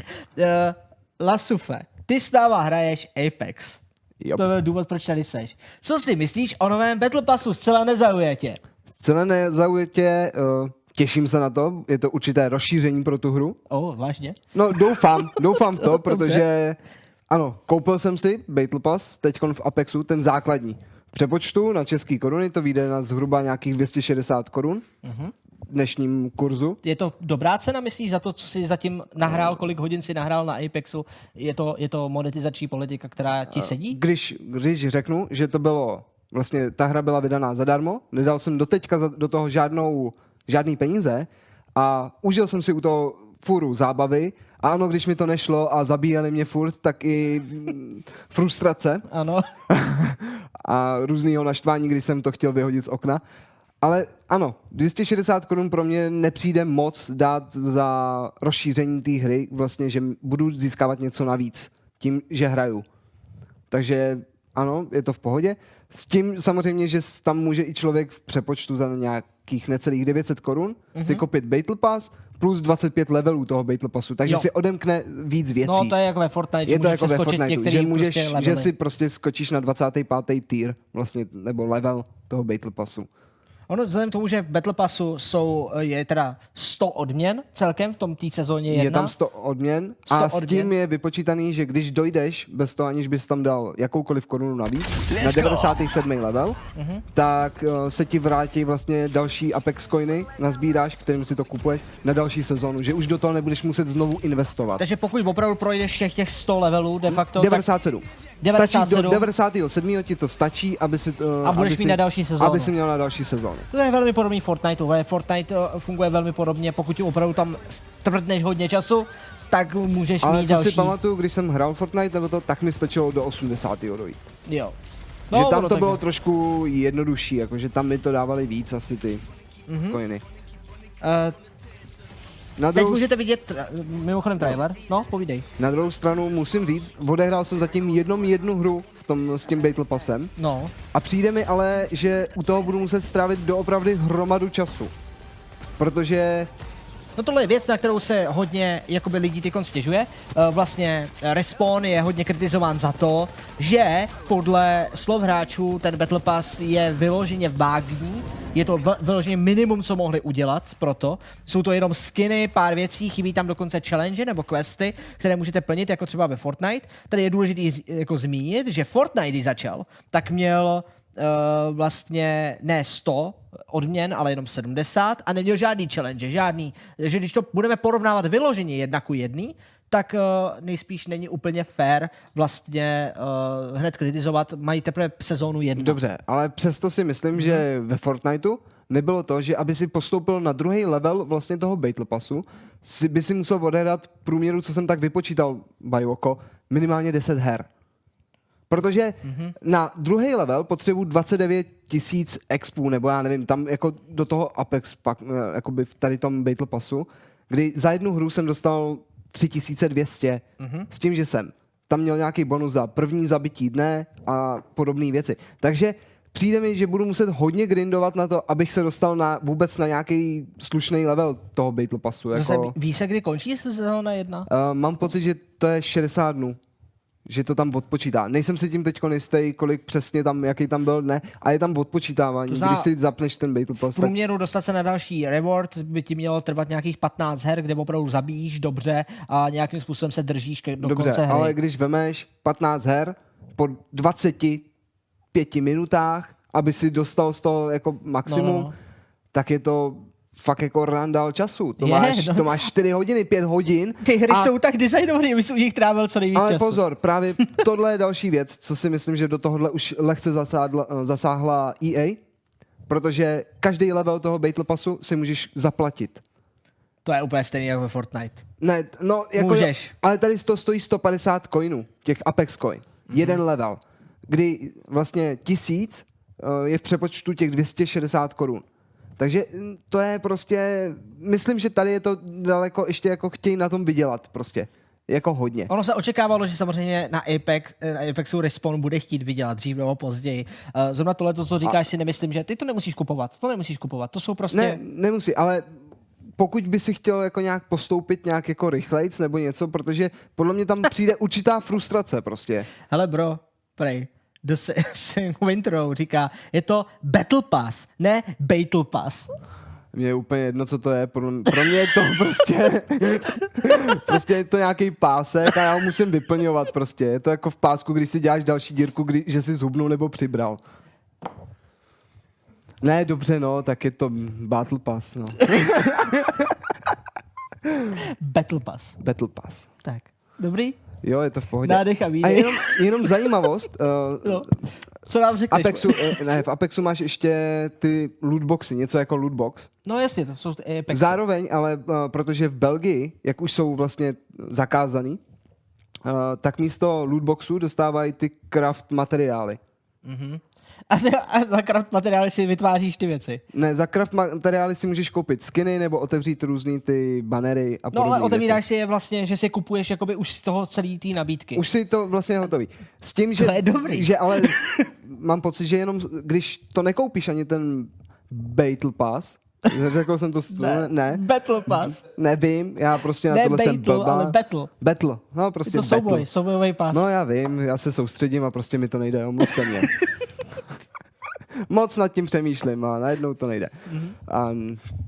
Lasufe, ty s náma hraješ Apex. Jo. To je důvod, proč tady seš. Co si myslíš o novém Battle Passu? Zcela nezaujuje tě. Celé nezaujatě, uh, těším se na to, je to určité rozšíření pro tu hru. Oh, vážně? No doufám, doufám v to, protože ano, koupil jsem si Battle Pass teď v Apexu, ten základní. Přepočtu na český koruny to vyjde na zhruba nějakých 260 korun Mhm. v dnešním kurzu. Je to dobrá cena, myslíš, za to, co jsi zatím nahrál, kolik hodin si nahrál na Apexu? Je to, je to monetizační politika, která ti sedí? Když, když řeknu, že to bylo, vlastně ta hra byla vydaná zadarmo, nedal jsem doteďka do toho žádnou, žádný peníze a užil jsem si u toho furu zábavy ano, když mi to nešlo a zabíjeli mě furt, tak i mm, frustrace Ano. a různýho naštvání, když jsem to chtěl vyhodit z okna. Ale ano, 260 korun pro mě nepřijde moc dát za rozšíření té hry, vlastně, že budu získávat něco navíc tím, že hraju. Takže ano, je to v pohodě. S tím samozřejmě, že tam může i člověk v přepočtu za nějakých necelých 900 korun mm-hmm. si koupit Battle Pass plus 25 levelů toho Battle Passu, takže Jo. si odemkne víc věcí. No, to je jako ve Fortnite, je že to můžeš jako ve některý že, můžeš, prostě že si prostě skočíš na 25. tier, vlastně, nebo level toho Battle Passu. Ono vzhledem k tomu, že v Battle Passu jsou, eh, je teda 100 odměn celkem v tom té sezóně jedna. Je tam 100 odměn 100 a s odměn. tím je vypočítaný, že když dojdeš, bez toho aniž bys tam dal jakoukoliv korunu navíc, na 97. level, Mhm. tak uh, se ti vrátí vlastně další Apex coiny, nazbíráš, kterým si to kupuješ na další sezónu, že už do toho nebudeš muset znovu investovat. Takže pokud opravdu projdeš všech těch 100 levelů de facto, 97. 97. Stačí do 97. ti to stačí, aby si, uh, A budeš aby mít si, na další sezónu. Aby si měl na další sezónu. tak to je velmi podobný Fortniteu. ale Fortnite eh, funguje velmi podobně, pokud ti opravdu tam stvrdneš hodně času, tak můžeš Ale mít co další. si pamatuju, když jsem hrál Fortnite, nebo to, tak mi stačilo do 80. dojít. Jo. No, že tam to tak- bylo trošku jednodušší, jakože tam mi to dávali víc asi ty Mhm. mm-hmm. coiny. Eh, Na teď druhou, můžete vidět tra- mimochodem trailer. No, povídej. na druhou stranu musím říct, odehrál jsem zatím jednom jednu hru v tom, s tím Battle Passem No, a přijde mi ale, že u toho budu muset strávit doopravdy hromadu času. Protože No tohle je věc, na kterou se hodně jakoby lidí teď stěžuje. Eh, Vlastně eh, Respawn je hodně kritizován za to, že podle slov hráčů ten Battle Pass je vyloženě vágní. Je to vyloženě minimum, co mohli udělat pro to. Jsou to jenom skiny, pár věcí, chybí tam dokonce challenge nebo questy, které můžete plnit, jako třeba ve Fortnite. Tady je důležité jako zmínit, že Fortnite, když začal, tak měl uh, vlastně ne 100 odměn, ale jenom 70 a neměl žádný challenge, žádný, že když to budeme porovnávat vyloženě jedna ku jedný, tak uh, nejspíš není úplně fair vlastně uh, hned kritizovat, mají teprve sezónu jednu. Dobře, ale přesto si myslím, mm-hmm. že ve Fortniteu nebylo to, že aby si postoupil na druhý level vlastně toho Battle Passu, si, by si musel odehrát v průměru, co jsem tak vypočítal, Bajoko, minimálně 10 her. Protože mm-hmm. na druhý level potřebuji 29 tisíc expů, nebo já nevím, tam jako do toho Apex, pak, eh, jakoby v tady tom Battle Passu, kdy za jednu hru jsem dostal 3200 mm-hmm. s tím, že jsem tam měl nějaký bonus za první zabití dne a podobné věci. Takže přijde mi, že budu muset hodně grindovat na to, abych se dostal na, vůbec na nějaký slušný level toho Battle Passu. Zase Jako, ví se, kdy končí sezóna jedna? uh, mám pocit, že to je 60 dnů že to tam odpočítá. Nejsem si tím teď jistý, kolik přesně tam, jaký tam byl dne, a je tam odpočítávání, To znamená, když si zapneš ten Battle V Pass. tak- průměru dostat se na další reward by ti mělo trvat nějakých 15 her, kde opravdu zabíjíš dobře a nějakým způsobem se držíš do Dobře, konce hry. ale když vemeš 15 her po 25 minutách, aby si dostal z toho jako maximum, No, no, no. no. tak je to fakt jako randál času. To, Je, máš, no. to máš 4 hodiny, 5 hodin. Ty hry a, jsou tak designované, aby jsi u nich trávil co nejvíc Ale času. pozor, právě tohle je další věc, co si myslím, že do tohohle už lehce zasáhla, zasáhla EA, protože každý level toho Battle Passu si můžeš zaplatit. To je úplně stejný jako ve Fortnite. Ne, no, jako Můžeš. Ale tady to stojí 150 coinů, těch Apex coin. Mm-hmm. Jeden level. Kdy vlastně tisíc eh, je v přepočtu těch 260 korun. Takže mm, to je prostě, myslím, že tady je to daleko ještě jako chtějí na tom vydělat prostě. Jako hodně. Ono se očekávalo, že samozřejmě na, Apex, eh, na Apexu Respawn bude chtít vydělat dřív nebo později. Uh, zrovna tohle, to, co říkáš, si nemyslím, že ty to nemusíš kupovat. To nemusíš kupovat. To jsou prostě... Ne, nemusí, ale pokud by si chtěl jako nějak postoupit nějak jako rychlejc nebo něco, protože podle mě tam přijde určitá frustrace prostě. Hele bro, prej. The Winter říká, je to Battle Pass, ne Battle Pass. Mně je úplně jedno, co to je. Pro, pro mě je to prostě... prostě je to nějaký pásek a já ho musím vyplňovat prostě. Je to jako v pásku, když si děláš další dírku, kdy, že si zhubnul nebo přibral. Ne, dobře, no, tak je to Battle Pass, no. Battle Pass. Battle Pass. Tak, dobrý? Jo, je to v pohodě. Nádech a a výdech. jenom, jenom zajímavost, uh, No. Co nám řekneš? Apexu, eh, ne, v Apexu máš ještě ty lootboxy, něco jako lootbox. No jasně, to jsou ty Apex. Zároveň, ale uh, protože v Belgii, jak už jsou vlastně zakázaný, uh, tak místo lootboxů dostávají ty craft materiály. A, ty- a za craft materiály si vytváříš ty věci. Ne, za craft materiály si můžeš koupit skiny nebo otevřít různý ty banery a No podobné ale otevíráš věci. si je vlastně, že si kupuješ jakoby už z toho celý té nabídky. Už si to vlastně hotový. S tím, že, To je dobrý. že ale mám pocit, že jenom když to nekoupíš ani ten Battle Pass, řekl jsem to, ne, ne, Battle Pass. nevím, já prostě na Ne tohle jsem battle, blbá. ale battle. Battle, no Je prostě to battle. souboj, soubojový pas. No já vím, já se soustředím a prostě mi to nejde, omluvte mě. Moc nad tím přemýšlím a najednou to nejde. A,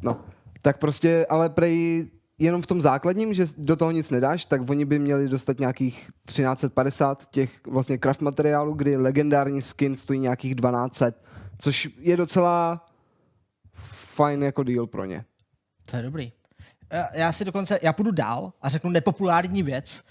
no, tak prostě, ale prej jenom v tom základním, že do toho nic nedáš, tak oni by měli dostat nějakých 1350 těch vlastně craft materiálů, kdy legendární skin stojí nějakých 1200, což je docela fajn jako deal pro ně. To je dobrý. Já, já si dokonce, já půjdu dál a řeknu nepopulární věc,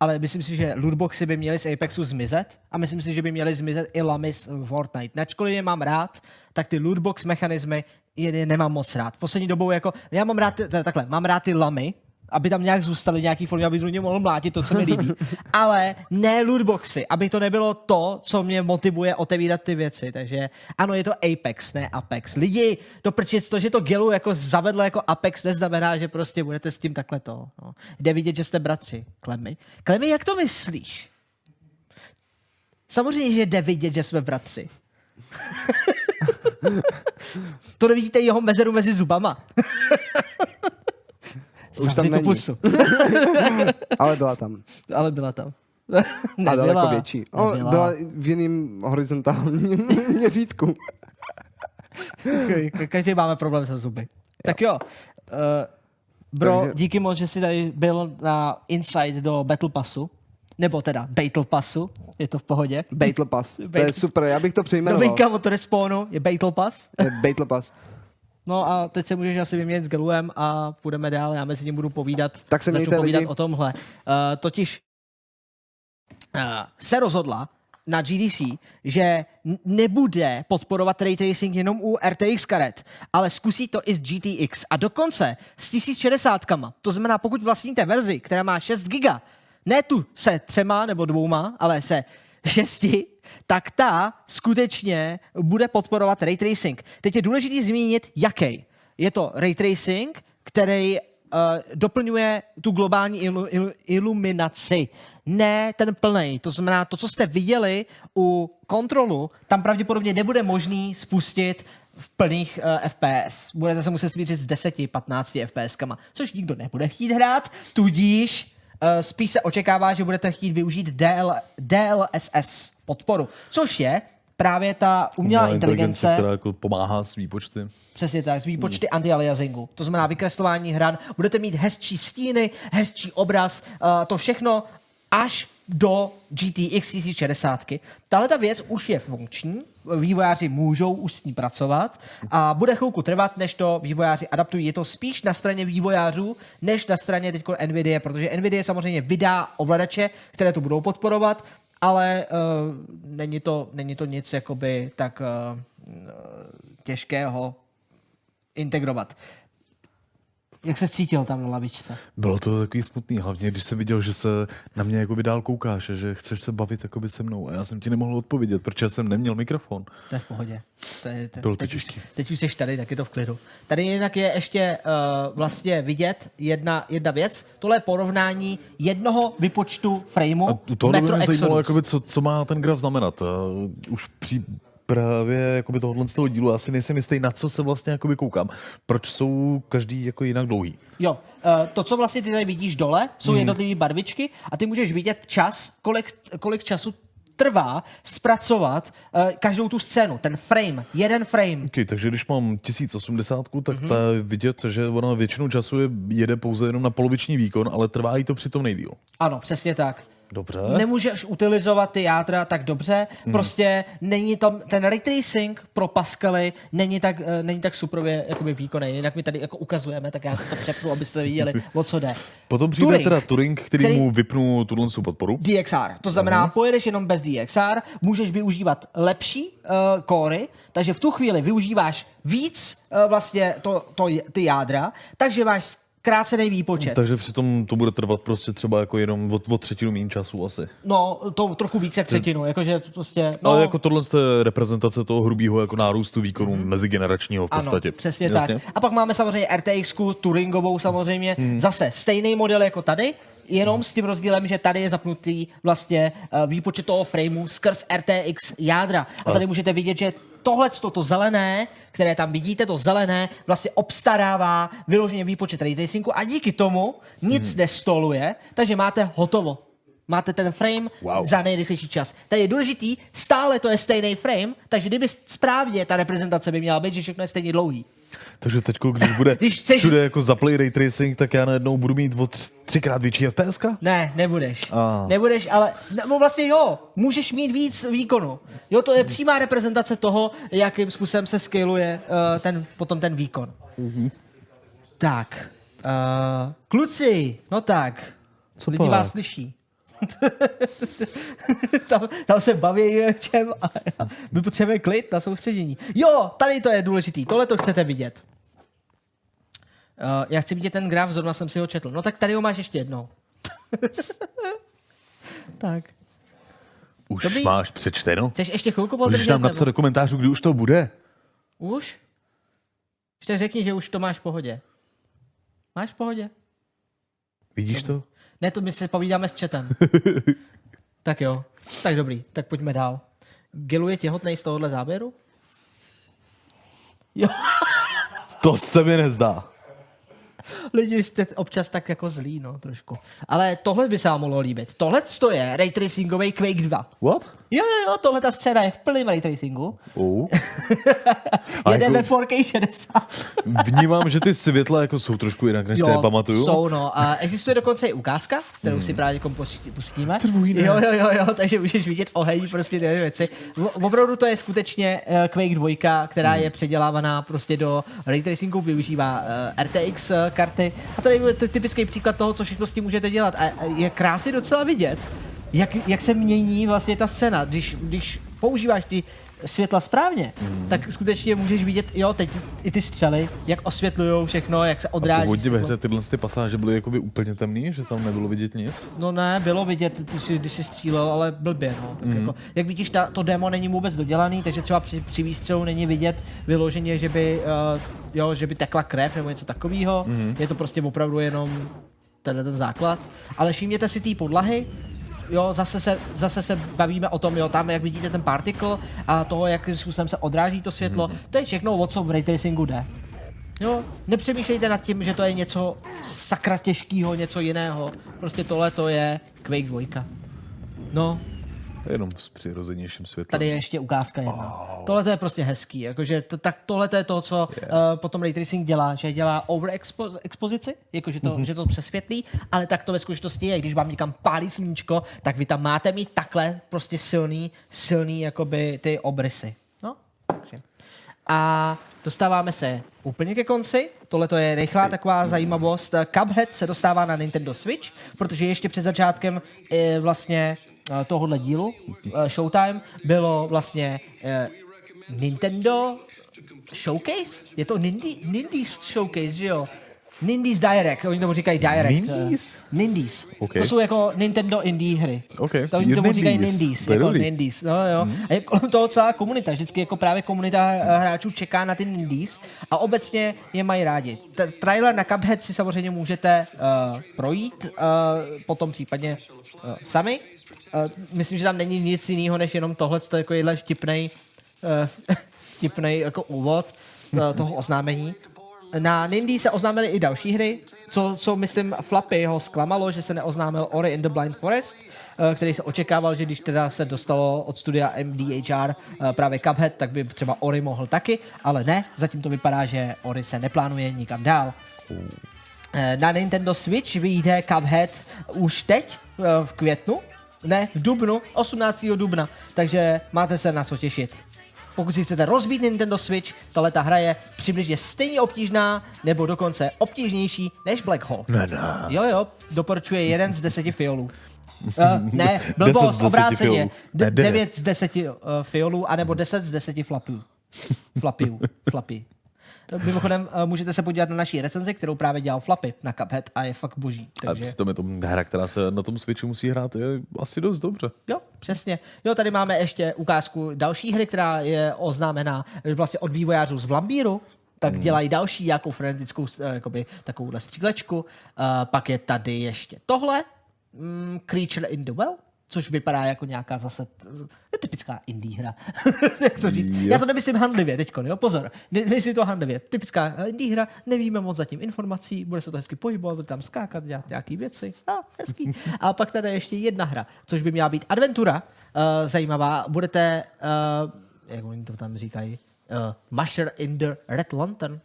ale myslím si, že lootboxy by měly z Apexu zmizet a myslím si, že by měly zmizet i lamy z Fortnite. Načkoliv je mám rád, tak ty lootbox mechanismy je, je nemám moc rád. Poslední dobou jako, já mám rád, takhle, mám rád ty lamy, aby tam nějak zůstaly nějaký formě, aby něj mohl mlátit to, co mi líbí. Ale ne lootboxy, aby to nebylo to, co mě motivuje otevírat ty věci. Takže ano, je to Apex, ne Apex. Lidi, do prčic, to, že to Gelu jako zavedlo jako Apex, neznamená, že prostě budete s tím takhle to. No. Jde vidět, že jste bratři. Klemy. Klemy, jak to myslíš? Samozřejmě, že jde vidět, že jsme bratři. to nevidíte jeho mezeru mezi zubama. Už tam není. pusu. Ale byla tam. Ale byla tam. A daleko Nebyla. větší. O, Nebyla. byla v jiném horizontálním měřítku. Ka- Každý máme problém se zuby. Tak jo. Uh, bro, Takže- díky moc, že jsi tady byl na insight do Battle Passu. Nebo teda Battle Passu. Je to v pohodě. Battle Pass. To je super, já bych to přejmenoval. Novinka od Respawnu je Battle Pass. Je Battle Pass. No a teď se můžeš asi vyměnit s Galuem a půjdeme dál. Já mezi tím budu povídat. Tak se začnu povídat lidi. o tomhle. Uh, totiž uh, se rozhodla na GDC, že nebude podporovat ray tracing jenom u RTX karet, ale zkusí to i s GTX a dokonce s 1060 To znamená, pokud vlastníte verzi, která má 6 GB, ne tu se třema nebo dvouma, ale se 6, tak ta skutečně bude podporovat ray tracing. Teď je důležité zmínit, jaký. Je to ray tracing, který uh, doplňuje tu globální ilu, ilu, iluminaci. Ne ten plný. To znamená, to, co jste viděli u kontrolu, tam pravděpodobně nebude možný spustit v plných uh, FPS. Budete se muset smířit s 10-15 FPSkama, což nikdo nebude chtít hrát, tudíž spíš se očekává, že budete chtít využít DL, DLSS podporu, což je právě ta umělá inteligence, která jako pomáhá s výpočty. Přesně tak, z výpočty hmm. anti-aliasingu. To znamená vykreslování hran. Budete mít hezčí stíny, hezčí obraz, uh, to všechno až do GTX 1060. Tahle ta věc už je funkční, vývojáři můžou už s ní pracovat a bude chvilku trvat, než to vývojáři adaptují. Je to spíš na straně vývojářů, než na straně teď NVIDIA, protože NVIDIA samozřejmě vydá ovladače, které to budou podporovat, ale uh, není, to, není to nic jakoby tak uh, těžkého integrovat. Jak se cítil tam na lavičce? Bylo to takový smutný, hlavně když jsem viděl, že se na mě jako dál koukáš, že chceš se bavit jakoby se mnou. A já jsem ti nemohl odpovědět, protože jsem neměl mikrofon. To je v pohodě. To je, to, Bylo to teď, těžký. už, teď už jsi tady, tak je to v klidu. Tady jinak je ještě uh, vlastně vidět jedna, jedna věc. Tohle je porovnání jednoho vypočtu frameu A tohle by mě zajímalo, jakoby, co, co má ten graf znamenat. Uh, už při právě jakoby tohohle z toho dílu já si nejsem jistý, na co se vlastně jakoby koukám. Proč jsou každý jako jinak dlouhý? Jo, uh, to, co vlastně ty tady vidíš dole, jsou Mhm. jednotlivé barvičky a ty můžeš vidět čas, kolik, kolik času trvá zpracovat uh, každou tu scénu, ten frame, jeden frame. Okay, takže když mám 1080, tak Mhm. mm-hmm. ta vidět, že ona většinou času je, jede pouze jenom na poloviční výkon, ale trvá jí to přitom nejdíl. Ano, přesně tak. Dobře. Nemůžeš utilizovat ty jádra tak dobře, Mhm. prostě není tam, ten ray tracing pro Pascaly není tak, eh, není tak suprově jakoby výkonný, jinak my tady jako ukazujeme, tak já si to přepnu, abyste viděli, o co jde. Potom přijde Turing, teda Turing, který, který- mu vypnu tuhle podporu. DXR. To znamená, uh-huh. pojedeš jenom bez DXR, můžeš využívat lepší uh, kóry, takže v tu chvíli využíváš víc uh, vlastně to, to, ty jádra, takže máš zkrácený výpočet. Takže přitom to bude trvat prostě třeba jako jenom o, o třetinu méně času asi. No, to trochu víc jak třetinu, jakože prostě... No. Ale jako tohle je reprezentace toho hrubého jako nárůstu výkonu mm. mezigeneračního v podstatě. Ano, přesně Jasně? tak. A pak máme samozřejmě RTX, Turingovou samozřejmě, hmm. zase stejný model jako tady, jenom s tím rozdílem, že tady je zapnutý vlastně uh, výpočet toho frameu skrz RTX jádra. A tady můžete vidět, že tohle, to zelené, které tam vidíte, to zelené, vlastně obstarává vyloženě výpočet ray tracingu a díky tomu nic hmm. nestoluje, takže máte hotovo. Máte ten frame Wow. za nejrychlejší čas. Tady je důležitý, stále to je stejný frame, takže kdyby správně ta reprezentace by měla být, že všechno je stejně dlouhý. Takže teď, když bude Když chceš- všude jako zaplay ray tracing, tak já najednou budu mít o tři, třikrát větší FPS? Ne, nebudeš. A. Nebudeš, ale no vlastně jo, můžeš mít víc výkonu. Jo, to je přímá reprezentace toho, jakým způsobem se scaluje uh, ten, potom ten výkon. Tak, uh, kluci, no tak, Co lidi vás slyší. tam, tam se baví o čem a my potřebujeme klid na soustředění. Jo, tady to je důležitý, tohle to chcete vidět. Uh, já chci vidět ten graf, zrovna jsem si ho četl. No tak tady ho máš ještě jednou. tak. Už Dobrý. máš přečteno? Chceš ještě chvilku Můžeš podržet? nám napsat nebo- do komentářů, kdy už to bude. Už? Tak řekni, že už to máš v pohodě. Máš v pohodě? Vidíš to? Ne, to my se povídáme s chatem. tak jo, tak dobrý, tak pojďme dál. Gilu je těhotnej z tohohle záběru? Jo, To se mi nezdá. Lidi jste občas tak jako zlí, no, trošku. Ale tohle by se vám mohlo líbit. Tohle to je ray tracingový Quake 2. What? Jo, jo, jo, tohle ta scéna je v plném ray tracingu. A Jede jako- ve 4K 60. Vnímám, že ty světla jako jsou trošku jinak, než si je pamatuju. Jsou, no. A existuje dokonce i ukázka, kterou si právě pustíme. Tvůj ne. Jo, jo, jo, jo, takže můžeš vidět oheň, prostě ty věci. Opravdu to je skutečně uh, Quake 2, která je předělávaná prostě do ray tracingu, využívá uh, RTX uh, karty. A tady je ty- typický příklad toho, co všechno s tím můžete dělat. A je krásně docela vidět, jak, jak se mění vlastně ta scéna, když, když používáš ty světla správně, Mhm. tak skutečně můžeš vidět, jo, teď i ty střely, jak osvětlují všechno, jak se odráží. Původně ve hře tyhle ty pasáže byly jakoby úplně temný, že tam nebylo vidět nic. No ne, bylo vidět, když jsi, když jsi střílel, ale blbě, no. Tak Mhm. jako, jak vidíš, ta, to demo není vůbec dodělaný, takže třeba při, při výstřelu není vidět vyloženě, že by, uh, jo, že by tekla krev nebo něco takového. Mhm. Je to prostě opravdu jenom tenhle ten základ. Ale všimněte si té podlahy, jo, zase se, zase se bavíme o tom, jo, tam jak vidíte ten particle a toho, jakým způsobem se odráží to světlo, to je všechno, o co v ray tracingu jde. Jo, nepřemýšlejte nad tím, že to je něco sakra těžkého, něco jiného. Prostě tohle to je Quake 2. No, Jenom s přirozenějším světlem. tady je ještě ukázka jedna. Tohle to je prostě hezký, jakože to, tak tohle to je to, co yeah. uh, potom Ray Tracing dělá, že dělá overexpozici, jakože to, že to přesvětlí, ale tak to ve skutečnosti je, když vám někam pálí sluníčko, tak vy tam máte mít takhle prostě silný, silný jakoby ty obrysy. No, takže. A dostáváme se úplně ke konci. Tohle to je rychlá taková zajímavost. Cuphead se dostává na Nintendo Switch, protože ještě před začátkem eh, vlastně eh, tohohle dílu eh, Showtime bylo vlastně eh, Nintendo Showcase? Je to Nindy, Nindies Showcase, že jo? Nindies Direct, oni tomu říkají Direct. eh, Nindies? Nindies. OK. To jsou jako Nintendo indie hry. OK. To oni tomu říkají Nindies. To Jako. Nindies. No, jo. A je kolem toho celá komunita. Vždycky jako právě komunita eh, hráčů čeká na ty Nindies a obecně je mají rádi. T- trailer na Cuphead si samozřejmě můžete uh, projít, uh, potom případně uh, sami. Myslím, že tam není nic jiného, než jenom tohle, to jako jedle vtipnej, uh, vtipnej jako úvod uh, toho oznámení. Na Nindy se oznámily i další hry, co, co myslím Flappy ho zklamalo, že se neoznámil Ori in the Blind Forest, eh, který se očekával, že když teda se dostalo od studia MDHR eh, právě Cuphead, tak by třeba Ori mohl taky, ale ne, zatím to vypadá, že Ori se neplánuje nikam dál. Eh, Na Nintendo Switch vyjde Cuphead už teď, eh, v květnu, ne, v dubnu, 18. dubna, takže máte se na co těšit. Pokud si chcete rozbít Nintendo Switch, tahle ta hra je přibližně stejně obtížná, nebo dokonce obtížnější než Black Hole. Ne, ne. Jo, jo, doporučuje jeden z deseti fiolů. Uh, ne, blbost, obráceně. De- devět. z deseti uh, fiolů, anebo deset z deseti flapů. Flapiů, flapy. Mimochodem, uh, můžete se podívat na naší recenzi, kterou právě dělal Flapy na Cuphead a je fakt boží. A Takže... přitom je to hra, která se na tom Switchi musí hrát je asi dost dobře. Jo, přesně. Jo, tady máme ještě ukázku další hry, která je oznámená eh, vlastně od vývojářů z Vlambíru, tak Hmm. dělají další nějakou frenetickou eh, jakoby, takovouhle střílečku. Uh, pak je tady ještě tohle, mm, Creature in the Well, což vypadá jako nějaká zase typická indie hra. Jak to říct? Jo. Já to nemyslím handlivě teď, jo, pozor. Ne, nemyslím to handlivě. Typická indie hra, nevíme moc zatím informací, bude se to hezky pohybovat, bude tam skákat, dělat nějaký věci. A, hezký. A pak tady je ještě jedna hra, což by měla být adventura, uh, zajímavá. Budete, uh, jak oni to tam říkají, uh, Musher in the Red Lantern.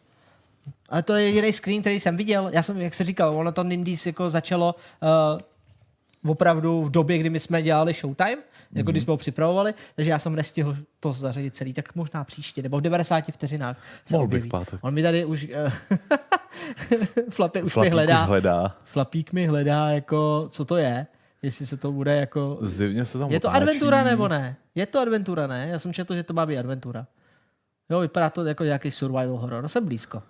Ale to je jediný screen, který jsem viděl. Já jsem, jak se říkal, ono to Nindies jako začalo uh, opravdu v době, kdy my jsme dělali Showtime, jako když jsme ho připravovali, takže já jsem nestihl to zařadit celý, tak možná příště, nebo v 90 vteřinách se Mohl bych pátek. On mi tady už, uh, Flapy už mi Flapík hledá, už hledá. Flapík mi hledá, jako, co to je, jestli se to bude jako... Zjevně se tam Je to otáčí. adventura nebo ne? Je to adventura, ne? Já jsem četl, že to má být adventura. Jo, vypadá to jako nějaký survival horror. Jsem blízko.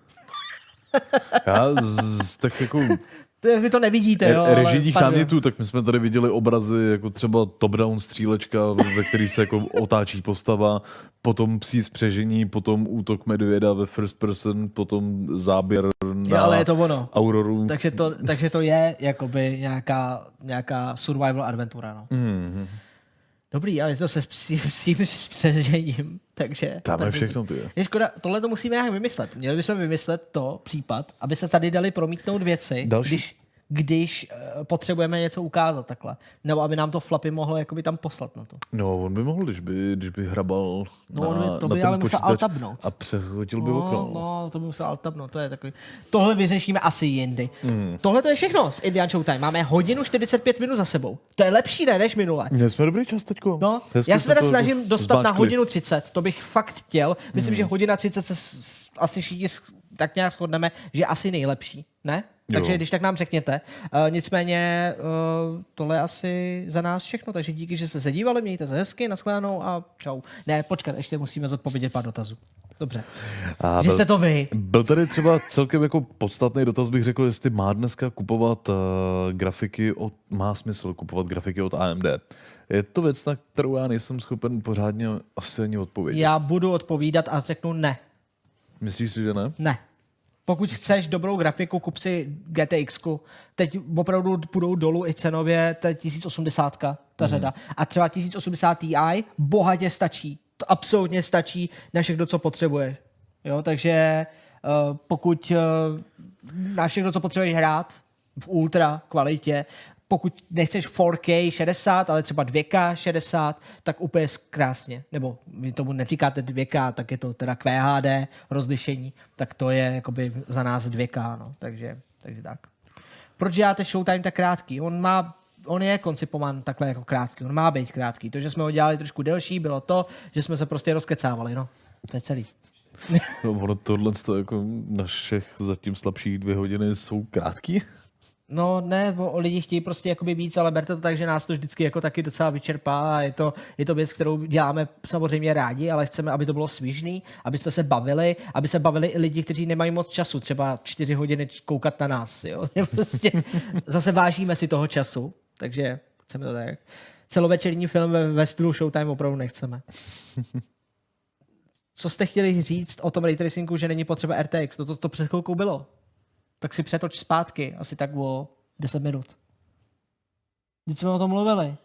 Já z, z tak jako To- Vy to nevidíte, jo, re- režijních námětů, tak my jsme tady viděli obrazy jako třeba top-down střílečka, ve který se jako otáčí postava, potom psí spřežení, potom útok medvěda ve first person, potom záběr na Jo, ale je to ono. Auroru. Takže to, takže to je jakoby nějaká, nějaká survival adventura. No. Mm, Dobrý, ale je to se s psím, spřežením, takže... tam je všechno, ty. Je škoda, tohle to musíme nějak vymyslet. Měli bychom vymyslet to případ, aby se tady dali promítnout věci, Další- když, když uh, potřebujeme něco ukázat takhle. Nebo aby nám to Flapy mohlo jakoby tam poslat na to. No, on by mohl, když by, když by hrabal No, na, on by- to na by ten ale musel altabnout. a přehodil by okno. No, no, to by musel altabnout, to je takový. Tohle vyřešíme asi jindy. Mm. Tohle to je všechno z Indian Showtime. Máme hodinu 45 minut za sebou. To je lepší, ne, než minule. Měli jsme dobrý čas teďko. No, Hezky já se teda snažím dostat na zmáčkli. hodinu 30, to bych fakt chtěl. Myslím, že hodina 30 se s- s- asi všichni tak nějak shodneme, že je asi nejlepší, ne? Takže Jo. když tak nám řekněte. Uh, nicméně uh, tohle je asi za nás všechno, takže díky, že jste se dívali, mějte se hezky, nashledanou a čau. Ne, počkat, ještě musíme zodpovědět pár dotazů. Dobře. A že byl- jste to vy. Byl tady třeba celkem jako podstatný dotaz, bych řekl, jestli má dneska kupovat uh, grafiky od, má smysl kupovat grafiky od AMD. Je to věc, na kterou já nejsem schopen pořádně asi ani odpovědět. Já budu odpovídat a řeknu ne. Myslíš si, že ne? Ne. Pokud chceš dobrou grafiku, kup si GTX. Teď opravdu půjdou dolů i cenově, to je 1080 ta řada. A třeba 1080 Ti bohatě stačí. To absolutně stačí na všechno, co potřebuješ. Jo, takže uh, pokud uh, na všechno, co potřebuješ hrát v ultra kvalitě, pokud nechceš 4K 60, ale třeba 2K 60, tak úplně krásně. Nebo vy tomu neříkáte 2K, tak je to teda QHD rozlišení, tak to je jakoby za nás 2K, no. takže, takže tak. Proč děláte Showtime tak krátký? On má on je koncipován takhle jako krátký, on má být krátký. To, že jsme ho dělali trošku delší, bylo to, že jsme se prostě rozkecávali, no. To je celý. No, ono tohle to jako našich zatím slabších dvě hodiny jsou krátký. No ne, bo lidi chtějí prostě jakoby víc, ale berte to tak, že nás to vždycky jako taky docela vyčerpá a je to, je to věc, kterou děláme samozřejmě rádi, ale chceme, aby to bylo svížný, abyste se bavili, aby se bavili i lidi, kteří nemají moc času, třeba čtyři hodiny koukat na nás. Jo? prostě zase vážíme si toho času, takže chceme to tak. Celovečerní film ve, ve stylu Showtime opravdu nechceme. Co jste chtěli říct o tom ray tracingu, že není potřeba RTX? To, to, to před chvilkou bylo tak si přetoč zpátky, asi tak o 10 minut. Teď jsme o tom mluvili.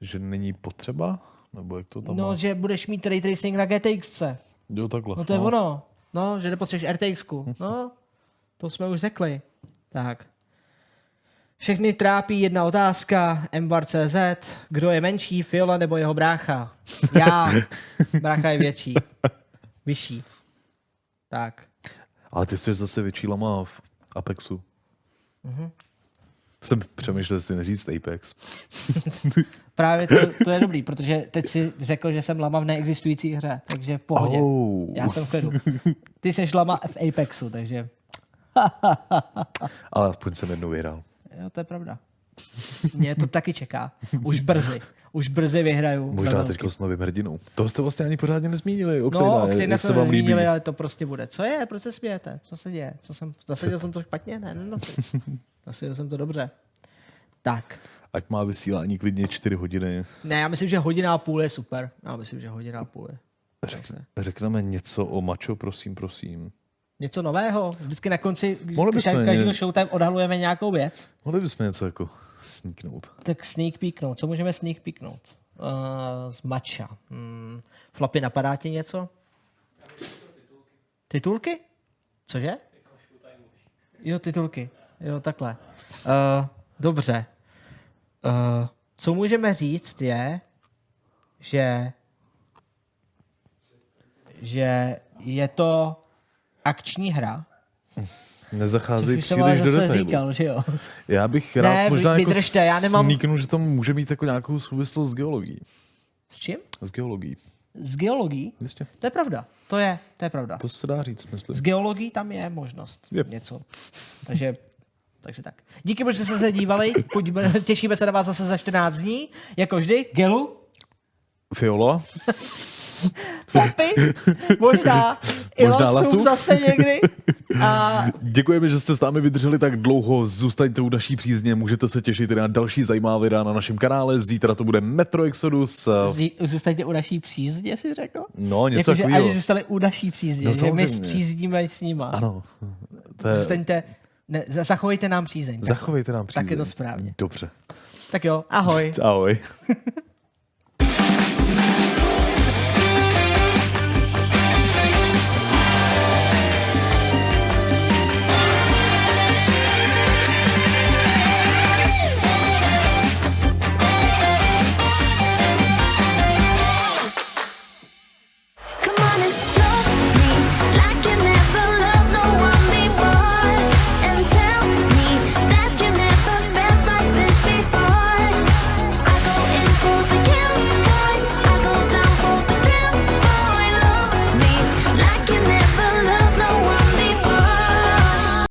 Že není potřeba? Nebo jak to tam No, má? že budeš mít ray tracing na GTX. Jo, takhle. No to je ono. No, že nepotřebuješ RTX. No, to jsme už řekli. Tak. Všechny trápí jedna otázka, MBAR.cz, kdo je menší, Fiola nebo jeho brácha? Já. Brácha je větší. Vyšší. Tak. Ale ty jsi zase větší lama v Apexu. Mhm. Jsem přemýšlel, jestli neříct Apex. Právě to, to je dobrý, protože teď si řekl, že jsem lama v neexistující hře, takže v pohodě. Oh. Já jsem v klidu. Ty jsi lama v Apexu, takže Ale aspoň jsem jednou vyhrál. jo, to je pravda. Mě to taky čeká. Už brzy. Už brzy vyhraju. Možná teď s novým hrdinou. To jste vlastně ani pořádně nezmínili. No, o jak se jsme vám líbí. nezmínili, ale to prostě bude. Co je? Proč se smějete? Co se děje? Co jsem, zasadil jsem to špatně? Ne, ne, no. Zasadil jsem to dobře. Tak. Ať má vysílání klidně 4 hodiny. Ne, já myslím, že hodina a půl je super. Já myslím, že hodina a půl je. Řek, řekneme něco o mačo, prosím, prosím. Něco nového? Vždycky na konci, když každého showtime odhalujeme nějakou věc. Mohli bychom něco jako sníknout. Tak sneak peeknout. Co můžeme sneak peeknout? Uh, z matcha. Hmm. Flapy, napadá ti něco? Titulky? Cože? Jo, titulky. Jo, takhle. Uh, dobře. Uh, co můžeme říct je, že že je to akční hra. Nezacházej Což příliš do detailu. říkal, že jo. Já bych rád Ne, možná jako vydržte, já nemám- sníknu, že to může mít jako nějakou souvislost s geologií. S čím? S geologií. S geologií? Jistě. To je pravda. To je, to je pravda. To se dá říct, myslím. S geologií tam je možnost Yep. něco. Takže, takže tak. Díky, že jste se dívali. Pojďme, těšíme se na vás zase za 14 dní. Jako vždy, Gelu, Fiola? Fopy, možná i Možná Lasu. zase někdy. A Děkujeme, že jste s námi vydrželi tak dlouho. Zůstaňte u naší přízně, můžete se těšit i na další zajímavá videa na našem kanále. Zítra to bude Metro Exodus. zní- zůstaňte u naší přízně, si řekl? No, něco Jakože takového. ani zůstali u naší přízně, No, že my zpřízníme s nima. Ano. To je... Zůstaňte, ne, za- zachovejte nám přízeň. Zachovejte nám přízeň. tak je to správně. Dobře. tak jo, ahoj. Ahoj.